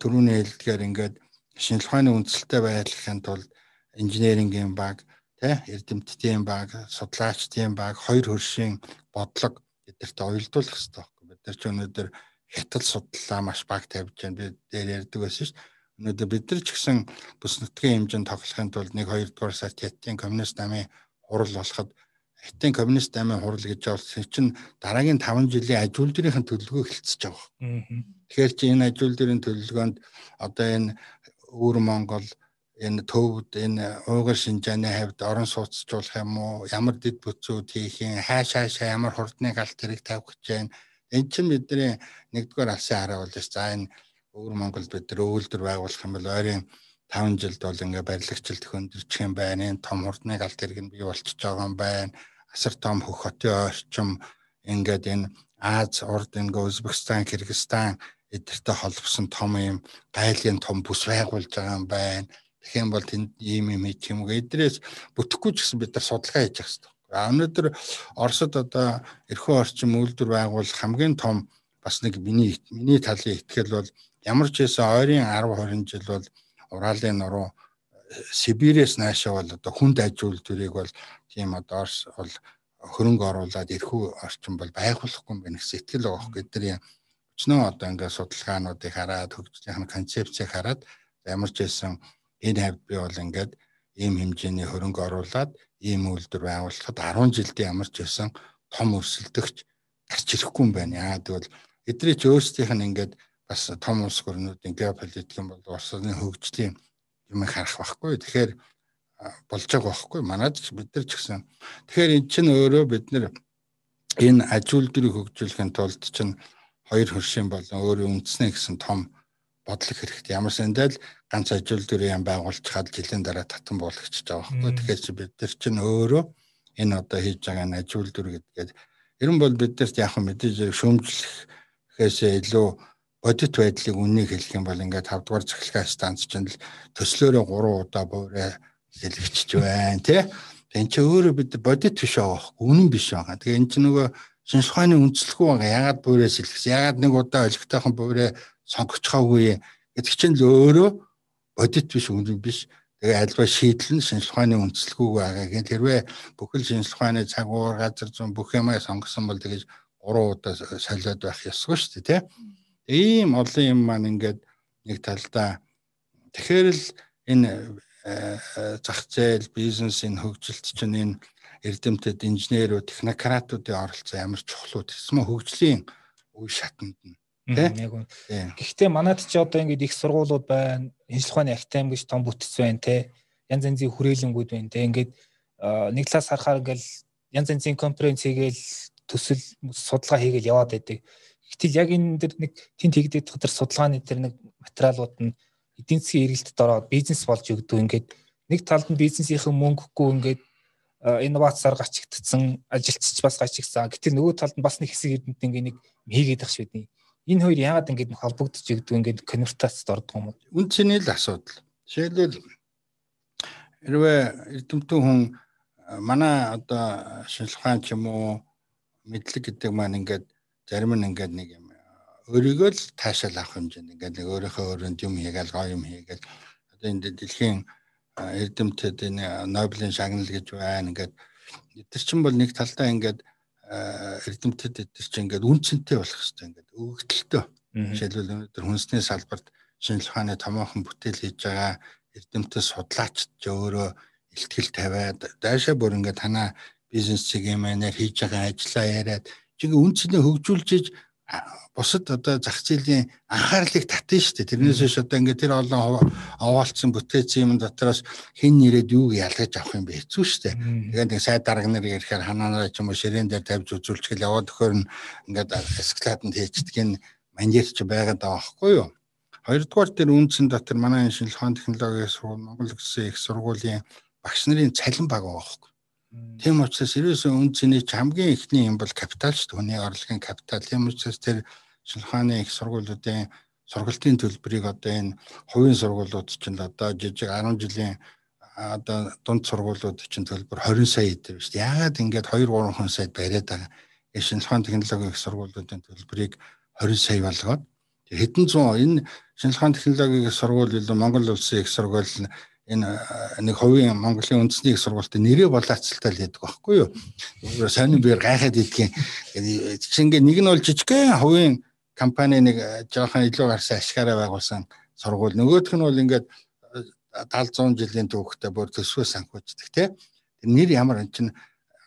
[SPEAKER 2] төрөүний хэлдгээр ингээд шинжлэх ухааны үндэслэлтэй байхын тулд инженерингийн баг тий эрдэмтдийн баг, судлаачдын баг хоёр хөршийн бодлого бидэрт уялдуулах хэрэгтэй байхгүй. Бид нар ч өнөөдөр хятад судлаа маш баг тавьж байна. Би дээр ярьдаг байсан шүү дээ. Өнөөдөр бид нар ч гэсэн бүс нутгийн хэмжээнд тоглохын тулд 1 2 дугаар сард хятадын коммунист намын хурал болоход хятадын коммунист намын хурал гэж болсон чинь дараагийн 5 жилийн аж үйлдвэрийн төлөвлөгөө эхэлчихэж байгаа. Тэгэхээр чи энэ аж үйлдвэрийн төлөвлөгөөнд одоо энэ өвөр Монгол энэ төвд энэ уугар шинжааны хавьд орон сууцчлуулах юм уу? Ямар дэд бүтцүүд хийх юм? Хайш хайшаа ямар хурдны галт хэрэг тавих гэж байна? Энэ чинь бидний нэгдүгээр алсын хараа болж за энэ өвөр Монголд бид нар өвөлдөр байгуулах юм бол ойрын 5 жилд бол ингээ барилгачилт хөндөрчих юм байна энэ том хурдны галт хэрэг нь бий болчихж байгаа юм байна асар том хөх хотын орчим ингээд энэ Аз, Урд, ингээ Узбекистан, Кыргызстан эдэртэй холбосон том юм гайлын том бүс байгуулж байгаа юм байна. Тэгэх юм бол тэнд ийм юм хийх юм уу? Эдрээс бүтэхгүй ч гэсэн бид нар судалгаа хийж явах хэрэгтэй. Өнөөдөр Оросд одоо эрхөө орчин үйлдвэр байгуулах хамгийн том бас нэг миний миний талын ихтгэл бол ямар ч хэсэ ойрын 10 20 жил бол Уралын нуруу Сибирээс наашаа бол одоо хүнд аж үйлдвэрийг бол тийм одоо Орос бол хөрөнгө оруулаад эрхүү орчин бол байгуулахгүй юм байна гэсэн итгэл байгаа хөх гэдэг юм. Өчнөө одоо ингээд судалгаануудыг хараад хөгжлийн концепцийг хараад ямар ч хэсэн энэ хавьд би бол ингээд ийм хэмжээний хөрөнгө оруулаад ийм үйлдвэр байгуулахад 10 жилдээ ямар ч байсан том өрсөлдөгч гарч ирэхгүй юм байна. Яагаад гэвэл эдний ч өөрсдийнх нь ингээд бас том улс гөрнүүдийн геополитик бол улсны хөгжлийн юм харах байхгүй. Тэгэхээр болж байгаа байхгүй. Манайд бид нар ч гэсэн. Тэгэхээр эн чинь өөрөө бид нар энэ аж үйлдвэрийг хөгжүүлэхийн тулд чинь хоёр хөршийн болон өөрийн үндэснэ гэсэн том бодлого хэрэгтэй. Ямар сандал ганц аж үйлдвэрийн байгуулчихад жилийн дараа татан буулагчж байгаа байхгүй. Тэгэхээр чи бид нар чинь өөрөө энэ одоо хийж байгаа аж үйлдвэр гэдгээд ерөн бол биднэрт яг мэдээж шүүмжлэхээс илүү бодит байдлыг үннийг хэлэх юм бол ингээд 5 дугаар цахилгаан станц чинь л төслөөрөө 3 удаа буурай хэлэгчж байна тий. Энд чи өөрөө бид бодит биш байгаа байхгүй үнэн биш байгаа. Тэгээ эн чинь нөгөө шинжлэх ухааны үндэслэхгүй байгаа. Ягаад буурай сэлгэсэн? Ягаад нэг удаа олигтойхон буурай сонгогчхоогүй гэдэг чинь л өөрөө бодит биш үнэн биш. Тэгээ альва шийдэл нь шинжлэх ухааны үндэслэхүүг байгаа гэх хэрвээ бүхэл шинжлэх ухааны цагуур газар зүүн бүх юмаа сонгосон бол тэгэж 3 удаа солиод байх ёсгүй шүү дээ тий. Ийм олон юм маань ингээд нэг талдаа тэгэхээр л энэ э, э, зах зээл бизнесийн хөгжилт чинь энэ эрдэмтэд инженерүүд технократуудын оролцоо ямар чухал үү гэсэн хөгжлийн үе шатанд нь
[SPEAKER 1] тийм гэхдээ манайд ч одоо ингээд их сургуулиуд байна шинжлэх ухааны академи гэж том бүтц байна те янз янзын хүрээлэнгүүд байна те ингээд нэг талаас харахаар ингээл янз янзын конференц хийгээл төсөл судалгаа хийгээл яваад байдаг. Гэтэл яг энэ дэр нэг тент хийгдэх тэр судалгааны тэр нэг материалууд нь эдийн засгийн эргэлтэд ороод бизнес болж өгдөг. Ингээд нэг талд нь бизнесийнхэн мөнгөгүй ингээд инновацаар гачигдсан ажилтч бас гачигдсан. Гэтэл нөгөө талд нь бас нэг хэсэг эрдэнэт ингээд нэг хийгээд ах швэдний энэ хоёр яагаад ингэж холбогдож игдв ингээд конвертацид ордог юм бол
[SPEAKER 2] үн цэний л асуудал. Жишээлбэл хэрвээ эрдэмтэн хүн манай одоо шинжлэх ухаан ч юм уу мэдлэг гэдэг маань ингээд зарим нь ингээд нэг юм өөрийгөө л таашаал авах хэмжээнд ингээд нэг өөрийнхөө өрөөнд юм хийгээл гоё юм хийгээл одоо энэ дэлхийн эрдэмтэд энэ Нобелийн шагнал гэж байна ингээд эдгээр чинь бол нэг талдаа ингээд эрдэмтэд эдгээр чинь ингээд үн цэнтэй болох хэрэгтэй ингээд өгөгдөлтөө. Жишээлбэл өнөөдөр хүнсний салбарт шинжлэх ухааны томоохон бүтээл хийж байгаа эрдэмтэд судлаачд ч өөрөө ихтгэл тавиад даашаа бүр ингээд танаа бизнес чигийн манер хийж байгаа ажлаа яриад чиг үн цэнэ хөгжүүлж бусад одоо зах зээлийн анхаарлыг татна шүү дээ. Тэрнээс биш одоо ингээд тэр олон овоолцсон бүтээсэн юм дотроос хэн нэрэд юуг ялгаж авах юм бэ хэцүү шүү дээ. Тэгээд нэг сайд дарга нар ирэхээр ханаанаа ч юм уу ширээн дээр тавьж үзүүлчихэл яваад өгөхөр нь ингээд эскалатанд хийчдэг энэ маньер ч байгаад байгаа байхгүй юу? Хоёрдугаар тэр үнцэн дотор манай шинжилгээ ухааны технологийн сургууль Монгол Улсын их сургуулийн багш нарын цалин баг байгаа байхгүй Тийм учраас ерөөсөө үн цэний хамгийн ихний юм бол капитал шүү дээ. Хүний орлогын капитал. Тийм учраас тэр шинжлэхааны их сургуулиудын сургалтын төлбөрийг одоо энэ хувийн сургуулиуд чинь одоо жижиг 10 жилийн одоо дунд сургуулиуд чинь төлбөр 20 сая идэв шүү дээ. Яагаад ингээд 2 3 хүн сайд бариад байгаа. Шинжлэхааны технологийн их сургуулиудын төлбөрийг 20 сая болгоод хэдэн зуун энэ шинжлэхааны технологийн сургууль илүү Монгол улсын их сургууль энэ нэг хувийн Монголын үндэсний их сургуультай нэрээ болоацалтай л яддаг байхгүй юу. Сонин биер гайхаад идэх. Чингээ нэг нь бол жижигхэн хувийн компани нэг жоохон илүү гарсан ашгаараа байгуулсан сургууль. Нөгөөх нь бол ингээд 70 100 жилийн түүхтэй бүр төсвөө санхүүждэг тий. Нэр ямар энэ чинь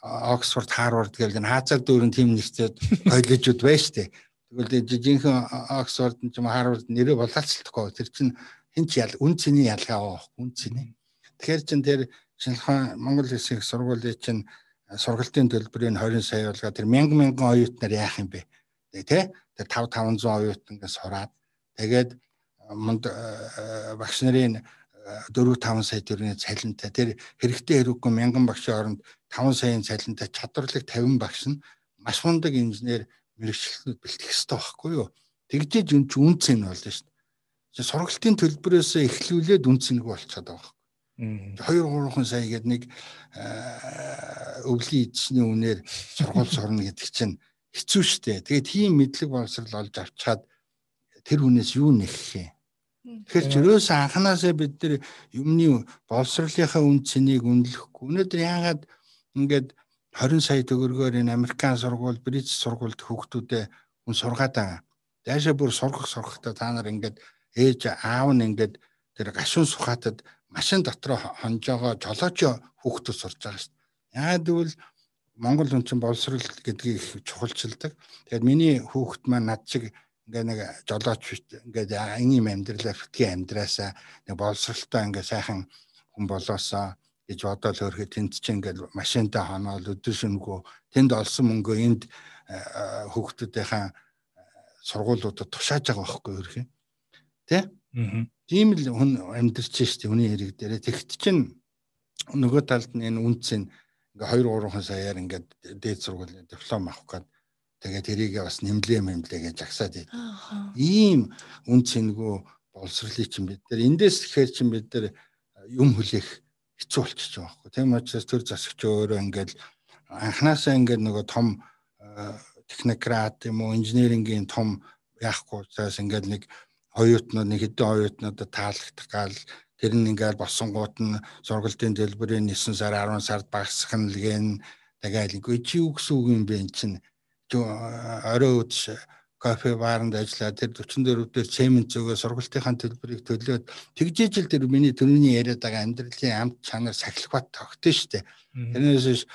[SPEAKER 2] Оксфорд, Харвард гэх энэ хаацаг дүүрэн тим нэгцээд коллежууд шүү дээ. Тэгвэл жижигхэн Оксфорд юм Харвард нэрээ болоацалдахгүй. Тэр чинь хин ч ял үн цэний ялгаа авах үн цэний. Тэгэхээр чин тэр шинжилгээ Монгол их сургуулийн чин сургалтын төлбөрийн 20 сая болгоо тэр мянган мянган оюутнаар яах юм бэ? Тэ? Тэр 5 500 оюут ингээд сураад тэгээд мунд багш нарын 4 5 сая төгрөгийн цалинтай тэр хэрэгтэй хэрэггүй мянган багшийн оронд 5 саяын цалинтай чадварлаг 50 багш нь маш мундаг инженер мэрэгчлэнүүд бэлтгэх хэрэгтэй байхгүй юу? Тэгжээж үн чи үн цэн болно шүү дээ. Сургалтын төлбөрөөс эхлүүлээд үн цэнэг болчиход байгаа юм. 2 3 сая гээд нэг өвлийн эзсний үнээр сургууль сурна гэдэг чинь хэцүү шттэ. Тэгээд тийм мэдлэг боловсрал олж авчаад тэр хүнээс юу нэхэх юм? Тэгэхээр чөрөөс анханасаа бид нар юмны боловсролынхаа үн цэнийг үнэлэхгүй. Өнөөдөр яагаад ингээд 20 сая төгрөгөөр энэ Американ сургууль, Брит сургуульд хүүхдүүдээ хүн сургаад байгаа. Даашаа бүр сургах сурахтаа та нар ингээд ээж аав нь ингээд тэр гашуун сухатад машин дотор хонжоогоо жолооч хүүхдүүд сурж байгаа шүү дээ. Яагаад гэвэл Монгол хүн чинь боловсрал гэдгийг их чухалчилдаг. Тэгээд миний хүүхэд маань над шиг ингээ нэг жолооч ингээд ийм амьдралаар битгий амьдраасаа нэг боловсралтай ингээ сайхан хүн болоосоо гэж бодоод өөрхөө тэнд чинь ингээд машинтаа хоноол өдөр шөнөгөө тэнд олсон мөнгөө энд хүүхдүүдийнхаа сургуулиудад тушааж байгаа байхгүй өөрхөө тий? Тийм л хүн амьдарч штэ хүний хэрэг дээр. Тэгт чинь нөгөө талд нь энэ үнц нь ингээ 2 3 саяар ингээд дээд сургуулийн диплом авах гээд тэгээд тэрийг бас нэмлээ мэмлээ гэж агсаад байд. Ийм үн цэнгүй боловсролыг чинь бид нар эндээс тэгэхээр чинь бид нар юм хүлээх хэцүү болчихж байгаа байхгүй. Тийм учраас төр засагч өөрөө ингээд анханасаа ингээд нөгөө том технократ юм уу инженерингийн том яахгүй учраас ингээд нэг оюутнууд нэг хэдэн оюутнуудад таалагдах гал тэр нь ингээл босонгууд нь сургалтын төлбөрийн 9 сар 10 сард багасгах нь лгэн тэгээд үгүй чи юу гэсэн үг юм бэ чинь? Орой үдш кофе бааранд ажиллаад тэр 44 дээр цемент зөөгөө сургалтынхаа төлбөрийг төлөөд тэгжээжл тэр миний төрөний яриад байгаа амьдралын амт чанар сахилах бат тогтсон шүү дээ. Тэрнээс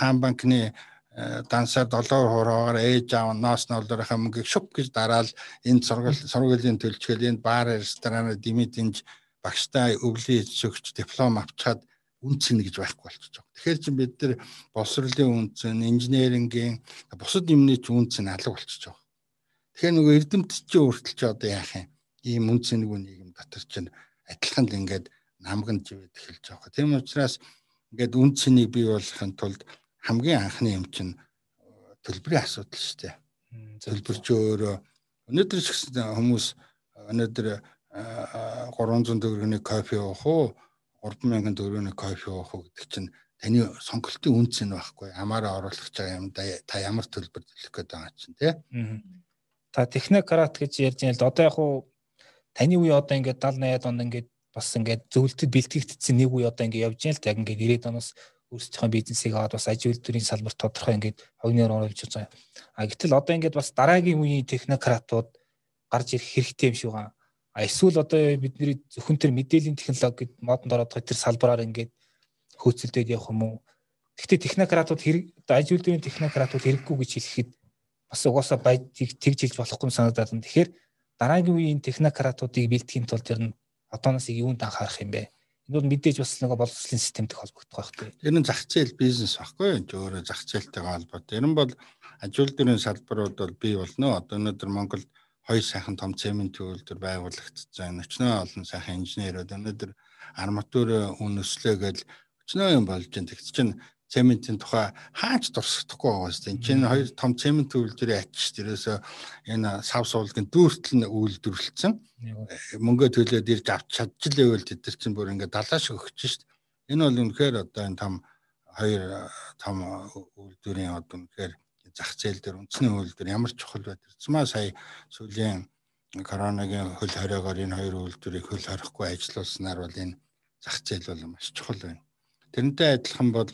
[SPEAKER 2] хаан банкны дансаар долоор хураагаар ээж аав ноос нолоорынхаа мөнгийг шуп гэж дараал энэ сургууль сургуулийн төлчгөл энэ баар ресторанаар димидинж багштай өвлийн зөвч диплом авчаад үнцэн гэж байхгүй болчихж байгаа. Тэгэхээр чи бид нар боловсролын үнцэн, инженерингийн бусад юмны ч үнцэн алга болчихж байгаа. Тэгэхээр нөгөө эрдэмт чи өөртөл чи одоо яах юм? Ийм үнцэнгүй нийгэм дотор чинь адилхан л ингээд намган живэд эхэлж байгаа. Тийм учраас ингээд үнцнийг бий болгохын тулд хамгийн анхны юм чинь э, төлбөрийн асуудал шүү дээ. Төлбөр чи өөрөө өнөөдөр ч гэсэн хүмүүс өнөөдөр 300 төгрөгийн кофе уух уу 3000 төгрөгийн кофе уух уу гэдэг чинь таны сонголтын үнц нь байхгүй. Амаараа оруулах байгаа юм да та ямар төлбөр төлөх гээд байгаа чинь тий.
[SPEAKER 1] Та технократ гэж ярьж байна л одоо яг уу таны үе одоо ингээд 70 80 онд ингээд бас ингээд зөвлөлтөд бэлтгэгдсэн нэг үе одоо ингээд явж байна л яг ингээд 90-ад оноос өөрсдийнхөө бизнесийг аваад бас аж үйлдвэрийн салбар тодорхой ингээд хогноор оруулж байгаа. А гэтэл одоо ингээд бас дараагийн үеийн технократууд гарч ирэх хэрэгтэй юм шиг байна. А эсвэл одоо бидний зөвхөн тэр мэдээллийн технологи гэд модонд ороод байгаа тэр салбараар ингээд хөөцөлдөд явах юм уу? Гэхдээ технократууд хэрэг аж үйлдвэрийн технократууд хэрэггүй гэж хэлэхэд бас угаасаа баяж тэгж хэлж болохгүй санагдаад байна. Тэгэхээр дараагийн үеийн технократуудыг бэлтгэхийн тулд тэр нь одооноос юунд анхаарах юм бэ? Энэ бол мэдээж бас нэг боловсролын системтэй холбогдох байх тийм.
[SPEAKER 2] Тэр нь зах зээл бизнес байхгүй юу? Өөрө зах зээлтэйгээ холбоотой. Тэр нь бол аж үйлдвэрийн салбарууд бол бий болно. Одоо өнөөдөр Монголд хоёр сайхан том цементийн үйлдвэр байгуулагдсан. Өчнөө олон сайхан инженерүүд өнөөдөр арматур үн өслөө гэж өчнөө юм болж байна. Тэгт чинь цементийн тухай хаач дурсахдаггүй байгаа шүү дээ. Чинь хоёр том цемент үйлдвэрийн ачиж тэрээсээ энэ сав суулгын дүүртэл нь үйлдвэрлэлсэн. Мөнгө төлөөд ирж авч чадчихлээ байвал тэд нар чинь бүр ингээд далааш өгч шүү дээ. Энэ бол үнэхээр одоо энэ том хоёр том үйлдвэрийн одоо үнэхээр зах зээл дээр үндэсний үйлдвэр ямар чухал байдаг. Цмаа сая сүүлийн коронагийн хөл хориогоор энэ хоёр үйлдвэрийг хөл хорихгүй ажиллуулснаар бол энэ зах зээл бол маш чухал байна. Тэрнтэй адилхан бол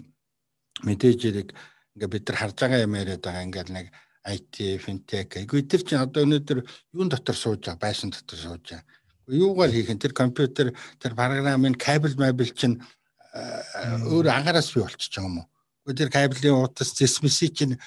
[SPEAKER 2] мэдээж хэрэг ингээ бид нар харж байгаа юм яриад байгаа ингээл нэг IT, fintech. Эгүй тэр чинь одоо өнөөдөр юун дотор сууж байгаа, байшин дотор сууж байгаа. Юугаар хийх юм тэр компьютер, тэр програмын кабель мабель чинь өөр агаараас бий байгаа юм уу? Тэр кабелийн утас, зэсмэсий чинь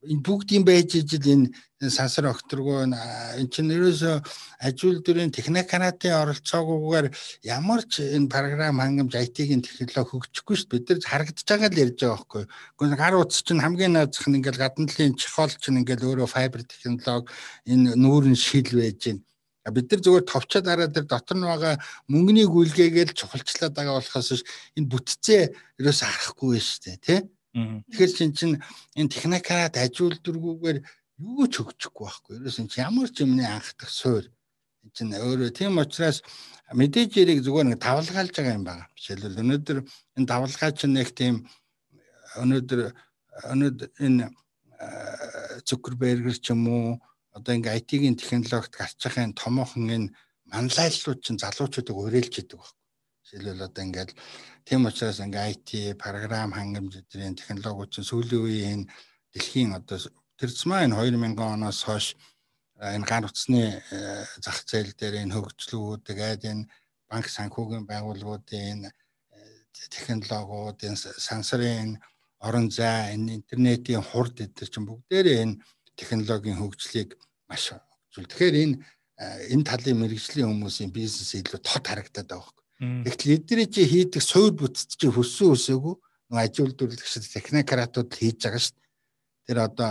[SPEAKER 2] энэ бүгдийн байж ижил энэ сансар окторгоо эн чинь ерөөсөө ажилтны техниканатын оролцоогүйгээр ямар ч энэ програм хангамж IT-ийн технологи хөгжихгүй шүү дээ. Бид нар харагдаж байгаа л ярьж байгаа байхгүй. Гэхдээ гар утас чинь хамгийн наазах нь ингээл гадналын чехол чинь ингээл өөрөө файбер технологи энэ нүүрэн шил байж байна. Бид нар зүгээр товчоод хараад тэр дотор нь байгаа мөнгөний гүйлгээгээл чухалчлаад байгаа болохоос энэ бүтцээ ерөөсөө харахгүй шүү дээ, тий? Тэгэхээр чин чин энэ техникарат ажилтургүйгээр юу ч өгчихгүй байхгүй. Ерөөс энэ ямар ч юмны анхдах суур энэ чинь өөрөө тийм учраас мэдээж яриг зүгээр нэг давлгаалж байгаа юм байна. Жишээлбэл өнөөдөр энэ давлгаа чинь нэг тийм өнөөдөр өнөөдөр энэ Цукербергер ч юм уу одоо ингээ IT-ийн технологид гарч байгаа энэ томоохон энэ манлайллууд чинь залуучуудыг уриалж идэг байхгүй. Жишээлбэл одоо ингээд тийм учраас ингээ IT, програм хангамж эдрийн технологиуд чинь сүүлийн үеийн дэлхийн одоо тэрцмаа энэ 2000 оноос хойш энэ гар утасны э, зах зээл дээр энэ хөгжлүүд тэгээд энэ банк санхүүгийн байгууллагуудын э, технологиуд энэ сансарын орон зай энэ интернетийн хурд эдгээр чинь бүгдээрээ энэ технологийн хөгжлийг маш хөгжүүл. Тэгэхээр энэ э, энэ талын мэрэгжлийн хүмүүсийн бизнес илүү тод харагдаад байгаа Гэвтэл эдгээр чи хийдэг суур бүтц чи хөссөн өсөөгөө нэг ажил үйлдвэрлэгч техникаратууд хийж байгаа шүү дээ. Тэр одоо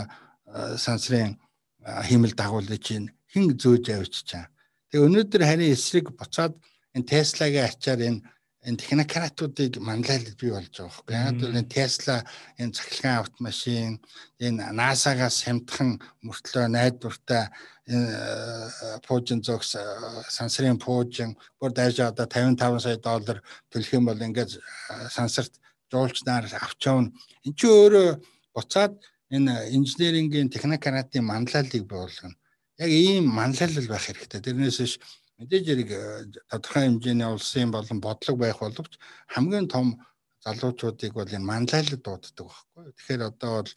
[SPEAKER 2] сансрын хиймэл дагуулж чинь хэн зөөж авчиж чаа. Тэгээ өнөөдөр харин эсрэг буцаад энэ Tesla-гийн ачаар энэ энэ технократуудыг манлайлж бий болж байгаа байхгүй. Яг л энэ Tesla энэ цахилгаан автомашин энэ NASA-гаас хямдхан мөртлөө найдвартай энэ пуужин зогс сансрын пуужин бүр дайж одоо 55 сая доллар төлөх юм бол ингээд сансарт жуулч нар авч явна. Энд чи өөрөө буцаад энэ инженерингийн технократийн манлайлалыг буулгана. Яг ийм манлайлал байх хэрэгтэй. Тэрнээс биш мэдээж хэрэг э, тодорхой хэмжээний улсын болон бодлого байх боловч хамгийн том залуучуудыг бол энэ манлайлал дууддаг байхгүй. Тэгэхээр одоо бол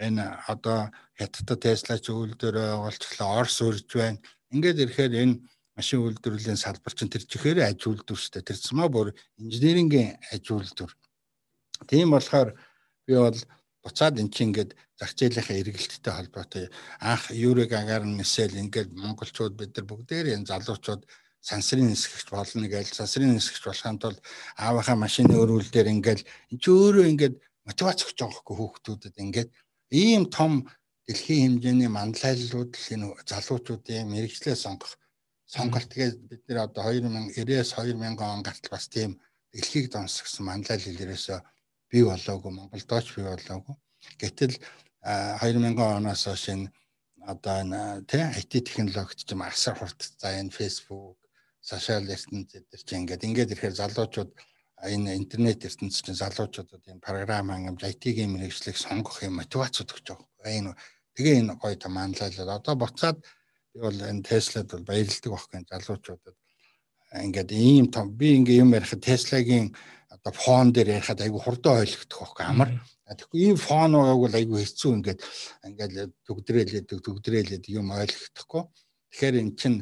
[SPEAKER 2] энэ одоо хятадд Tesla ч үйлдвэрээ олчлоо Орос үрж байна. Ингээд ирэхээр энэ машин үйлдвэрлэлийн салбар чинь тэр чихээр аж үйлдвэр шүү дээ. Тэр цэмаа бүр инженерингийн аж үйлдвэр. Тийм болохоор би бол буцаад эн чинь ингээд зах зээлийнхээ эргэлттэй холбоотой анх Юрий Гагарин нисэл ингээд монголчууд бид нар бүгдээр энэ залуучууд сансрын нисгэгч болно гэж сансрын нисгэгч болохын тулд аавынхаа машины өрүүл дээр ингээд энэ ч өөрөө ингээд мотивац өгч байгаа хгүй хүүхдүүдэд ингээд ийм том дэлхийн хэмжээний манлайллууд энэ залуучуудын мэрэгчлээ сонгох сонголт тэгээд бид нэр одоо 2090-ээс 2000 он гартал бас тийм дэлхийг донсгсон манлайлал ерөөсөө бий болоогүй Монголдооч бий болоогүй. Гэтэл 2000 оноос хойш энэ одоо энэ тий IT технологид ч юм асар хурд за энэ Facebook, сошиал ертөнц эдэр чи ингээд ингээд ирэхээр залуучууд энэ интернет ертөнц чинь залуучуудад энэ програм хангамж IT-ийн мэрэгжлийг сонгох юм мотивац өгч байгаа. Энэ тэгээ энэ гоё том манлайлал. Одоо буцаад би бол энэ Теслад бол баярлдаг байхгүй залуучуудад ингээд ийм том би ингээ юм ярих Tesla-гийн одоо фон дээр ярихад айгүй хурдан ойлгох байхгүй амар. Тэгэхгүй ийм фон байгааг бол айгүй хэцүү ингээд ингээд төгдрээлээд төгдрээлээд юм ойлгохдохгүй. Тэгэхээр эн чинь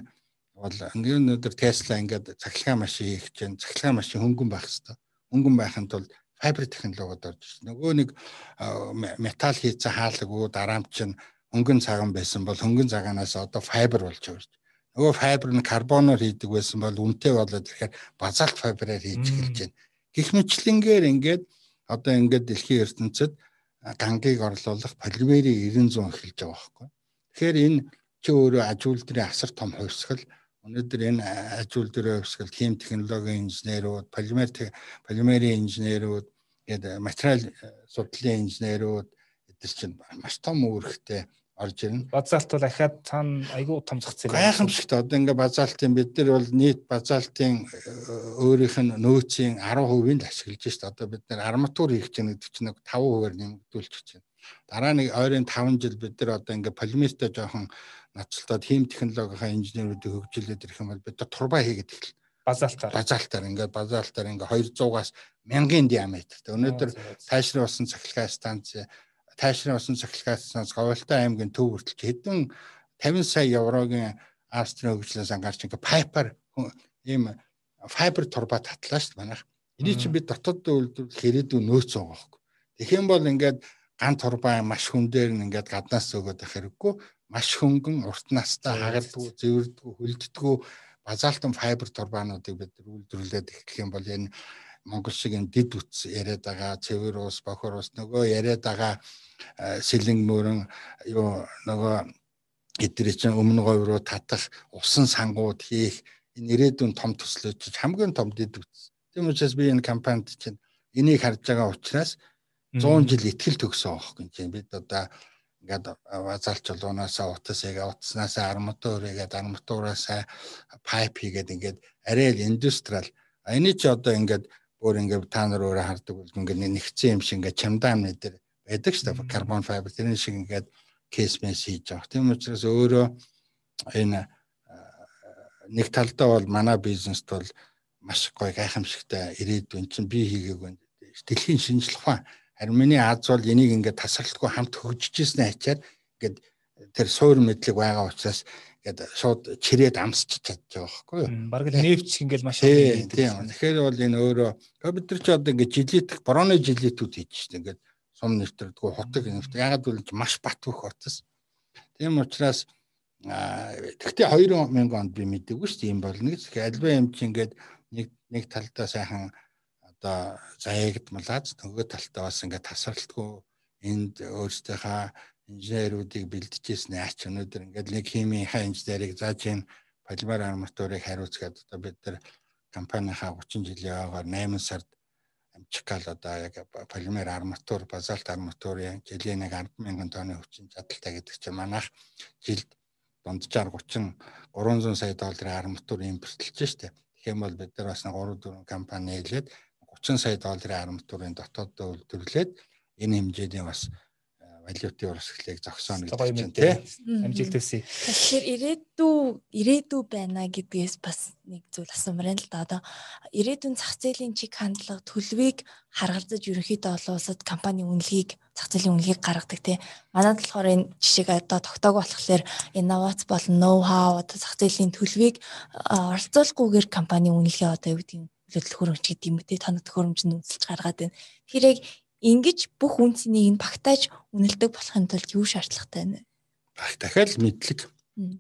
[SPEAKER 2] бол ингээд өнөөдөр Tesla ингээд цахилгаан машин хийх чинь цахилгаан машин хөнгөн байх хэвээр. Хөнгөн байхын тулд файбер технологиуд орж ирсэн. Нөгөө нэг металл хийцэн хаалгаггүй дараамт чинь хөнгөн цагаан байсан бол хөнгөн цагаанаас одоо файбер болж байгаа шүү. Нөгөө файбер нь карбоноор хийдэг байсан бол үнэтэй болоод ирэхээр базальт файбераар хийж эхэлж байна. Гэх мэтлэнгээр ингээд одоо ингээд дэлхийн ертөнцид гангийг орлуулах полимерийн 900 эхэлж байгаа байхгүй. Тэгэхээр энэ чи өөрөө аж үйлдвэрийн асар том хувьсгал өнөөдөр энэ аж үйлдвэрийн хувьсгал хим технологийн инженерүүд, полимер полимерийн инженерүүд, гээд материал судлалын инженерүүд эдгээр чинь маш том үүрэгтэй орж ирнэ.
[SPEAKER 1] Базалт бол ахаад цаана айгүй том зах зээл.
[SPEAKER 2] Гайхамшигт одоо ингээ базалтын бид нар бол нийт базалтын э, өөрийнх нь нөөцийн 10%-ийг л ашиглаж шít. Одоо бид нар арматур хийх чинь гэдэг чинь 5%-аар нэмэгдүүлж чинь. Дараа нэг ойрын 5 жил бид нар одоо ингээ полимертэй жоохон ноцолтоод хийм технологийн инженеруудыг хөгжүүлээд ирэх юм бол бид нар турбаа хийгээд эхэллээ
[SPEAKER 1] базалтаар
[SPEAKER 2] базалтаар ингээд базалтаар ингээд 200-аас 1000-ын диаметртэй. Өнөөдөр тайшруулсан цахилгаан станц тайшрын усан цахилгаанаас Говьлтай аймгийн төв хүртэл хэдэн 50 сая еврогийн Австрийн хөгжлөөс ангарч ингээ пайпер ийм файбер турба татлаа шүү манайх. Эний чинь бид дотоод үйлдвэрлэл хэрэгдүү нөөц байгаа байхгүй. Тэгэх юм бол ингээд ган турба маш хүн дээр нь ингээд гаднаас өгөөд байх хэрэггүй маш хөнгөн урт настай хагалдгүй зэвэрдгүй хөлддгүү базалтан файбер турбаануудыг бид үйлдвэрлээд эхлэх юм бол энэ Монгол шиг энэ дид үтс яриад байгаа цэвэр ус бохор ус нөгөө яриад байгаа сэлэн мөрөн юу нөгөө эдгээр чинь өмнө говь руу татах усан сангууд хийх энэ ирээдүйн том төслөж хамгийн том дид үтс. Тийм учраас би энэ компанид чинь энийг харж байгаа учраас 100 жил ихтгэл төгсөн аахгүй чинь бид одоо ингээд базаалч болооноосаа утас яг утаснаас арматур игээд арматураас пайп хийгээд ингээд арай л индустриал. Энэ ч одоо ингээд өөр ингээд та нар өөрөө хардаг бол ингээд нэгцэн юм шиг ингээд чамдаан дээр байдаг шүү дээ. Карбон файбер тэрний шиг ингээд кейс мэс хийж байгаа. Тийм учраас өөрөө энэ нэг талдаа бол манай бизнест бол маш гоё гайхамшигтай ирээдүйн чинь би хийгээгүй дэлхийн шинжлэх ухаан харин миний Аз бол энийг ингээд тасралтгүй хамт хөгжижсэн ачаад ингээд тэр суур мэдлэг байгаа учраас ингээд шууд чирээд амсч байгаа байхгүй юу.
[SPEAKER 1] Бараг л нефт ингээл маш
[SPEAKER 2] их. Тийм. Тэгэхээр бол энэ өөрөө бид нар ч одоо ингээд жилетх бороны жилетүүд хийж штэ ингээд сум нэвтрдэггүй хотог нэвт. Ягаад гэвэл маш бат бөх утас. Тийм учраас тэгтээ 2000 онд би мэдээгүй дээ юм болно гэж. Тэгэхээр альва юм чи ингээд нэг нэг талдаа сайхан одоо заягдмалаад нөгөө талтаа бас ингээд тасралтгүй энд өөрсдийнхөө инженеруудыг бэлдэжсэн аач өнөөдөр ингээд нэг химийнхаа инженерийг зааж ийн полимер арматурыг хариуцгаад одоо бид нар компанийнхаа 30 жилийн яваагаар 8 сард амжигкал одоо яг полимер арматур, базальт арматурын жилийн нэг 100000 тонны хүчин чадалтай гэдэг чинь манайх жилд дунджаар 30 300 сая долларын арматур импортлж штэ. Тэгэх юм бол бид нар бас 3 4 компани хэлээд 30 сая долларын арматурын дотооддоо үйлдвэрлээд энэ хэмжээний бас валютын урсгалыг зогсооно
[SPEAKER 1] гэдэг чинь тийм амжилт төсөй.
[SPEAKER 3] Тэгэхээр ирээдүй ирээдүй байна гэдгээс бас нэг зүйл асуумаар л да. Одоо ирээдүйн зах зээлийн чиг хандлага төлөвийг харгалзаж ерөнхийдөө олон улсад компани үнэлгийг зах зээлийн үнэлгийг гаргадаг тийм. Манайд болохоор энэ жишээг одоо тогтоог болохоор инновац болон ноу хау одоо зах зээлийн төлөвийг оролцуулахгүйгээр компани үнэлгээ одоо юу гэдэг нөлөөлөл төхөөрөмж гэдэг юм те тоног төхөөрөмжөнд үнэлж гаргаад байна. Тэгэхээр яг ингэж бүх үнцнийг нь багтааж үнэлдэг болохын тулд юу шаардлагатай вэ?
[SPEAKER 2] Дахиад мэдлэг.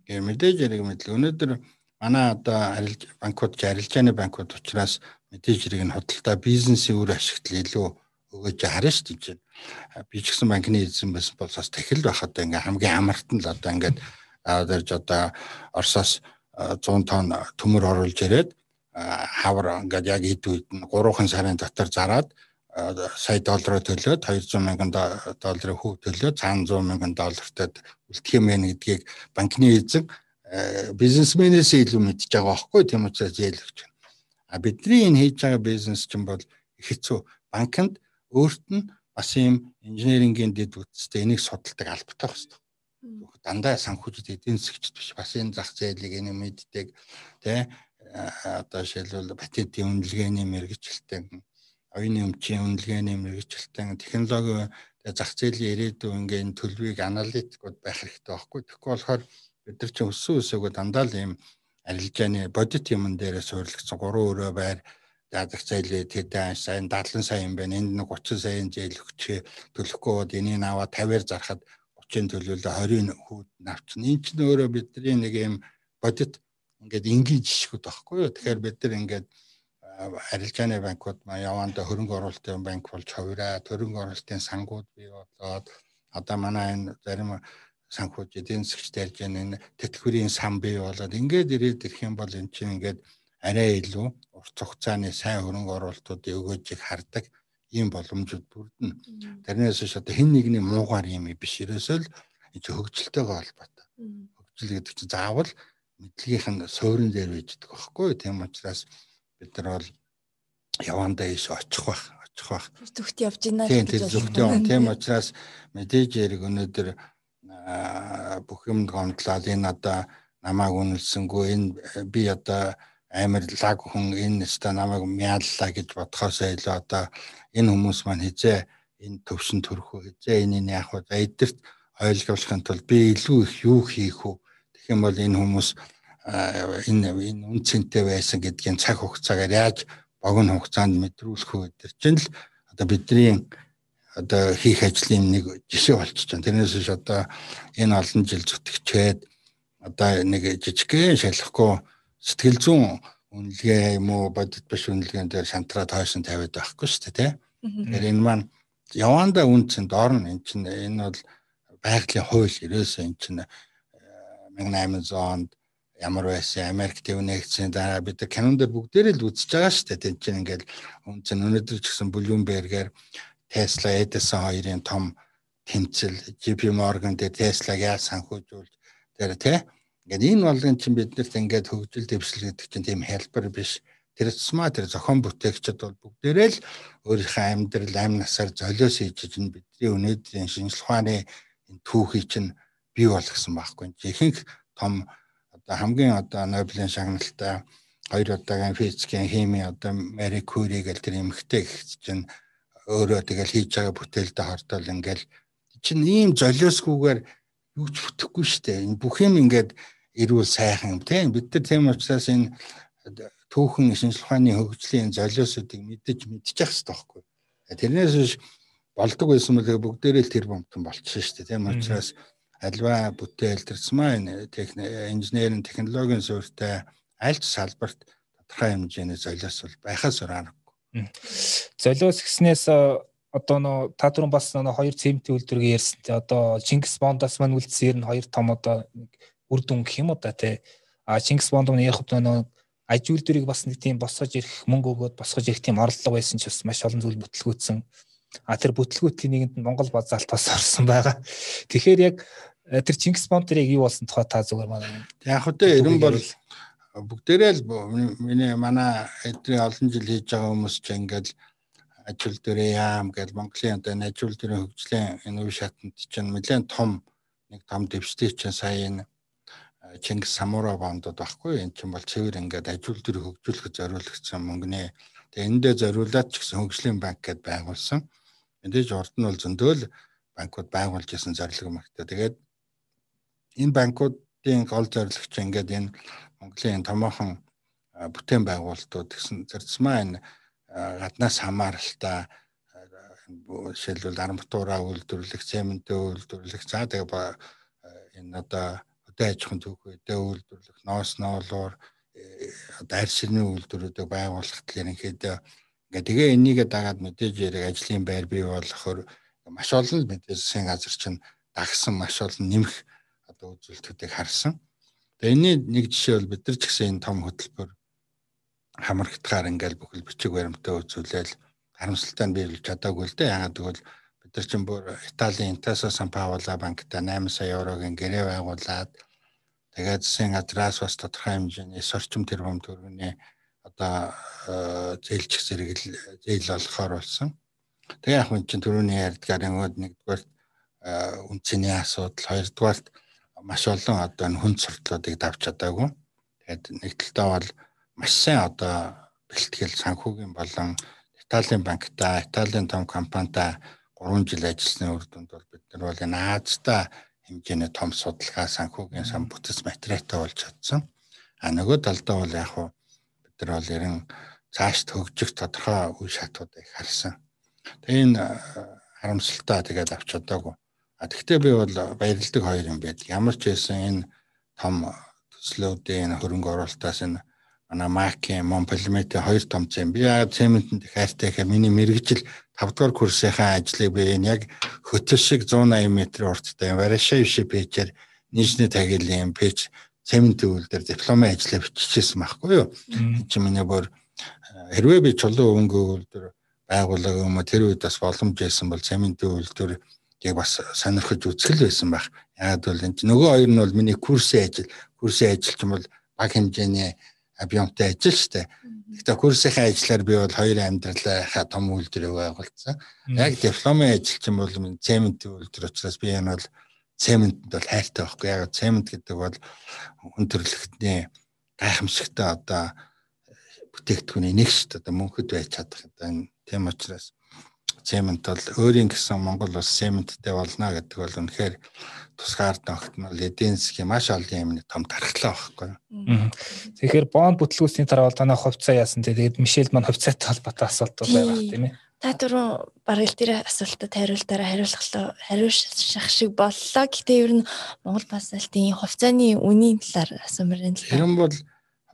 [SPEAKER 2] Гэ мэдээж хэрэг мэдлэг. Өнөөдөр манай одоо арилж банкуд арилжааны банкуд учраас мэдээж хэрэг нь худалдаа бизнесийн үр ашигтал илүү өгөөж харна шүү дээ. Би ч гэсэн банкны эзэн байсан бол бас тэхэл байх одоо ингээм хамгийн амарт нь л одоо ингээд аваарж одоо Оросоос 100 тонн төмөр оруулж ирээд хавар ингээд яг хэд үед нь 3хан сарын дотор зараад сая доллараар төлөөд 200 мянган долларын хөв төлөөд цаана 100 мянган доллартай үлдэх юм байна гэдгийг банкны эзэн бизнесмэнээс илүү мэдж байгаа байхгүй тийм учраас зээлгч байна. А бидний энэ хийж байгаа бизнес чинь бол хэцүү. Банкнд өөрт нь бас ийм инженерингийн дэд үтстэй энийг судалдаг албатай байна. Дандаа санхүүжилт эдийн засгч биш бас энэ зах зээлийг энэ мэддэг тий одоо жишээлбэл патентын үнэлгээний мэрэгчлэлтэй оюуны өмчийн үнэлгээний мэрэгчлэлтэй технологи зах зээлийн ирээдүйн ингээд төлөвийг аналитикуд байх хэрэгтэй байхгүй. Тэгэхгүй болохоор бид нар чинь өссөн өсөөгөө дандаа л ийм арилжааны бодит юмн дээрээ суурилгацсан 3 өрөө байр даадах зайлээ тэдэн сайн 70 сая юм байна. Энд нэг 30 саяын зээл өгчээ төлөхгүй бод энийг аваад 50-аар зархад 30-ын төлөөлөө 20-ын хүүд навчна. Энд чинь өөрөө бидний нэг ийм бодит ингээд энгийн жишгүүд байхгүй юу. Тэгэхээр бид нар ингээд арилжааны банкуд маа яванда хөрөнгө оруулалтын банк болж хувираа хөрөнгө оруулалтын сангууд бий болоод одоо манай энэ зарим санхүүж эдийн засгч тарьж энэ тэтгэврийн сан бий болоод ингээд ирээд ирэх юм бол эн чинь ингээд арай илүү урт хугацааны сайн хөрөнгө оруулалтуудын өгөөжийг хардаг ийм боломжууд бүрдэнэ. Тэрнээс биш одоо хэн нэгний муугар юм биш ерөөсөө л хөгжилтэйгээ холбоотой. Хөгжил гэдэг чинь заавал мэдлэгийнх нь суурин дээр байждаг байхгүй тийм учраас бид нар бол явандаа иш очих бах очих бах.
[SPEAKER 3] Зүгт явж байна
[SPEAKER 2] тийм тэр зүгт явна. тийм учраас мэдээж яриг өнөөдөр бүх юм гомдлаад энэ одоо намайг үнэлсэнгүй энэ би одоо амар лаг хүн энэ өста намайг мяаллаа гэж бодхоосоо илүү одоо энэ хүмүүс маань хизээ энэ төвшин төрөх үү хизээ энийг яах вэ эдгэрт ойлгуулахын тулд би илүү их юу хийх үү тэгэх юм бол энэ хүмүүс энэ энэ үн цэнтэй байсан гэдгийг цаг хугацаагаар яаж богино хугацаанд мэдрүүлэх үү гэдэг чинь л одоо бидний одоо хийх ажлын нэг жишээ болчихж байна. Тэрнээс биш одоо энэ олон жил зүтгэжээд одоо нэг жижигхэн шалахгүй сэтгэл зүйн үнэлгээ юм уу бодит биш үнэлгээнд дээр шантраад хойсон тавиад байхгүй шүү дээ тий. Тэгэхээр энэ маань яванда үнцэн доор нь эн чинь энэ бол байгалийн хууль ерөөсөө эн чинь 1800 онд ямар байсан Америк төв нэгдсэн дараа бид кинон дээр бүгдээрээ л үзэж байгаа шүү дээ. Тэн чинь ингээл үнцэн өнөөдөр ч гэсэн Bloomberg-ээр Tesla Edison хоёрын том тэмцэл JP Morgan дээр Tesla-г яаж санхүүжүүлж тэр тий ингээд энэ болгон чинь биднэрт ингээд хөгжил дэвшил гэдэг чинь тийм хэлбэр биш тэр тусмаа тэр зохион бүтээгчид бол бүгдээрээ л өөрийнхөө амьдрал амь насаар золиос хийж чинь бидний өнөөдрийн шинжлэх ухааны энэ түүхийг чинь бий болгосон байхгүй. Жихэнх том одоо хамгийн одоо Нобелийн шагналтай хоёр удаагийн физикийн хими одоо Мари Кюри гэл тэр эмхтэй чинь өөрөө тэгэл хийж байгаа бүтээлдээ хортол ингээл чинь ийм золиосгүйгээр юу ч бүтэхгүй шүү дээ. Энэ бүх юм ингээд эрүүл сайхан тийм бид нар тийм учраас энэ түүхэн шинжлэх ухааны хөгжлийн золиосуудыг мэдэж мэдчих хэрэгтэй байхгүй. Тэрнээс биш болдог байсан бол бүгдээрээ л тэр бомтон болчихсон шүү дээ. Тийм учраас альва бүтээл төрсмаа инженерийн технологийн суурьтай аль ч салбарт тодорхой хэмжээний золиос бол байхаас аргагүй.
[SPEAKER 1] Золиос гэснээс одоо нөө та түрүүн бас нөө хоёр цементийн үйлдвэрийг ярьсан. Одоо Чингис Бондоос маань үлдсэн ер нь хоёр том одоо үр дүн гэх юм уу та тий. А Чингис Бонд нь яг нөө аж үйлдвэрийг бас нэг тийм босгож ирэх мөнгө өгөөд босгож ирэх тийм орлого байсан ч бас маш олон зүйл бүтлгүүцсэн. А тэр бүтлгүүтлийн нэгэнд нь Монгол базаалт бас орсон байгаа. Тэгэхээр яг э, тэр Чингис Бонд тэрийг юу болсон тухай та зүгээр манай.
[SPEAKER 2] Яг хөтэ ерөн бол бүгдээрээ л миний манай эдрийн олон жил хийж байгаа хүмүүс ч ингээл ажил дээрээ яам гэж Монголын одоо энэ ажил дээрээ хөгжлийн энэ үе шатанд чинь нэлээд том нэг том дэвштэй чинь сая энэ Чингис Самура бандууд байхгүй энэ чинь бол цэвэр ингээд ажил дээр хөгжүүлэх зориулагдсан мөнгөний тэгээ эндээ зориулаад ч гэсэн хөгжлийн банк гэдээ байгуулсан. Мэдээж урд нь бол зөндөөл банкуд байгуулж исэн зорилго мэгтэй. Тэгээд энэ банкуудын гол зорилго чинь ингээд энэ Монголын томоохон бүтээн байгуулалтууд гэсэн зарцмаа энэ гаднаас хамааралтай жишээлбэл арматураа үйлдвэрлэх, цементээ үйлдвэрлэх, за тэгээ энэ одоо хөдөө аж ахуйн түүхүүдээ үйлдвэрлэх, ноос ноолоор одоо арь ширний үйлдвэрүүдийг байгуулах талаар ерөнхийдөө ингээ тэгээ энийгээ дагаад мэдээж яриг ажлын байр бий болохоор маш олон мэдээж засгийн газар чинь дагсан маш олон нэмэх одоо үзүүлэлтүүдийг харсан. Тэгээ энэний нэг жишээ бол бид нар ч гэсэн энэ том хөтөлбөр хамрагдахаар ингээл бүхэл бичиг баримтаа үзүүлээл харамсалтай нь биелж чадаагүй л дээ. Яагаад гэвэл бид нар чинь бүр Италийн Intesa Sanpaolo банкта 8 сая еврогийн гэрээ байгуулад тэгээд засгийн газраас бас тодорхой хэмжээний сорчим тэрбум төгрөгийн одоо э, зээлчих зэрэг зээл олохоор болсон. Тэгээ яг хүн чинь түрүүний ярьдгаар нөгөөд нэгдүгээр үнцний асуудал, хоёрдугаарт маш олон одоо хүн суртлуудыг давж чадаагүй. Тэгээд нэг талдаа бол маш сайн одоо бэлтгэл санхүүгийн болон Италийн банктай, Италийн том компанитай 3 жил ажилласны үр дүнд бол бид нар бол энэ Азтай хэмжээний том судалгаа санхүүгийн сан бүтэц материалтай болж чадсан. А нөгөө талдаа бол яг хуу бид нар бол ерэн цаашд хөгжих тодорхой үе шатуудыг харсан. Тэгээ энэ харамсалтай тэгээд авч чадаагүй. А тэгвэл би бол баярлдаг хоёр юм байдаг. Ямар ч байсан энэ том төслүүдийн хөрөнгө оруулалтаас энэ манай Маки Монпелметэ хоёр том зэм. Би яагаад цементэнд их хайртай гэхээр миний мэрэгжил 5 дугаар курсынхаа ажлыг би энэ яг хөтөл шиг 180 м урттай Варшава шиг пэйжээр нийжний тагилын пэйж цементийн үйлдэл дипломын ажлаа биччихсэн байхгүй юу. Чинь миний бүр хэрвээ би чулуу өнгө үйлдэл байгууллага юм тэр үед бас боломж байсан бол цементийн үйлдэл яг бас сонирхож үзэл байсан байх. Яг бол энэ нөгөө хоёр нь бол миний курсын ажил, курсын ажил ч юм бол баг хэмжээний объемтай ажил шүү дээ. Гэхдээ курсынхаа ажиллаар би бол хоёр амьдралынхаа том үйлдвэрээ байгуулсан. Яг дипломын ажил чинь бол цементийн үйлдвэр учраас би энэ бол цементэнд бол хайртай байхгүй. Яг цемент гэдэг бол хүн төрөлхтний гайхамшигтай одоо бүтээгдэхүүний нэг шүү дээ. Одоо мөнхөд байж чадах одоо тийм учраас цемент бол өөрийн гэсэн Монгол улс цементтэй болно гэдэг бол үнэхээр тусгаар тогтмол эдийн засгийн маш олон юмны том дархлаа байхгүй.
[SPEAKER 1] Тэгэхээр бонд бүтлгүүсний дараа бол танай хувьцаа яасан тэгээд Мишель маань хувьцаатай холбоотой асуулт байгаа тийм ээ.
[SPEAKER 3] Та түрүү бараг тэр асуултад хариултаараа хариулах хариулших шиг боллоо. Гэтэ ер нь Монгол басалтын хувьцааны үнийн талаар асуумаар энэ
[SPEAKER 2] талаар. Хэрэн бол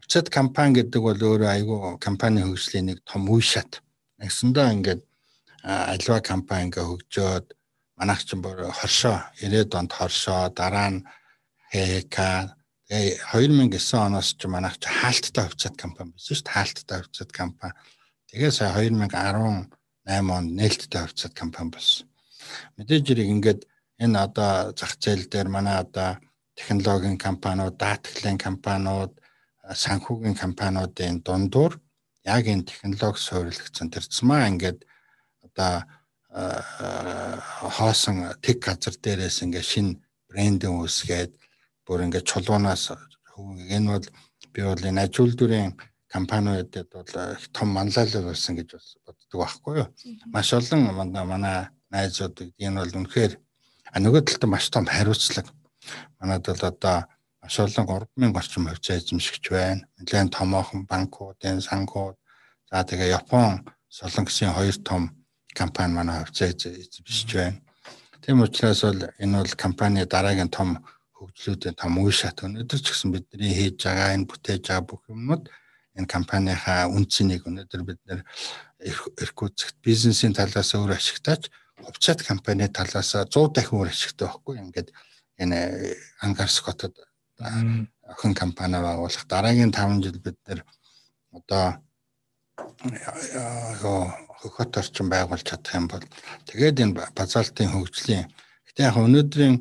[SPEAKER 2] хувьцаат компани гэдэг бол өөрөө айгүй компани хөгжлийн нэг том үе шат. Нэгсэндээ ингээд альва компани ингээ хөгжөөд манайх ч хоршоо 90-ад онд хоршоо дараа нь ХК тэгээ 2009 оноос ч манайх ч хаалттай хувьцаат компани байсан шүү дээ хаалттай хувьцаат компани тэгээ сая 2018 онд нээлттэй хувьцаат компани болсон. мэдээж хэрэг ингээд энэ одоо зах зээл дээр манай одоо технологийн компаниуд, даатгалын компаниуд, санхүүгийн компаниудын дундуур яг энэ технологи суурилгацсан тэр цмаа ингээд одоо хоосон тег газар дээрээс ингээд шинэ брендинг үүсгээд бүр ингээд чулуунаас энэ бол би бол энэ аж үйлдвэрийн компаниудад бол их том манлайлал болсон гэж боддог байхгүй юу. Маш олон манай найзууд энэ бол үнэхээр нөгөө талд маш том хариуцлага. Манайд бол одоо маш олон 3000 орчим хувьцаа эзэмшигч байна. Нэлээд томоохон банкуудын санхүүд за тэгээ Япон солонгосын хоёр том компани манай хувьцаа эзэмшиж байна. Тийм учраас бол энэ бол компани дараагийн том хөгжлүүдийн том үе шат өнөөдөр ч гэсэн бидний хийж байгаа энэ бүтээж байгаа бүх юмнууд энэ компанийнхаа үнцнийг өнөөдөр бид нэр эрхгүйцэгт бизнесийн талаас өөр ашигтаач хувьцаат компани талаас 100 дахин өөр ашигтай байхгүй. Ингээд энэ Ангарс хотод охин компани байгуулах дараагийн 5 жил бид нэр одоо хөхөт орчин байгуулж чадах юм бол тэгээд энэ базалтын хөгжлийн гэтээ яг өнөөдрийн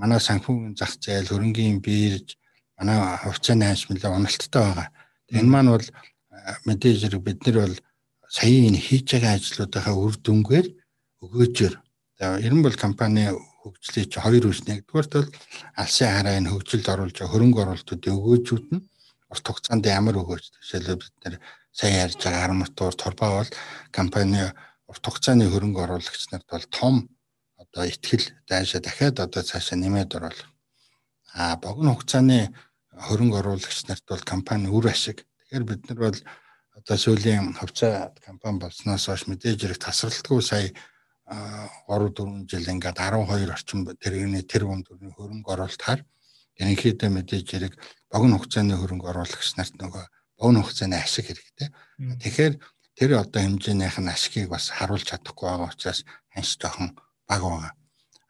[SPEAKER 2] манай санхүүгийн зах зээл хөрөнгийн бирж манай хувьцааны ашиглал уналттай байгаа. Энэ маань бол мэдээж хэрэг бид нар бол саяын энэ хийж байгаа ажлуудынхаа үр дүнгээр өгөөжөр. Ер нь бол компани хөгжлийг чи хоёр үс нэгдүгээрт бол алсын хараа энэ хөгжилд оруулж хөрөнгө оруулалтуудын өгөөжүүд нь урт хугацаанд ямар өгөөж жишээлбэл бид нэр сайн ярьж байгаа арматур торбаа бол компани урт хугацааны хөрөнгө оруулагч нарт бол том одоо ихтгэл дайшаа дахиад одоо цаашаа нэмээд оруулах. А богино хугацааны хөрөнгө оруулагч нарт бол компани үр ашиг. Тэгэхээр бид нар бол одоо сүүлийн хувьцаа компани болсноос хойш мэдээж хэрэг тасралтгүй сая 3 4 жил ингээд 12 орчим тэрэгний тэрбум төгрөгийн хөрөнгө оруулалтаар ерөнхийдөө мэдээж хэрэг богино хугацааны хөрөнгө оруулагч нарт нөгөө богино хугацааны ашиг хэрэгтэй. Тэгэхээр тэр одоо хэмжээнийх нь ашигыг бас харуулж чадахгүй байгаа учраас ханш жоохон баг байгаа.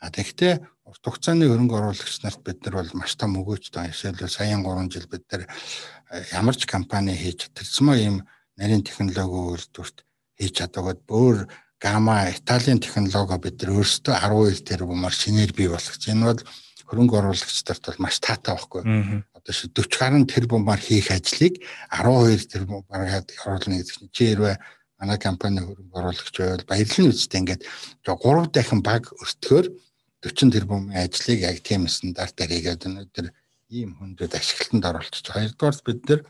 [SPEAKER 2] А тэгэхдээ урт хугацааны хөрөнгө оруулагч нарт бид нар бол маш том өгөөжтэй. Жишээлбэл саяхан 3 жил бид нар э, ямар ч компани хийж тэрцмөө ийм нарийн технологи үйлдвэрт хийж чадаагаад өөр гама Италийн технологи бид нар өөрсдөө 12 тэрбумаар шинээр бий болгоч. Энэ бол хөрөнгө оруулагчдад бол маш таатай байхгүй. Одоо ши 40 гаруй тэрбумаар хийх ажлыг 12 тэрбумаар оруулна гэдэг чинь чи хэрвээ манай компани хөрөнгө оруулагч байвал баярлалын үстэй ингээд 3 дахин баг өртгөөр 40 тэрбумын ажлыг яг тийм стандартаар хийгээд өнөөдөр ийм хүндэд ашиглалтанд оруулчих. Хоёрдугаар бид нар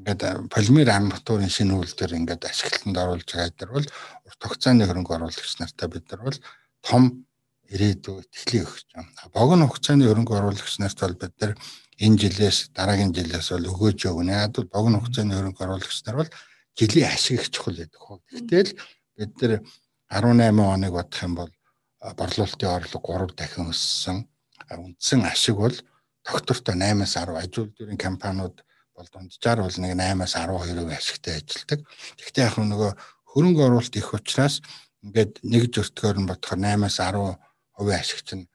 [SPEAKER 2] ингээд полимер арматурын шинэ үйлдвэр ингээд ашиглалтанд оруулж байгаа дээр бол урт хугацааны хөрөнгө оруулагч нартай бид нар бол том ирээдүй итгэлийг өгч байна. Богино хугацааны хөрөнгө оруулагч нарт бол бид нар энэ жилээс дараагийн жилээс бол өгөөж өгнө. Яг бол богино хугацааны хөрөнгө оруулагч нар бол жилийн ашиг их чухал байдаг хөө. Гэтэл бид нар 18 оныг бодох юм бол борлуулалтын орлого 3 дахин өссөн. Үндсэн ашиг бол тогтвортой 8-аас 10 аж үйлдвэрийн компаниуд бол дунджаар бол нэг 8-аас 12% ашигтай ажилладаг. Гэхдээ яг нөгөө хөрөнгө оруулалт их учраас ингээд нэг зөртгөөр нь бодохоор 8-аас 10% ашиг чинь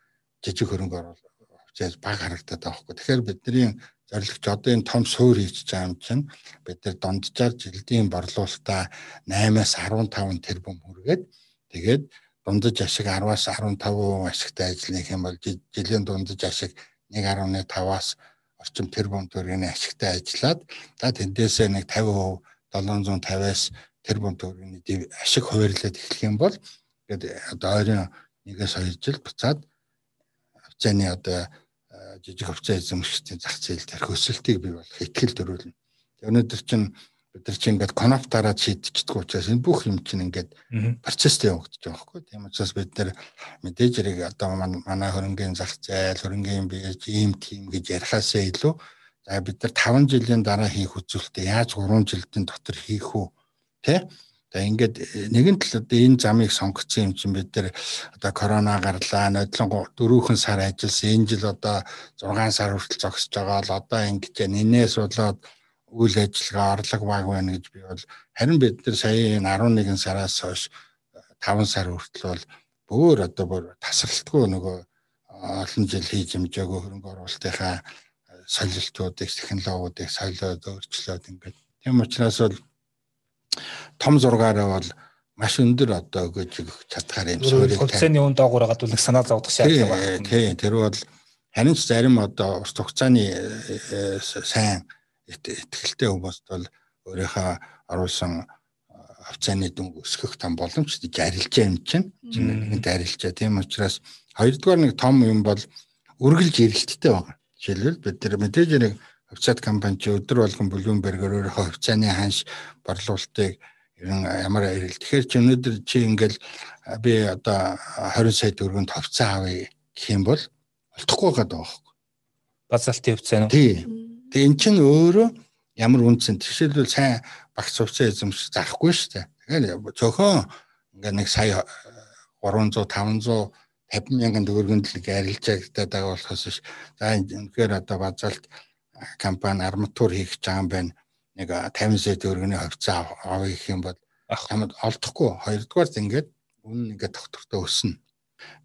[SPEAKER 2] жижиг хөрөнгө оруулалт баг харагдаад байгаа хгүй. Тэгэхээр бидний зорилгоч одоо энэ том суур хийж байгаа юм чинь бид нар дунджаар жилдийн борлуулалтаа 8-аас 15 тэрбум хүргээд тэгээд дундаж ашиг 10-аас 15% ашигтай ажиллах юм бол жилийн дундаж ашиг 1.5-аас орчим тэрбум төгрөгийн ашигтай ажиллаад за тэндээсээ нэг 50% 750-аас тэрбум төгрөгийн ашиг хуваарлаад эхлэх юм бол ингээд одоо ойрын 1-ээс 2 жил буцаад хавцааны одоо жижиг хувьцаа эзэмшигчдийн зах зээл дээр хөсөлтийг бий болох ихтгэл төрүүлнэ. Өнөөдөр чинь бид нар чинь ингээд коноп дараад шийдчихдэг учраас энэ бүх юм чинь ингээд процесстэй явагдаж байгаа байхгүй. Тийм учраас бид нар мэдээж хэрэг одоо манай хөрөнгөний зах зээл, хөрөнгөний бирж, ийм тийм гэж ярихаасаа илүү за бид нар 5 жилийн дараа хийх үзүүлэлтээ яаж 3 жилийн дотор хийх үү? Тэ? За ингээд э, нэгэн тал одоо энэ замыг сонгоцсон юм чинь бид нар одоо корона гарлаа, нодлон дөрөвхөн сар ажилласан. Энэ жил одоо 6 сар хүртэл зогсож байгаа л одоо ингэж нэнээс болоод үйл ажиллагаа орлого баг байна гэж би бол харин бид нар сая энэ 11 сараас хойш 5 сар хүртэл бол бүр одоо бүр тасралтгүй нөгөө олон жил хийж хэмжээгөө хөрөнгө оруулалтынхаа солилтуудыг технологиудыг солиод өөрчлөөд ингээд тийм учраас бол том зургаараа бол маш өндөр одоо өгөөж өгөх чадхаар юм суурийг
[SPEAKER 1] хувьцааны үн доогуур гадуул нэг санаа зовдох шаардлага
[SPEAKER 2] байна. Тийм тэр бол харин ч зарим одоо урт хугацааны э, сайн ихтгэлтэй хүмүүст бол өөрийнхөө оруулсан хувьцааны дүнг өсгөх том боломж жарилж юм чинь нэгэнт арилжаа. Тийм учраас хоёрдугаар нэг том юм бол үргэлж эрэлттэй байгаа. Жишээлбэл бид нар мэдээж нэг хувьцаат компани чи өдөр болгон Bloomberg-оор өөрийнхөө хувьцааны ханш борлуулалтыг ямар ирэл. Тэгэхээр чи өнөөдөр чи ингээл би одоо 20 сая төгрөгөнд хувьцаа авъя гэх юм бол олдохгүй байгаа байхгүй.
[SPEAKER 1] Базалтын хувьцаа нь.
[SPEAKER 2] Тий. Тэгээ эн чинь өөрөө ямар үнцэн жишээлбэл сайн багц хувьцаа эзэмш зарахгүй шүү дээ. Тэгэхээр цөөхөн ингээ нэг сая 300 500 50 мянган төгрөгөнд л арилжаагдаг байгаа болохоос ш. За үнэхээр одоо базалт компани арматур хийх гэж байгаа юм байна. Нэг 50 сая төгрөгийн хувьцаа авъя гэх юм бол чамд олдохгүй. Хоёрдугаарт ингээд үнэн ингээд доктортой өснө.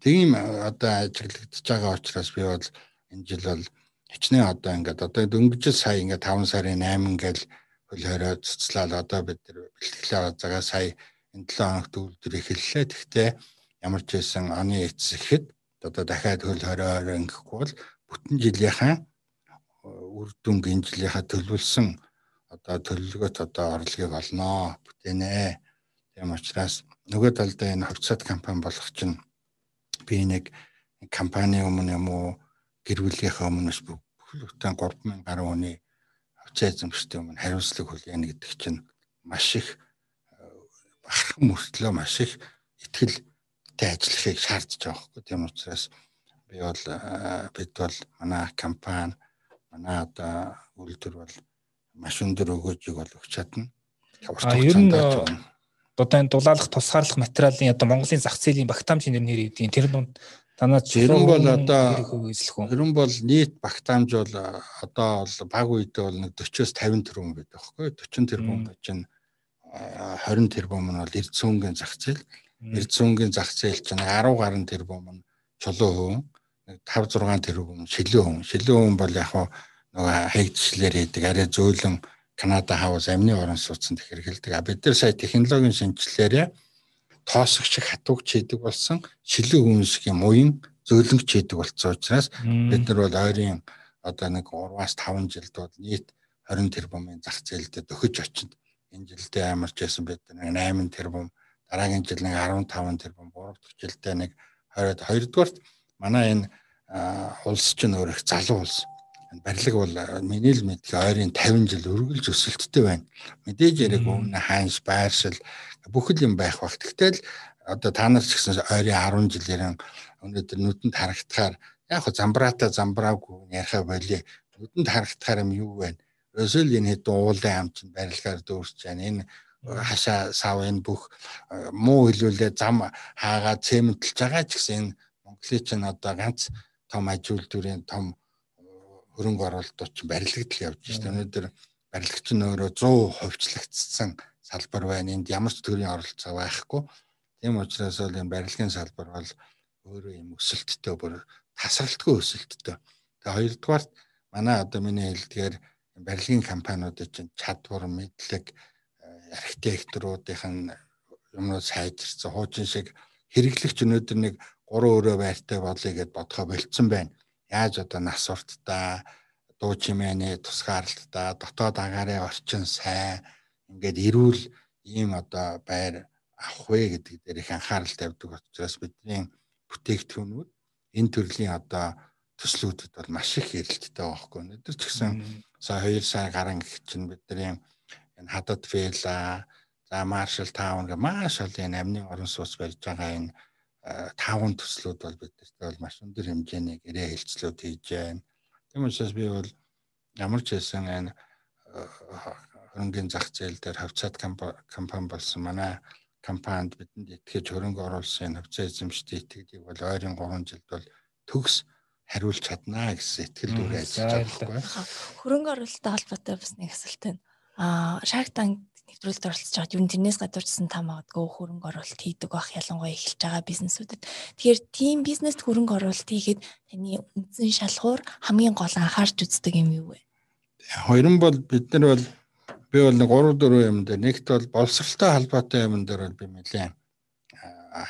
[SPEAKER 2] Тийм одоо ажиглагдчихж байгаа учраас би бол энэ жил бол хичнээн одоо ингээд одоо дөнгөж сая ингээд 5 сарын 8 гээл хөл хорой цэцлал одоо бид нар бэлтгэлээ байгаа сая энэ 7 хоногт үйлдвэр эхэллээ. Тэгтээ ямар ч байсан оны эцэхэд одоо дахиад хөл хорой ингэхгүй бол бүтэн жилийнхаа үр дүнг энэ жилийнхаа төлөвлөсөн. Одоо төлөвлөгөөт одоо орлогыг олноо бүтээнэ. Тийм учраас нөгөө талдаа энэ хувьцаат компани болох чинь би нэг компани өмнө юм уу гэр бүлийнхээ өмнөөс бүхэл бүтэн 3000 гаруй хүний хувьцаа эзэмшдэг өмнө хариуцлага хүлээнэ гэдэг чинь маш их бахархан мөртлөө маш их ихтгэлтэй ажиллахыг шаардж байгаа хгүй тийм учраас би бол бид бол манай компани манай одоо үйлдвэр бол маш өндөр өгөөжийг бол өгч чадна.
[SPEAKER 1] А ер нь одоо энэ дулаалах тусгаарлах материалын одоо Монголын зах зээлийн багтаамжийн нэр хэвдийн тэр дунд танаа
[SPEAKER 2] ерөн бол одоо ерөн бол нийт багтаамж бол одоо бол баг үедээ бол нэг 40-оос 50 тэрбум байдаг байхгүй 40 тэрбум чинь 20 тэрбум нь бол эрдцөөнгийн зах зээл. Эрдзүнгийн зах зээл чинь 10 гаруй тэрбум нь чулуу нэг 5 6 тэрбум шилэн хүн. Шилэн хүн бол яг нөгөө хаягдчлэр хийдэг арай зөөлөн Канада хавс амны орон сууцнд хэрэгэлдэг. А бид нар сая технологийн шинжилэлээр тоосогч хатуугч хийдэг болсон шилэн хүн шиг юм уян зөөлөнгч хийдэг болсон учраас бид нар бол ойрын одоо нэг 3-аас 5 жилд бол нийт 20 тэрбумын зах зээлдээ дөхөж очинд энэ жилдээ амарч байсан бид нар 8 тэрбум дараагийн жил нэг 15 тэрбум 3 дахь жилдээ нэг 20-д хоёрдугаарт манай энэ улс чинь өөр их залуу улс. Барилга бол миний л мэдээ ойрын 50 жил өргөлж өсөлттэй байна. Мэдээж яриг өмнө хаанш байршил бүхэл юм байх бах. Тэгтэл одоо та нар ч гэсэн ойрын 10 жилийн өнөөдөр нүдэнд харагдахаар яг хо замбраата замбраагүй яриха боли нүдэнд харагдахаар юм юу вэ? Өсөл энэ хэд уулын ам чинь барилгаар дүүрч байна. Энэ хашаа сав энэ бүх муу хэлүүлээ зам хаагаад цементэлж байгаа ч гэсэн энэ Монголын чинь одоо ганц том аж үйлдвэрийн том э, хөрөнгө оруулалтууд чинь барилгадл явж байна. Өнөөдөр барилгач нь өөрөө 100 хувьчлагдсан салбар байна. Энд ямар ч төрлийн оролцоо байхгүй. Тийм учраас бол энэ барилгын салбар бол өөрөө юм өсөлттэй бүр тасралтгүй өсөлттэй. Тэгээ хоёрдугаарт манай одоо миний хэлдгээр барилгын компаниудад чинь чадвар мэдлэг архитекторуудын юмнууд сайжирсан хуучин шиг хэрэглэгч өнөөдөр нэг гурван өрөө байртай болъё гэд бодгоо болцсон байна. Яаж одоо нас уртдаа дуу чимээний тусгаарлалтаа дотоод агаарын орчин сайн ингээд эрүүл ийм одоо байр авах вэ гэдэг дээр их анхаарал тавьдаг учраас бидний бүтээгдэхүүнүүд энэ төрлийн одоо төслүүдэд бол маш их эрэлттэй байгаа хгүй. Өнөөдөр ч гэсэн сая 2 сар гарan гэх чинь бидний энэ хадад вела за маршал таун гэх маш олон амны орон сууц барьж байгаа энэ таван төслүүд бол биднэрт бол маш өндөр хэмжээний гэрээ хэлцлүүд хийж байна. Тийм учраас би бол ямар ч хэлсэн энэ хөрөнгөний зах зээл дээр хавцаад компани болсон манай компанид бидэнд итгэж хөрөнгө оруулсан хавцаа эзэмшдэг итгэдэг бол ойрын 3 жилд бол төгс хариулж чаднаа гэсэн итгэл дүүрээ ажиллаж байгаа байхгүй.
[SPEAKER 3] Хөрөнгө оруулалттай холбоотой бас нэг асуулт байна а Shark Tank нэвтрүүлэлд оролцож байгаад юу тэрнээс гадуурчсан та магадгүй хөрөнгө оруулалт хийдэг бах ялангуяа эхэлж байгаа бизнесүүдэд. Тэгэхээр тийм бизнест хөрөнгө оруулалт хийхэд таны үндсэн шалгуур хамгийн гол анхаарч үздэг юм юу вэ?
[SPEAKER 2] Хоёрын бол бид нар бол би бол нэг 3 4 юм дээр нэгт бол боловсралтай холбоотой юм дээр бол би нэлээд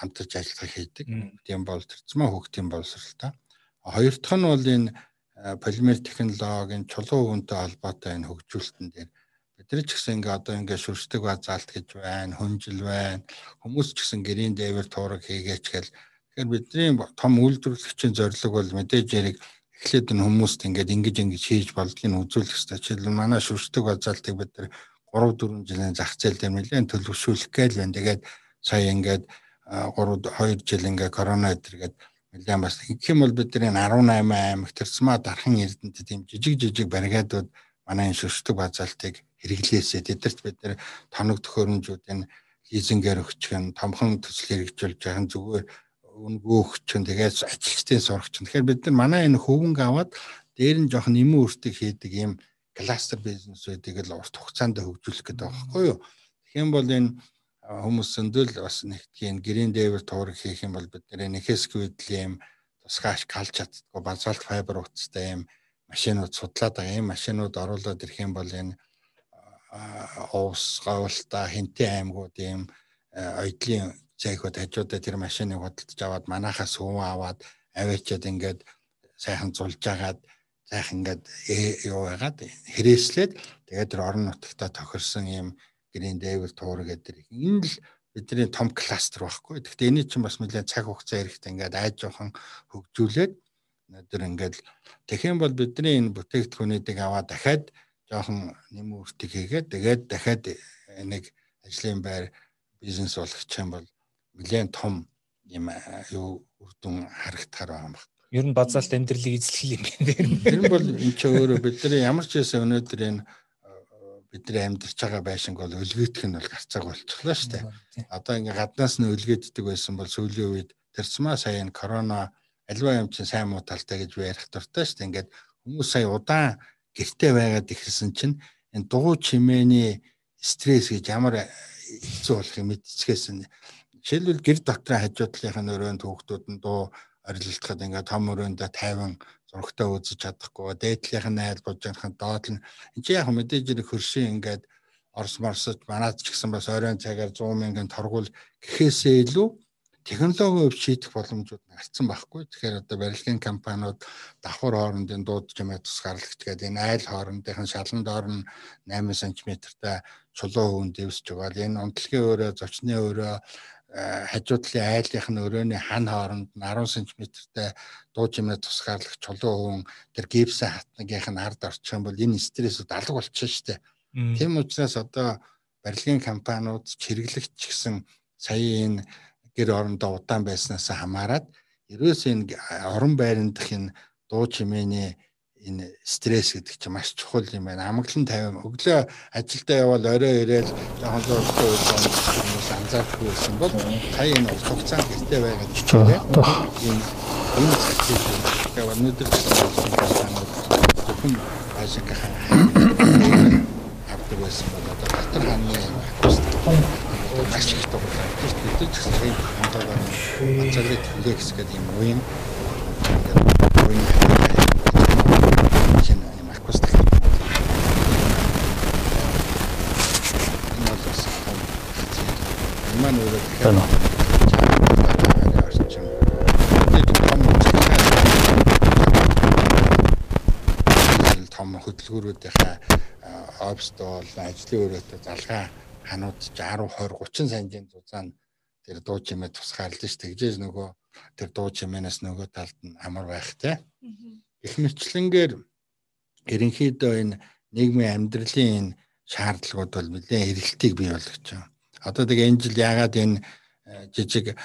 [SPEAKER 2] хамтарч ажиллах хийдэг. Тийм боловсрцмаа хөгтийн боловсралтай. Хоёр дахь нь бол энэ полимер технологийн чулуу хүнтэй холбоотой энэ хөгжүүлэлтэн дээр бид ч гэсэн ингээ одоо ингээ шүршдэг базаалт гэж байна, хүнжил байна. Хүмүүс ч гэсэн гэрийн дээвэр туураг хийгээч гэл. Тэгэхээр бидний том үйлдвэрлэгчийн зорилго бол мэдээж яриг эхлээд энэ хүмүүст ингээд ингэж ингэж хийж болдгийг үзүүлэх хэрэгтэй. Жишээлбэл манай шүршдэг базаалтыг бид нар 3 4 жилийн зах зээл дээр нэлээд төлөвшүүлэх гээл байна. Тэгээд сая ингээд 3 2 жил ингээ корона өдөргээд нэлээд бас гэх юм бол бид нар 18 аймаг төрсмаа дархан эрдэнэт тийм жижиг жижиг баригадууд манай энэ шүршдэг базаалтыг хэрэглээсээ тэдэрт бид нар тоног төхөөрөмжүүдийн лизингээр өгчих нь томхон төсөл хэрэгжүүлж байгаа нь зүгээр үнгөө өгчин тэгээд ажилчдын сурагч. Тэгэхээр бид нар манай энэ хөвөнгө аваад дээр нь жоохон нэмэн үртэг хийдэг ийм кластер бизнес байдгийг л урт хугацаанд хөгжүүлэх гэдэг байхгүй юу. Тэгэх юм бол энэ хүмүүс зөндөл бас нэгтгэн гэрийн дээвэр туурах хийх юм бол бид нэр нэхэск үедлийн юм тусгаач калж чаддгүй базальт файбер утастай юм машинууд судлаад байгаа юм машинууд оруулаад ирэх юм бол энэ уус говьлта хинтээ аймагуд юм ойдлын зайхуд хажуудаа тэр машиныг худалдаж аваад манахаас хөвөн аваад аваачаад ингээд сайхан зулж агаад сайхан ингээд юу яагаад хэрэгслээд тэгээд тэр орон нутагта тохирсон юм гэрийн дээвэр туур гэдэг энэ л бидний том кластер байхгүй. Гэхдээ энэ чинь бас нэлээд цаг хугацаа хэрэгтэй ингээд айж жоохон хөгжүүлээд өнөөдөр ингээд тэгэх юм бол бидний энэ бүтээгдэхүүнүүдийг аваад дахиад жоохон нэм үртэг хийгээд тэгээд дахиад нэг ажлын байр бизнес болгох юм бол нэлээд том юм юу үр дүн харагдахаар байгаа юм байна.
[SPEAKER 1] Ер нь базаалт амьдралыг эзлэх юм
[SPEAKER 2] байна. Тэр нь бол эн чинь өөрөө бидний ямар ч байсан өнөөдөр энэ бидний амьдарч байгаа байшинг бол өлгөйтөх нь бол гарцааг болчихлоо шүү дээ. Одоо ингээ гаднаас нь өлгөөддөг байсан бол сүүлийн үед тэрцмаа сая энэ корона альва юм чинь сайн муу талтай гэж ярих дуртай шүү дээ. Ингээд хүмүүс сая удаан гэртээ байгаад ихсэн чинь энэ дугуй чимээний стресс гэж ямар хэцүү болохыг мэдчихсэн Жишээлбэл гэр дотрын хажуудлынхын өрөөнд хүүхдүүд нь дуу орилтоход ингээ том өрөөндө 50 зургтаа үзэж чадахгүй дээдлийнх нь айл бужийнхын доод нь. Энэ чи яг мэдээж нэг хөршийн ингээд орс морсож манад ч гэсэн бас оройн цагаар 100 мянган торгуул гэхээсээ илүү технологи өв шийдэх боломжууд гарцсан байхгүй. Тэгэхээр одоо барилгын компаниуд давхар хоорондын дууд чимээ тусгаарлагч гэдэг энэ айл хоорондын шалан доор нь 8 см-тай чулуу хүн дэвсж байгаа. Энэ унтлагын өрөө, зочны өрөө хажуудлын айлынх нь өрөөний хан хооронд нь 10 см-тай дуу чимээ тусгаарлагч чулуу хүн тэр гипсэн хатнагийнх нь ард орчих юм бол энэ стрессүүд алга болчихно шүү дээ. Тийм учраас одоо барилгын компаниуд чиргэлэгч гэсэн сая энэ гэр орондоо удаан байснаас хамаарат ерөөс энэ орон байранд дах энэ дуу чимээний энэ стресс гэдэг чинь маш чухал юм байна. Амгалан тавиам өглөө ажилдаа явбал орой ирээл жоохон зургтай хүмүүс анзаардаггүй байсан бол сая энэ хугацаанд гэртээ байгаа ч тийм энэ энэ зохицол тэгээ өнөөдөр зөвхөн ажиг авдаг байсан бол одоо дотор хааны маш их тоглоом. Ч гэсэн энэ хамтаагаар ацаарыг флекс гэдэг юм уян уян маань өөрөө
[SPEAKER 1] байна.
[SPEAKER 2] том хөдөлгөөрүүдийнхаа обстол ажлын өрөөтэй залгаа ханууд 10 20 30 санжийн зузаан тэр дуу чимээ тусгаарлаж ш тэгжээж нөгөө тэр дуу чимээнээс нөгөө талд нь амар байх те. Их мэтлэнгээр ерөнхийдөө энэ нийгмийн амьдралын энэ шаардлагууд бол нэлээд эргэлтийг бий болгож байгаа. Одоо тэгээ энэ жил яагаад энэ э, жижиг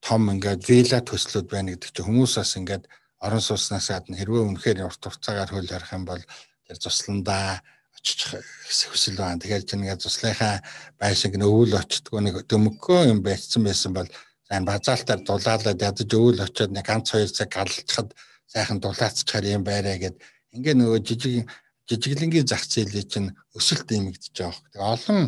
[SPEAKER 2] том ингээд вила төслүүд байна гэдэг чинь хүмүүс бас ингээд орон сууцнаас гадна хэрвээ үнэхээр урт хугацаагаар хөл харах юм бол тэр цусландаа очиж хүсэл байна. Тэгэхээр чинь ингээд цуслынхаа байшинг нь өвөл очтдгоо нэг дөмгөө юм байцсан байсан бол сайн базаалтаар дулаалаад ядаж өвөл очиод нэг ганц хоёр цаг галчхад сайхан дулаацчихаар юм байраа гэд ингээд нөгөө жижиг жижиглэнгийн зах зээлийн чинь өсөлт нэмэгдэж байгаа. Тэгээ олон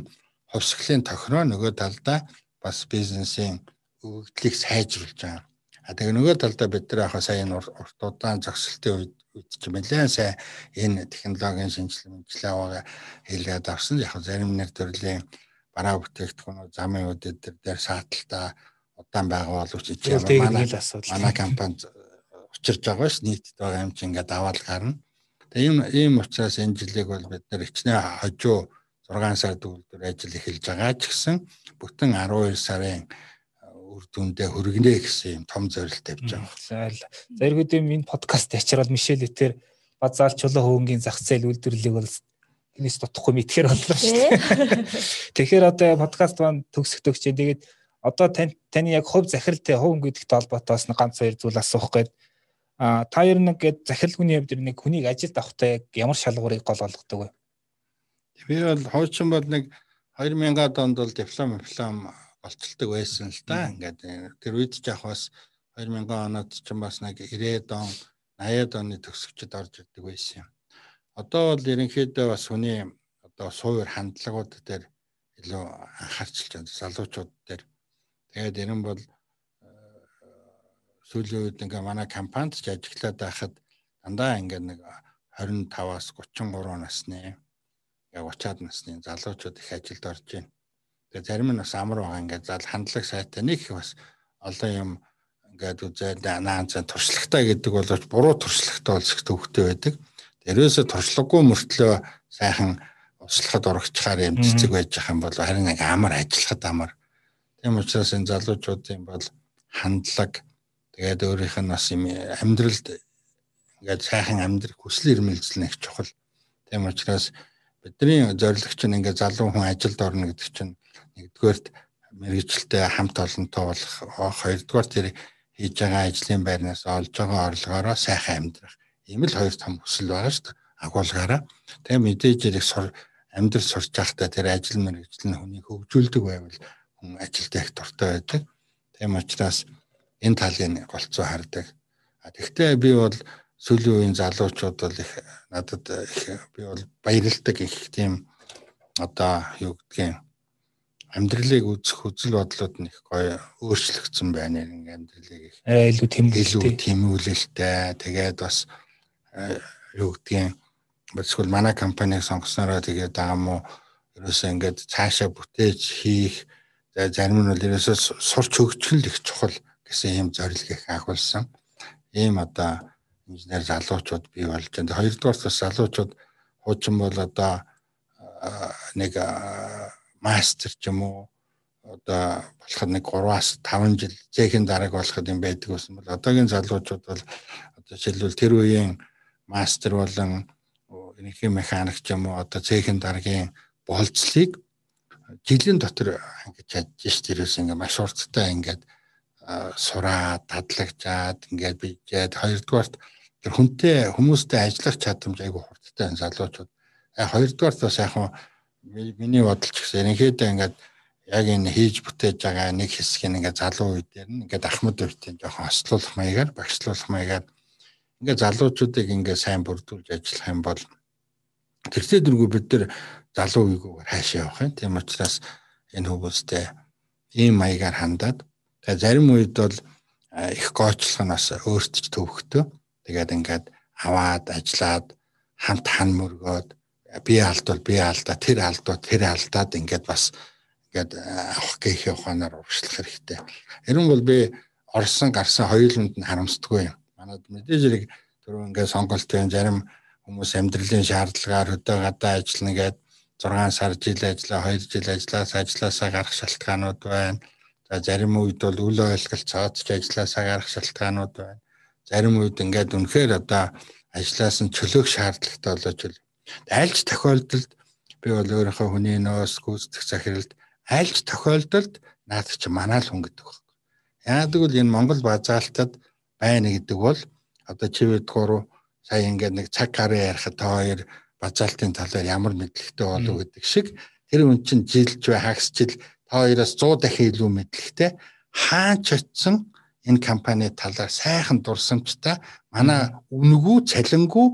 [SPEAKER 2] хувьсгалын тохироо нөгөө талдаа бас бизнесийн өгөгдлийг сайжруулж байгаа. А тэгээ нөгөө талдаа бид нар яхаа сайн урт удаан зохисолтын үед ч нэлээд сайн энэ технологийн шинжилгээ мэнчлээ аваа хийлгээд авсан. Яг зарим нэр төрлийн бараа бүтээгдэхүүнүүд замын үдэд дээр сааталтаа удаан байгаа боловч чи манай манай компани учирж байгаа ш нийтэд байгаа юм чи ингээд аваад гарна. Тэгээ ийм ийм учраас энэ жилиг бол бид нэр хичнээн хожуу 6 сар төгөлдөр ажил эхэлж байгаа ч гэсэн бүтэн 12 сарын үр дүндээ хөргөнэ гэсэн юм том зорилт тавьж байгаа.
[SPEAKER 1] За заргуудын энэ подкаст ачрал Мишель Этер базаал чулуу хөвөнгийн зах зээл үйлдвэрлэлийг бол гинэс дутхгүй мэдхээр боллоо шүү дээ. Тэгэхээр одоо подкаст маань төгсөх төгсчээ. Тэгээд одоо тань таны яг хувь захиралтай хувь гэдэгтэй холбоотойс нь ганц хоёр зүйл асуух гээд а та ер нь гээд захиралгүйний хувьд нэг хүнийг ажилд авахтай яг ямар шалгуурыг гол олгодог вэ?
[SPEAKER 2] Би бол хойчин бол нэг 2000-ад онд бол диплом диплом олцолдог байсан л да. Ингээд тэр үед ч яг бас 2000 оноод ч бас нэг 90-ад он 80-ад оны төгсөгчд орж ирдэг байсан юм. Одоо бол ерөнхийдөө бас хүний одоо суур хандлагууд дээр илүү анхаарчилж байна. Залуучууд дээр Тэгээд энэ нь бол э, сүүлийн үед ингээ манай компанид ч ажиглаад байхад дандаа ингээ нэг 25-аас 33 насны ингээ 30-аад насны залуучууд их ажилд орж байна. Тэгээ зарим нь бас амар байгаа ингээ зал хандлага сайтай нэг их бас олон юм ингээд үзээд наанцаа туршлагатай гэдэг боловч буруу туршлагатай болж их төвхтэй байдаг. Тэрөөсө туршлагагүй мөртлөө сайхан услахад урагчаар юм цэцэг байж байгаа юм бол харин нэг амар ажиллахад амар Тийм учраас энэ залуучуудын бол хандлага тэгээд өөрийнх нь бас юм амьдралд ингээд сайхан амьдрах хүсэл эрмэлзэл нэг чухал. Тийм учраас бидний зорилго чинь ингээд залуу хүн ажилд орно гэдэг чинь нэгдүгээрт мэрэгчлээ хамт олонтой болох хоёрдугаар тэр хийж байгаа ажлын байрнаас олж байгаа орлогоороо сайхан амьдрах. Ийм л хоёр том хүсэл байгаа шүү дээ. Агуулгаараа. Тэгээ мэдээж хэрэг сур амьдрал сурч байхдаа тэр ажил мэрэгжил нь хүнийг хөгжүүлдэг байвал хүн ажилдаа их дуртай байдаг. Тийм учраас энэ талын голцоо хардаг. Тэгвэл би бол сүүлийн үеийн залуучууд бол их надад их би бол баярлдаг их тийм одоо юу гэдгийг амьдралыг үзэх үзэл бодлууд нь их гоё өөрчлөгдсөн байна нэг амьдралыг их
[SPEAKER 1] илүү
[SPEAKER 2] тэмүүлэлтэй тэмүүлэлтэй тэгээд бас юу гэдгийг эсвэл манай компаниг сонгоснороо тэгээд байгаа мó ерөөсөө ингээд цаашаа бүтээж хийх зарим нь бол ерөөсөө сурч хөгжил их чухал гэсэн юм зорилго их агуулсан. Ийм одоо инженер залуучууд бий болж байна. Хоёрдугаар бас залуучууд хуучин бол одоо нэг мастер ч юм уу? Одоо болоход нэг 3-аас 5 жил зээхэн дарааг болоход юм байдаг гэсэн бол одоогийн залуучууд бол одоо жишээлбэл тэр үеийн мастер болон ерөнхий механик ч юм уу одоо зээхэн дараагийн болцлыг жилийн дотор ингэж чадж ш тэрээс ингээ маш урттай ингээд сураад дадлагжаад ингээд bijээд хоёрдугаарт тэр хүнтэй хүмүүстэй ажиллах чадамж айгүй хурдтай залуучууд. Хоёрдугаарт бас яг хуу миний бодолч гэсэн ерөнхийдөө ингээд яг энэ хийж бүтээж байгаа нэг хэсгийг ингээд залуу үе дээр нь ингээд ахмад үетэй жоохон ослуулах маягаар багшлуулах маягаар ингээд залуучуудыг ингээд сайн бүрдүүлж ажиллах юм бол тэрсээ дэргүү бид нар залуу үеигүүгээр хаашаа явах юм. Тийм учраас энэ хүмүүстэй ийм маягаар хандаад тэгээ зарим үед бол их гоочлох нь бас өөртөж төвхтөө. Тэгээд ингээд аваад ажиллаад хамт хан мөргөөд би алдвал би алдаа тэр алдвал тэр алдаад ингээд бас ингээд авах гэх ухаанаар урагшлах хэрэгтэй. Эрен бол би орсон гарсан хоёуланд нь харамсдаггүй юм. Манад мэдээж зэрэг түрүү ингээд сонголтын зарим хүмүүс амьдралын шаардлагаар хөдөө гадаа ажиллана гэдэг 6 сар жил ажиллаа, 2 жил ажиллаас ажилласаа гарах шалтгаанууд байна. За зарим үед бол үл ойлголт цаадч ажилласаа гарах шалтгаанууд байна. Зарим үед ингээд үнэхээр одоо ажиллаас нь чөлөөх шаардлагатай болооч л айлч тохиолдолд би бол өөрийнхөө хүний нөөц гүйцэтгэх захиралд айлч тохиолдолд наад чи манаа л хүн гэдэг байна. Яагаад гэвэл энэ Монгол базаалтад байна гэдэг бол одоо чивэд гурав сая ингээд нэг цаг гарын ярихад та хоёр базаалтын талаар ямар мэдлэгтэй болов гэдэг шиг тэр хүн чинь жилж бай хагас жил та хоёроос 100 дахин илүү мэдлэгтэй. Хаач очсон энэ компани талаар сайхан дурсамжтай манай үнгүү цалингүү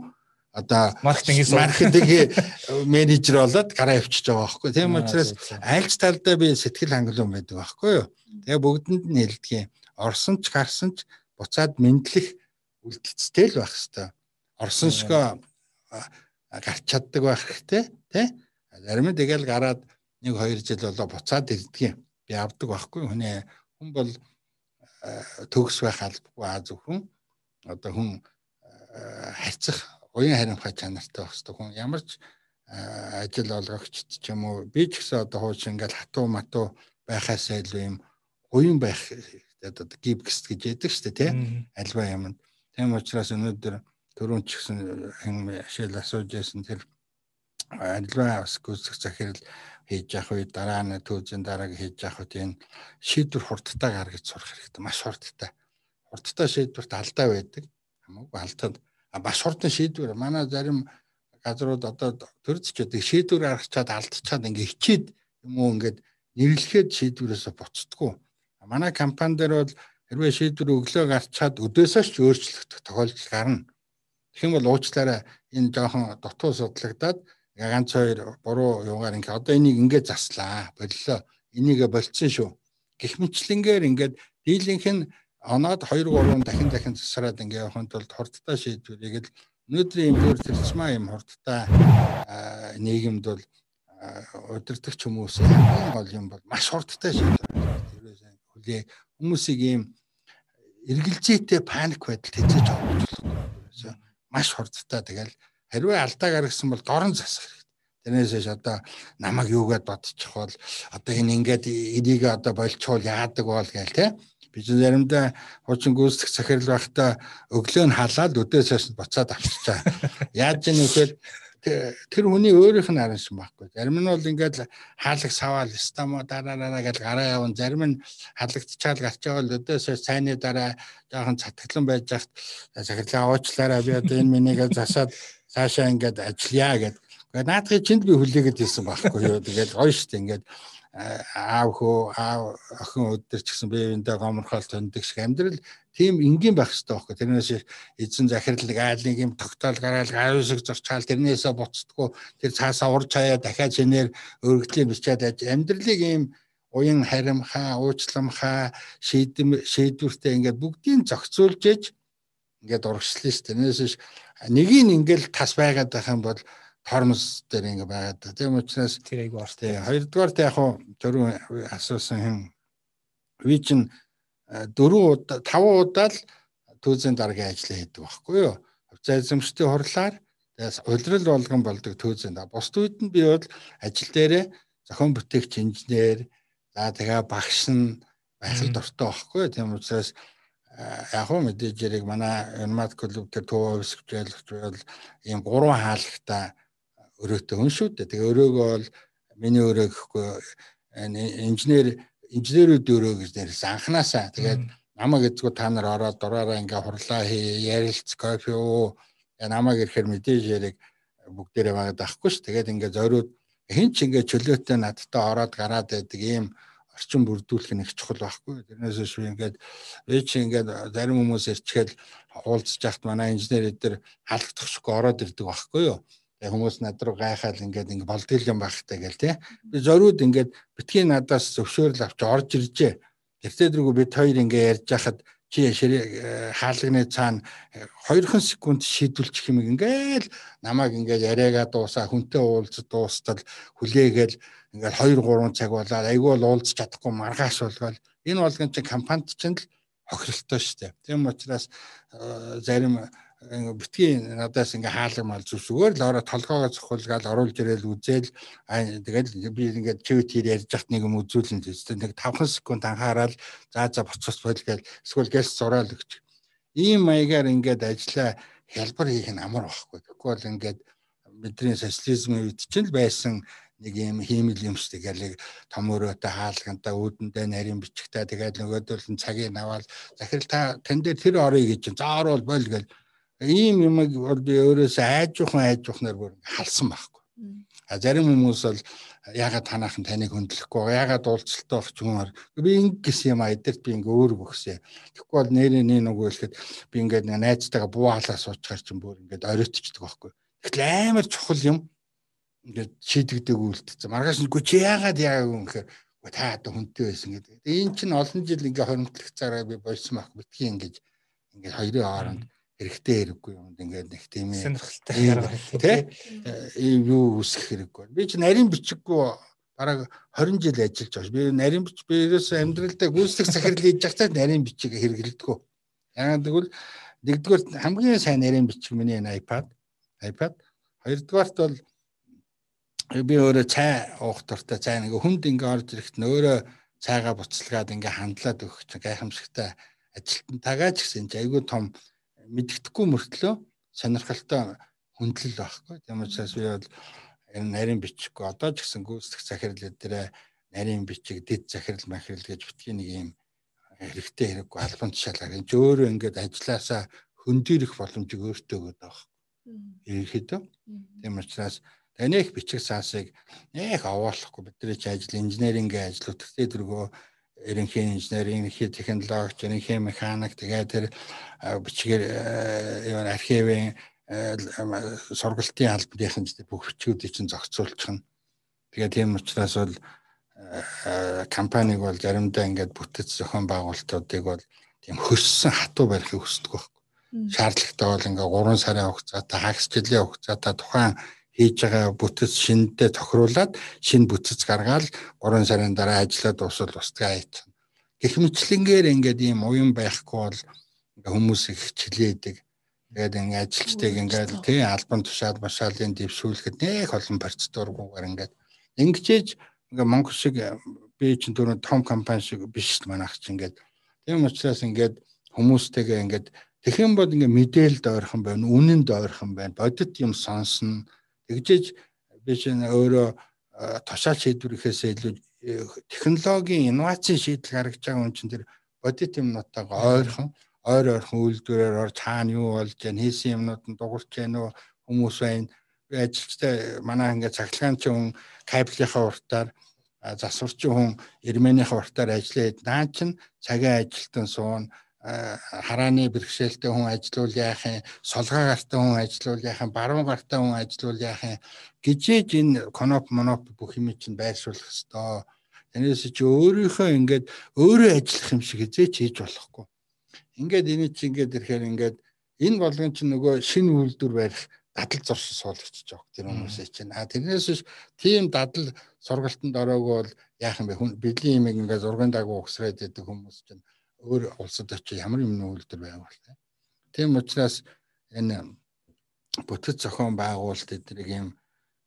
[SPEAKER 2] одоо
[SPEAKER 1] маркетингийн
[SPEAKER 2] маркетингийн менежер болоод гараа явчихж байгаа байхгүй. Тийм учраас альч талдаа би сэтгэл хангалуун байдаг байхгүй юу? Тэгээ бүгдэнд нь хэлдэг юм орсон ч гарсан ч буцаад мэдлэх үлдэлцтэй л байх хэвээр. Орсон шигээ гарч чаддаг байх хэрэгтэй тий. Зарим нь тэгэл гараад 1 2 жил болоо буцаад ирдэг юм. Би авдаг байхгүй. Хүний хүн бол төгс байх албагүй аа зөвхөн одоо хүн харьцах уян хариумхай чанартай байх хэрэгтэй хүн ямар ч ажил олгогчд ч юм уу би ч гэсэн одоо хууч ингээл хатуу матуу байхаасаа илүү юм уян байх одоо гиб гэс гэж яддаг шүү дээ тий альва юмд тийм учраас өнөөдөр түрүүн ч гэсэн ашил асууж яасан тэр альва бас гүйцэх захирал хийж явах үед дараа нь түүзэн дарааг хийж явах үед энэ шийдвэр хурдтай гаргаж сурах хэрэгтэй. Маш хурдтай. Хурдтай шийдвэрт алдаа байдаг. Хамаагүй алдаад бас хурдан шийдвэр. Манай зарим газрууд одоо төрцчихэд шийдвэр гаргачаад алдчихад ингээ хичээд юм уу ингээд нэрлэхэд шийдвэрээс буцдаггүй. Манай компани дээр бол хэрвээ шийдвэр өглөө гарчаад өдөөсөө ч өөрчлөгдөх тохиолдол гарна. Тэгэх юм бол уучлаарай. Энэ жоохон дутуу судлагдаад ганц хоёр буруу юугаар ингээ одоо энийг ингээ заслаа. Боллоо. Энийгээ болцсон шүү. Гэх мэтлэнгээр ингээд дийлэнх нь оноод 2 3 дахин дахин засараад ингээ явахын тулд хурдтай шийдвэрийг л өнөөдрийн дөр төрчмаа юм хурдтай нийгэмд бол удирдах хүмүүс хамгийн гол юм бол маш хурдтай шийдвэр. Хүлээ. Хүмүүсийг ийм эргэлзээтэй паник байдалд хэзээж оруулах маш хурдтай. Тэгэл хэрвээ алдаа гаргасан бол дорн засах хэрэгтэй. Тэрнээс ш одоо намайг юугаад бодчих бол одоо энэ ингээд энийг одоо болчихвол яадаг бол гээл те. Би ч заримдаа хуучин гүйцэтгэх захирал байхдаа өглөө нь халаад өдөөсөөс буцаад авчирчаа. Яаж юм вэ тэр хүний өөрийнх нь араншин байхгүй. Зарим нь бол ингээд хаалга саваал стамо дараараа гэж гараа явна. Зарим нь халагдчихаал гарч явал өдөөсөө сайнны дараа жоохон цатгалан байж хат захирлаа уучлаарай би одоо энэ минийгээ засаад цаашаа ингээд ажиллая гэд. Гэхдээ наадхыг чинд би хүлээгээд ирсэн байхгүй юу. Тэгээд гоё штэ ингээд аав хөө аав охин өдөр ч гэсэн биеиндээ гоморхол төндөг шиг амьдрал тийм энгийн байх хэрэгтэй байхгүй. Тэрнээс эзэн захирлаг айлын юм тогтоол гараал аюусыг зорчаал тэрнээсээ буцдаггүй тэр цаасаа урж хаяа дахиад шинээр өргөдлийн бичээд амьдралыг ийм уян харимхаа уучламхаа шийдэм шийдвэртэй ингээд бүгдийг зохицуулж ээж ингээд урагшлаа шүү тэрнээс нэгийг ингээл тас байгаад байх юм бол тормоз дээр ингээ байгаад. Тийм учраас
[SPEAKER 1] тэр айгу ортой.
[SPEAKER 2] Хоёрдугаар та яг төрөө асуусан юм. Ви чин э, дөрөв удаа таван удаа л түүзийн дараагийн ажлаа хийдэг байхгүй юу? Хувьцаа эзэмшлийн хурлаар тэгээс улирал болгон болдог түүзийн да. Бусд үед нь би бол ажил дээрээ зохион бүтээгч инженер за тэгээ багш нь байх л дуртай байхгүй? Тийм учраас э, яг хөө мэдээж яриг манай Янмат клуб дээр төв офисчлж бол ийм гурван хаалгата өрөөтэй хүн шүү дээ. Тэгээ өрөөгөө бол миний өрөө гэхгүй инженер инженерүүд өрөө гэж нэрсэн анханасаа. Тэгээд намайг эзгүй та нар ороод дураараа ингээ хурлаа хий, ярилц, кофе уу. Намайг ирэхээр мэдээж яриг бүгдээрээ байгаад байхгүй ш. Тэгээд ингээ зориуд хин ч ингээ чөлөөтэй надтай ороод гараад байдаг ийм орчин бүрдүүлэх их чухал байхгүй. Тэрнээс шүү ингээд ээ чи ингээд зарим хүмүүс ирчгээл уулзж яхад манай инженер эдэр халагдахгүй ороод ирдэг байхгүй юу хүмүүс над руу гайхаад ингээд ингээ болдгол юм багтай гэл тий. Би зориуд ингээд битгий надаас зөвшөөрөл авч орж иржээ. Тэртээ дэргүү бид хоёр ингээ ярьж хахад чи хаалганы цаана хоёрхан секунд шийдвүүлчих юм ингээл намайг ингээд яриагаа дуусаа хүнтэй уулзад дуустал хүлээгээл ингээд 2 3 цаг болоод айгүй бол уулзч чадахгүй маргааш болгоод энэ болгон чинь компанид чинь л хохиролтой шүү дээ. Тийм учраас зарим битгий надаас ингээ хаалга мал зүсгээр л ороо толгоогоо цохолгаал оруулж ирээл үзэл тэгэл би ингээд чивт хэр ярьж хат нэг юм үзүүлэн тест нэг 5 секунд анхаарал за за боцос бойл гээл эсвэл гэлс зураал өгч. Ийм маягаар ингээд ажиллаа. Хялбар хийх нь амар байхгүй тэгэхгүй бол ингээд бидний социализмын үед чинь л байсан нэг юм хиймэл юм шүү дээ. Том өрөөтэй хаалгантаа үүдэндээ нарийн бичгтээ тэгээд нөгөөдөл нь цагийг наваал. Захирал та тэн дээр тэр орё гэж за орвол бойл гэл ийм юм бол би өөрөөсөө айжуухан айжуухнаар бүр халсан байхгүй. А зарим хүмүүс бол ягаад танаахан таныг хөндлөхгүй ягаад уулзалтаа авч юмар би ингэс юм а эдэрт би ингээ өөр бөхсөө тэгэхгүй бол нэрээ нэг нүгөө хэлэхэд би ингээд найзтайгаа буу халаа суучгаар чинь бүр ингээд оройтчдаг байхгүй. Тэгэхээр амар чухал юм. Ингээд шийдэгдэг үйлдэлцэн маргааш нь гүч ягаад яагаад юм гэхээр та одоо хүнтэй байсан гэдэг. Энэ чинь олон жил ингээ хоримтлах цаараа би болсон байх битгий ингэж ингээ хоёрын хооронд хэрэгтэй хэрэггүй юмд ингээд нэг тийм ээ
[SPEAKER 1] сонирхолтой ярга
[SPEAKER 2] тий ийм юу үсэх хэрэггүй. Би чи нарийн бичиггүй бараг 20 жил ажиллаж байгаа. Би нарийн бич би ерөөсөө амьдралдаа гүйцэтгэх захирал хийж байхдаа нарийн бичиг хэрэглэдэггүй. Яагаад гэвэл нэгдүгээр хамгийн сайн нарийн бичиг миний iPad iPad хоёрдугаарт бол би өөрөө цай уух дуртай цай нэг хүнд ингээ орж ирэхэд нөөрэ цайгаа буцалгаад ингээ хандлаад чинь гайхамшигтай ажилтан тагааж гэсэн чи айгүй том мэддэхгүй мөртлөө сонирхолтой хүндлэл байхгүй. Тийм учраас би бол энэ нарийн бичихгүй одоо ч гэсэн гүйцэтгэх захирал дээр нарийн бичиг дэд захирал махирал гэж битгий нэг юм хэрэгтэй хэрэггүй албан тушаалаар энэ өөрөө ингээд ажилласаа хөндөрөх боломжийг өөртөө өгöd байгаа. Ерөнхийдөө. Тийм учраас таних бичих саасыг нэх овоолохгүй бидний ч ажил инженерингийн ажил үтгэдэг дөргөө ерөнхий инженер, ерөнхий технологич, ерөнхий механик тэгээд тэр бичгээр юу архивын сургалтын албаныхын бүх бичгүүдийг чинь зохицуулчих нь. Тэгээд тийм учраас бол компаниг бол заримдаа ингээд бүтэц зохион байгуулалтуудыг бол тийм хөссөн хатуу барихыг хүсдэг байхгүй. Шаардлагатай бол ингээд 3 сарын хугацаатай, хагас жилийн хугацаатай тухайн хийж байгаа бүтэц шинэдээ тохируулаад шинэ бүтэц гаргаад 3 сарын дараа ажиллаа дуусвал устгаа хийчихнэ. Гэх мэтлэнгээр ингээд ийм уян байхгүй бол хүмүүс их хичлээдэг. Тэгээд ингээд ажилчдыг ингээд тий албан тушаал машаалын дэвшүүлэхэд нэх олон процедургүйгээр ингээд ингэжээж ингээд Монгол шиг би чинь түрүү том компани шиг биш манайх чинь ингээд тийм учраас ингээд хүмүүстэйгээ ингээд тэгэх юм бол ингээд мэдээлэлд ойрхон байна, үнэнд ойрхон байна, бодит юм сонсно Тэгжээж би чинь өөрөө тушаал шийдвэрхээс илүү э, технологийн инновацийн шийдэл гаргаж байгаа хүн чинь тэр бодит юмнуудтайгаа ойрхон ойр ойрхон үйлдвэрээр орж хаана юу болж байна хийсэн юмнууд нь дуурч байна уу? Хүмүүс байна би ажилчтай манай ингээд цахилгаан чи хүн кабелийнхаа уртаар засварчин хүн эрмэнийхаа уртаар ажиллаад наа чин цагийн ажилтан суун харааны бэрхшээлтэй хүн ажилуул яах юм солгоо гартай хүн ажилуул яах юм баруун гартай хүн ажилуул яах юм гижээж энэ коноп моноп бүх юм чинь байршуулах ёстой. Тэрнээс чи өөрийнхөө ингээд өөрөө ажиллах юм шиг хизээч хийж болохгүй. Ингээд энэ чи ингээд ирэхээр ингээд энэ болгон чинь нөгөө шинэ үйлдвэр барих дадал зуршил суулгачиж байгаа тэр хүмүүсээ чинь. А тэрнээс биш тийм дадал сургалтанд ороогүй бол яах юм бэ? Бэлгийн юм ингээд зургийн дагуу угсраад байдаг хүмүүс чинь өөр улсад очиж ямар юм нүүлдэр байгуул тэ. Тийм учраас энэ бүтэц зохион байгуулалт эднийг юм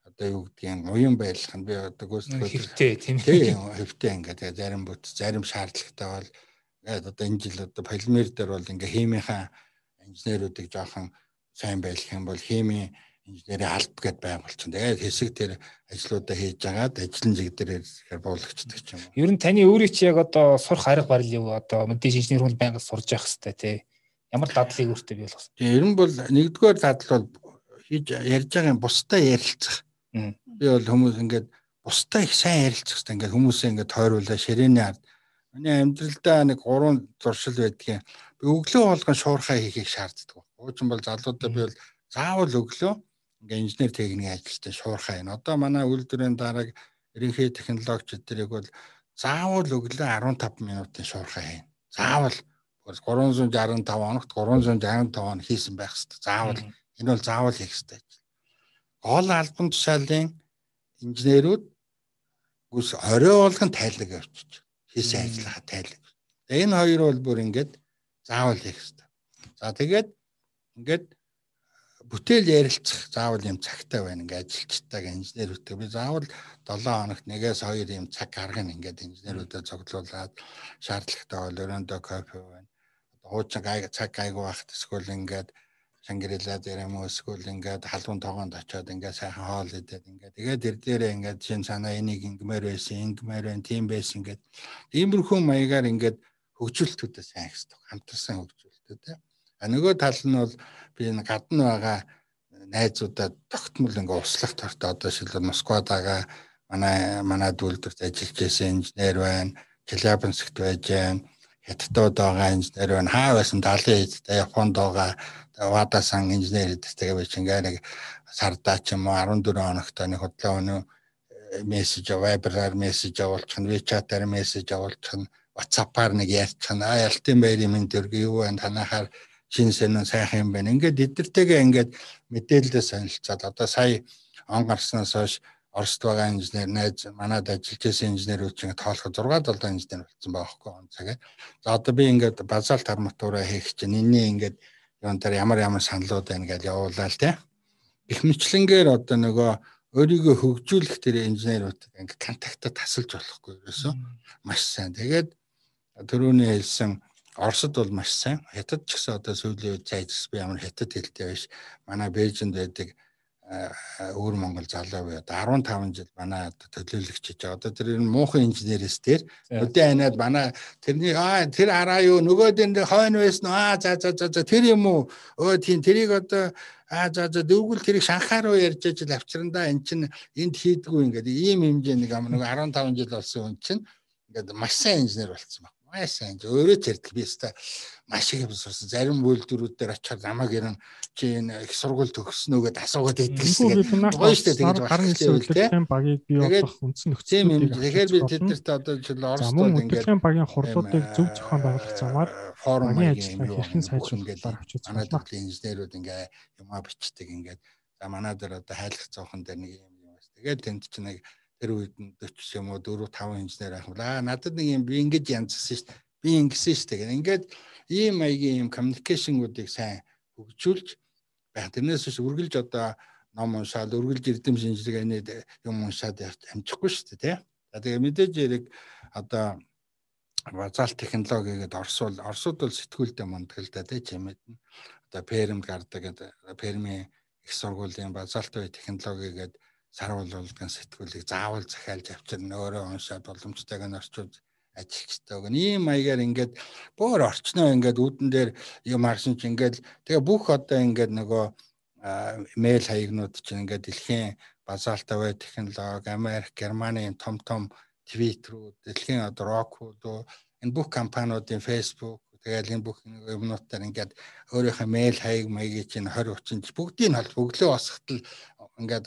[SPEAKER 2] одоо юу гэдгийг уян байлгах нь би одоо гүйцэтгэх
[SPEAKER 1] хэрэгтэй тийм
[SPEAKER 2] хэрэгтэй ингээд зарим бүтэц зарим шаардлагатай бол ингээд одоо энэ жил одоо полимер дээр бол ингээ химийнхаа инженеруудыг жоохон сайн байлгах юм бол химийн инженерийн алба гэдээ байгуулчихсан. Тэгээд хэсэг тэр ажлуудаа хийж агаад ажлын зэг дээр ч юм.
[SPEAKER 1] Ер нь таны өөрийн чи яг одоо сурах арга барил юу одоо мэдээж инженер хүн байнга сурж явах хэрэгтэй тий. Ямар дадлыг өөртөө бий болгосон.
[SPEAKER 2] Тийм ер нь бол нэгдүгээр дадал бол хийж ярьж байгаа юм бусдаа ярилцах. Би бол хүмүүс ингээд бусдаа их сайн ярилцах хэрэгтэй. Ингээд хүмүүсээ ингээд тойруулаа ширээний ард. Миний амьдралдаа нэг гурван зуршил байдгийн. Би өглөө болгон шуурхаа хийхийг шаарддаг. Уучин бол залуудаа би бол заавал өглөө ингээ инженер техникийн ажилтан шуурхаа байна. Одоо манай үйлдвэрийн дарааг ерөнхий технологич эдэрийг бол заавал өглөө 15 минутын шуурхаа хийн. Заавал 365 хоногт 365 хоног хийсэн байх хэрэгтэй. Заавал энэ бол заавал хийх хэрэгтэй. Гол албан тушаалын инженерүүд гүс орой болгон тайлаг явчих. Хийсэн ажиллагаа тайлаг. Энэ хоёр бол бүр ингээд заавал хийх хэрэгтэй. За тэгээд ингээд бүтээл ярилцах заавал юм цагтай байна ингээд ажилчтайг инженерүүдтэй. Би заавал 7 хоногт нэгээс хоёр юм цаг гаргана ингээд инженерүүдэд цуглуулад шаардлагатай бол өрөөндөө кофе байна. Одоо хуучин гай цаг гайгүй байхад эсвэл ингээд Шангрила дээр юм уу эсвэл ингээд халуун тоогоонд очиод ингээд сайхан хоол идээд ингээд тэгээд тэр дээрээ ингээд шин санаа энийг ингэмээр байсан ингэмээр байна тийм байсан ингээд иймэрхүү маягаар ингээд хөгжүүлэлтүүдээ сайн хэвчдэг хамтарсан хөгжүүлэлтүүд А нөгөө тал нь бол би энэ гадна байгаа найзуудаа тогтмол ингээ услах тартай одоо шилбэр Москвад байгаа манай манай дүүлдэрт ажиллаж байсан инженер байна. Челябинскт байж байна. Хятадд байгаа инженер байна. Хаа байсан 70 эдтэй Японд байгаа Вадасан инженер эдтэй байж ингээ нэг сардаа ч юм уу 14 хоногт нэг худлаа өнөө мессеж вайбераар мессеж явуулчих нь WeChat-аар мессеж явуулчих нь WhatsApp-аар нэг ярьчих нь а ялтын байр юм энэ төр юу байна танахаар шин сэн сайхан юм байна. Ингээд эднэртэйгээ ингээд мэдээлэлээ солилцоод одоо сая он гарснаас хойш Оросд байгаа инженер найз манад ажиллаж байсан инженерүүд чинь тоолоход 6 7 инженер болсон байгаа хөөхгүй он цагаа. За одоо би ингээд базалт арматураа хийх чинь энэний ингээд юун дээр ямар ямар саналууд байна гэж явуулаа л тий. Их мэтлэнгээр одоо нөгөө өөрийгөө хөгжүүлэх тэр инженерүүд ингээд контактаа тасалж болохгүй ерөөсөө маш сайн. Тэгээд төрөний хэлсэн Оросд бол маш сайн. Хятад ч гэсэн одоо сүүлийн үед цайжс би ямар хятад хэлтэй биш. Манай Бээжинд байдаг өөр Монгол залуу бай. Одоо 15 жил манай төлөөлөгч хийж байгаа. Одоо тэр муухан инженерээс тэр өдөө анаад манай тэрний аа тэр араа юу нөгөө дээр хойно байсан аа за за за тэр юм уу өө тийм тэрийг одоо аа за за дүүгэл тэрийг шанхаа руу ярьж ажил авчрандаа эн чин энд хийдгүү ингээд ийм хэмжээ нэг нэг 15 жил болсон хүн чинь ингээд маш сайн инженер болсон баг маш сайн өөрөө тэрдэл би өстой. Маш их сурсан. Зарим үйлдвэрүүд дээр очиход намайг ирэн чи энэ их сургууль төгснөө гэдээ асуугаад байдгийг гоё штэ тэгж гарны үйлдвэрлэлийн багийг бий болох үндсэн нөхцөл. Тэгэхээр би тэднэрт одоо жил Оросдод ингээд багийн хурлуудыг зөв зохион байгуулах замаар форумын ажиллагаа хэрхэн сайжруулахаар авчиж манай төрлийн инженерүүд ингээд юмаа бичдэг ингээд. За манай дээр одоо хайлах зоохон дээр нэг юм юм байна. Тэгээд тэнд чи нэг тэр үед нь 40 юм уу 4 5 инженер ахвала надад нэг юм би ингэж янзсан шүү дээ би ингэсэн шүү дээ. Ингээд ийм маягийн ийм communication-уудыг сайн хөгжүүлж байх. Тэрнээс биш үргэлж одоо ном уншаад үргэлж эрдэм шинжилгээ нэ юм уншаад амжихгүй шүү дээ тий. За тэгээ мэдээж яриг одоо базаал технологи гэдэг орсууд орсууд бол сэтгүүлдээ мундаг л да тий чимэд нь одоо перм гардаг гэдэг перми их сургуулийн базаалт бай технологи гэдэг сарвуулгын сэтгүүлийг заавал захиалж авчирна өөрөө уншаад боломжтойг нь орчууд ажилчтай гэн ийм маягаар ингээд бүр орчноо ингээд үүдэн дээр юм харсан чи ингээд тэгээ бүх одоо ингээд нөгөө мэйл хаягнууд чинь ингээд дэлхийн базаалтай бай технологи Америк, Германы том том твиттерүүд дэлхийн одоо рокууд энэ бүх компаниудын Facebook тэгэл энэ бүх юмнуудаар ингээд өөрийнхөө мэйл хаяг маягийг чинь 20 30 бүгдийг нь бол өглөө босготол ингээд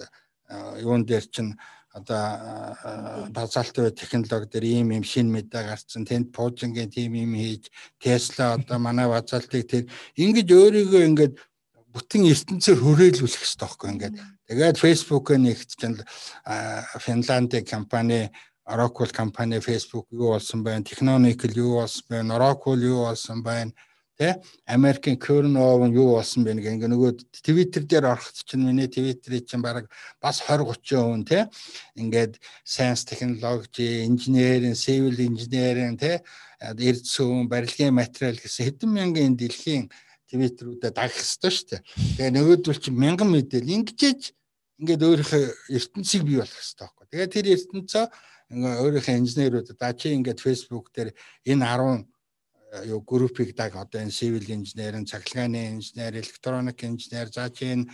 [SPEAKER 2] юун дээр чинь одоо базальт технологи дээр ийм юм шин мэдээ гарцсан. Тэнд пуужингийн тим юм хийж Tesla одоо манай базалтыг тэр ингэж өөрийгөө ингээд бүтэн ертөнцөөр хүрээлүүлэх хэрэгтэй байхгүй ингээд. Тэгээд Facebook-ыг нэгт чинь Финландын компани Oracle компани Facebook юу болсон байна Technonical юу болсон байна Oracle юу болсон байна Тэ Америкийн Кёрнов нь юу болсон бэ гэнгээ нөгөө Twitter дээр орохт чинь миний Twitter-ийг чинь баг бас 20 30 хүн тэ ингээд science technology, engineering, civil engineering тэ эрдсүүн, барилгын материал гэсэн хэдэн мянган энэ дэлхийн Twitter-уудаа дагах хэрэгтэй шүү дээ. Тэгээ нөгөөдөл чинь мянган мэдээл ингэжээж ингээд өөрийнхөө ертөнцийг бий болгох хэрэгтэй байхгүй. Тэгээ тэр ертөнцөө өөрийнхөө инженерүүд даа чи ингээд Facebook дээр энэ 10 юу группийг даг одоо энэ civil engineer, цахилгааны инженер, электроник инженер, за чинь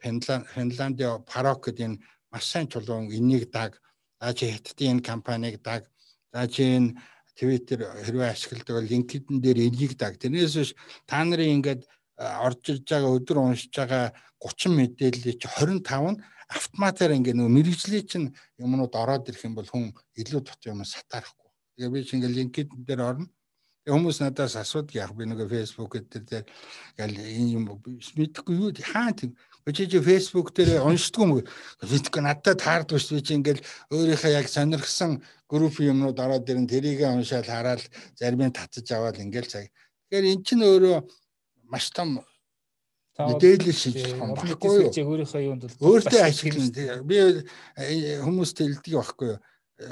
[SPEAKER 2] Финландийн Parok гэдэг энэ маш сайн чулуун энийг даг, за чи хятадын энэ компаниг даг, за чи энэ Twitter хэрвээ ашигладаг бол LinkedIn дээр энийг даг. Тэрнээс биш та нарын ингээд орж ирж байгаа өдөр уншиж байгаа 30 мэдээллийг чи 25 нь автоматар ингээд нөгөө мэрэгжлийн чинь юмнууд ороод ирэх юм бол хүн илүү дутуу юм сатаарахгүй. Тэгээ би чинь ингээд LinkedIn дээр орно Хүмүүс надаас асуудаг яг би нөгөө Facebook дээр гал энэ юм мэдхгүй юу хаа тийм чи чи Facebook дээр уншдаггүй юм мэдхгүй надад таардгүй шүү чи ингээл өөрийнхөө яг сонирхсан групп юмнууд ороод ирэн тэрийг уншаал хараад зарим нь татаж аваад ингээл цаг. Тэгэхээр эн чинь өөрөө маш том мэдээлэл шийдэх юм баггүй юу?
[SPEAKER 1] Өөрийнхөө юунд
[SPEAKER 2] бол өөртөө ашиглана. Би э, хүмүүст хэлдэг байхгүй юу?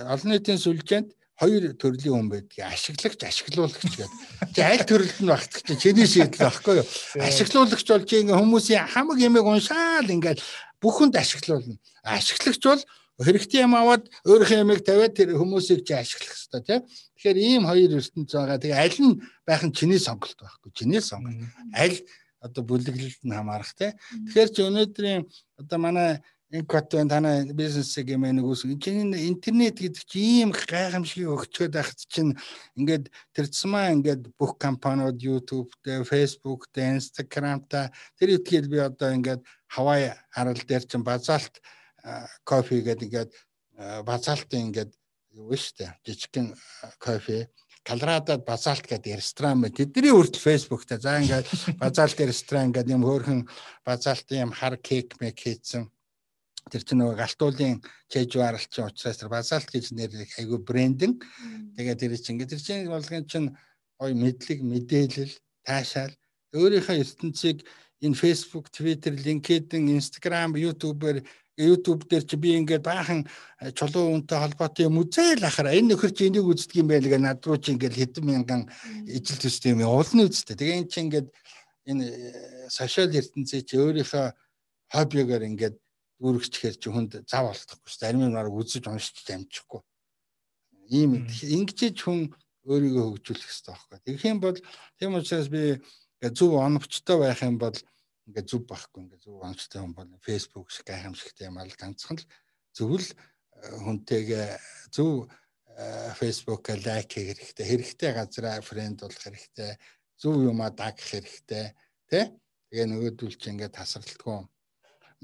[SPEAKER 2] Олон нийтийн сүлжээнд хоёр төрлийн хүн байдаг. Ашиглагч, ашиглуулагч гэдэг. Чи аль төрөлд нь багтдаг чинь чиний шийдэл байхгүй юу? Ашиглуулагч бол чи ингээ хүмүүсийн хамаг ямиг уншаал ингээл бүхэнд ашиглуулна. Ашиглагч бол хэрэгтэй юм аваад өөрийнхөө ямиг тавиад тэр хүмүүсийг чи ашиглах хэрэгтэй тийм. Тэгэхээр ийм хоёр ертөнц байгаа. Тэгээ аль нь байх нь чиний сонголт байхгүй. Чиний сонголт. Аль одоо бүлэглэлд нь хамаарах тийм. Тэгэхээр чи өнөөдрийн одоо манай инкот байна танай бизнесийг юм нэг үс чиний интернет гэдэг чи ийм гайхамшиг өгчөөд байхад чинь ингээд тэрцмаа ингээд бүх компаниуд YouTube дээр Facebook дээр Instagram та тэр итгэл би одоо ингээд Hawaii арал дээр чинь базалт кофе гэдэг ингээд базалтын ингээд юу штэ жижигхэн кофе Колорадод базалт гэдэг ресторан байна. Тэдний хүртэл фэйсбુકтэй. За ингээд базалт ресторан гэдэг юм хөөрхөн базалтын юм хар кек мэг хийсэн. Тэр чинь нөгөө галтуулын чэжваралчин учраас тэр базалт гэж нэр айгүй брэндинг. Тэгээд тэр чинь ингээд тэр чинь болгон чинь гой мэдлэг, мэдээлэл, таашаал. Өөрийнхөө ертөнцийг энэ Facebook, Twitter, LinkedIn, Instagram, YouTube-ээр YouTube дээр чи би ингээд баахан э, чулуу үнтэй холбоотой юм үзээл ахара. Энэ нөхөр чи энийг үздэг юм байл гэ над руу чи ингээд хэдэн мянган ижил төстэй юм уулна үсттэй. Тэгээ эн чи ингээд энэ сошиал ертөнцийн чи өөрийнхөө хоббигаар ингээд дүүргчхээр чи хүнд зав олдохгүй шүү дээ. Арим юмараа үзэж уншиж амжихгүй. Ийм ингэж хүн өөрийгөө хөгжүүлэх хэрэгтэй байхгүй. Тэгэх юм бол тийм учраас би зөв оновчтой байх юм бол ингээд зүв байхгүй. Ингээд зөв онцтой хүн бол Facebook шиг гайхамшигтай юм ал ганцхан л зөвл э, хүнтэйгээ зөв Facebook лайк хийх хэрэгтэй. Хэрэгтэй газараа фрэнд болох хэрэгтэй. Зөв юмаа дагах хэрэгтэй. Тий тэгээ нөгөөдөл чи ингээд тасралтгүй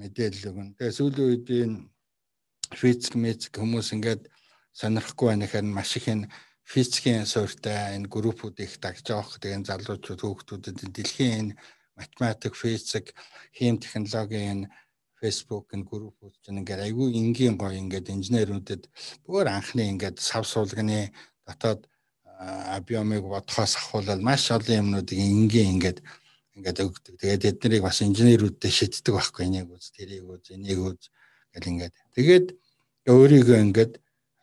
[SPEAKER 2] мэдээлэл өгнө тэгээ сүүлийн үед энэ физик мэзик хүмүүс ингээд сонирхгүй байна гэхээр маш их энэ физикийн суурьтай энэ группүүд их дагж байгаа. Тэгээ залуучууд хүүхдүүдэд дэлхийн энэ математик, физик, хим технологийн Facebook энэ группүүд чинь ингээд айгүй энгийн гоё ингээд инженерүүдэд бүр анхны ингээд сав суулганы дотоод абиомыг бодхоос ахуулаад маш олон юмнуудыг энгийн ингээд ингээд өгдөг. Тэгээд тэднийг бас инженерүүдэд шийддэг байхгүй энийг үз, тэрийг үз, энийг үз гэл ингээд. Тэгээд өөрийгөө ингээд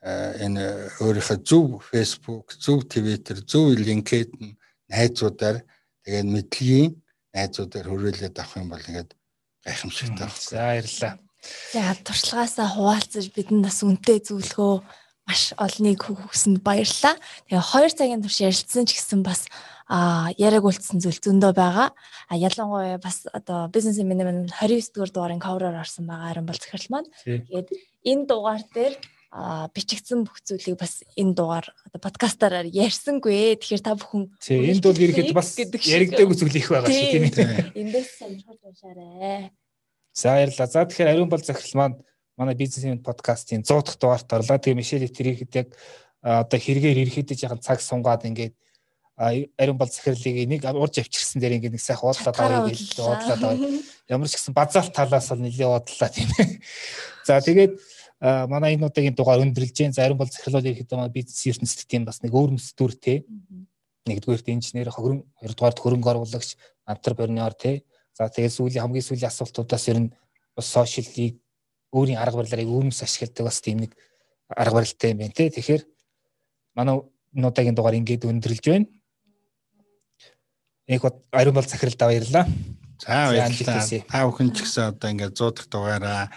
[SPEAKER 2] энэ өөрийнхөө зөв Facebook, зөв Twitter, зөв LinkedIn найзуудаар тэгээд мэдлэгийн найзуудаар хөрөөлөд авах юм бол ингээд гайхамшигтай байна.
[SPEAKER 1] За баярлалаа.
[SPEAKER 3] За туршлагаасаа хуваалцаж бидэнд бас үнэтэй зөвлөгөө маш олныг хүсэнд баярлалаа. Тэгээ 2 цагийн турш ярилцсан ч гэсэн бас а яриаг үлдсэн зүйл зөндөө байгаа. А ялангуяа бас одоо бизнес менежмент 29 дугаар дугаарын cover-оор орсон байгаа харин бол захирал маань. Тэгээд энэ дугаар дээр бичигдсэн бүх зүйлийг бас энэ дугаар одоо подкастаараар ярьсангүй. Тэгэхээр та бүхэн
[SPEAKER 1] энд бол ирэхэд бас яригдаагүй зүйл их байгаа шүү тийм
[SPEAKER 3] ээ. Эндээс сонирхож уншаарай.
[SPEAKER 1] За баярлалаа. За тэгэхээр ариун бол захирал маань манай бизнесмен подкастын 100 дахь дугаарт орлоо. Тэгээ Мишель тэрийгэд яг одоо хэрэгээр ирэхэд яхан цаг сунгаад ингээд ариун бол захирлыг нэг урж авчирсан дээр ингээд нэг сайхан уудлаад аваа гэж уудлаад аваа. Ямар ч гэсэн базаалт талаас нь нэлээд уудлаа тийм. Ээ. За тэгээд манай энэ удаагийн дугаар өндөрлж जैन зарим бол захирлууд ирэхэд манай бизнес ертөнцийн тийм бас нэг өөр мэс дүр те нэгдүгээрт инженер хөрөн хоёрдугаарт хөрөнгө оруулагч антрепренер те. За тэгээд сүүлийн хамгийн сүүлийн асуултуудаас ер нь бас сошиалыг өөрийн арга барилаарыг өөрөөс ашигладаг бас тийм нэг арга барилтай юм байна те. Тэгэхээр манай энэ удаагийн дугаар ингээд өндөрлж байна Их ариун бол захиралд баярлаа.
[SPEAKER 2] За баярлалаа. Та бүхэн ч гэсэн одоо ингээд 100 дахь дугаараа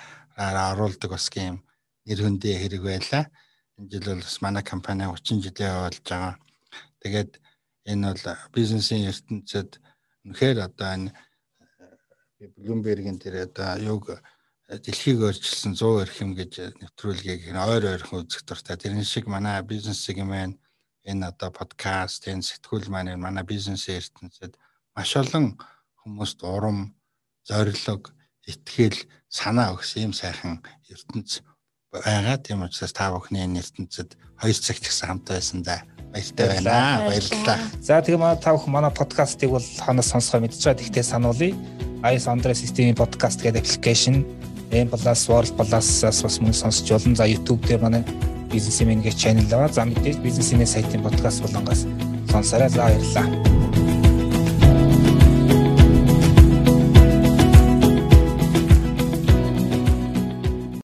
[SPEAKER 2] оруулдаг бас юм нэр хүндээ хэрэг байлаа. Энэ жил бол бас манай компани 30 жилээ явуулж байгаа. Тэгээд энэ бол бизнесийн ертөнцид үнэхээр одоо энэ Bloomberg-ийн тэр одоо юг дэлхийг өөрчилсөн 100 эрхэм гэж нэвтрүүлгийг ойр ойрхон үзэх дуртай. Тэрэн шиг манай бизнес сегмент энэ одоо подкаст, энэ сэтгүүл маань манай бизнесийн ертөнцид маш олон хүмүүст урам, зориг, итгэл, санаа өгсөн юм сайхан ертөнц байгаа. Тийм учраас та бүхний нэртэнцэд 2 цагт ихсэн хамт байсан да. Баяртай байна. Баярлалаа.
[SPEAKER 1] За тэгээ манай та бүхэн манай подкастыг бол ханаас сонсгоо мэдчихэж байгаа. Тэгтээ сануулъя. iOS Android системийн подкаст гэдэг аппликейшн M+ World Plus-аас бас мөн сонсч болно. За YouTube дээр манай бизнесмен гэх channel байгаа. За мэдээж бизнесмен сайтын подкаст болонгоос сонсороо. За баярлалаа.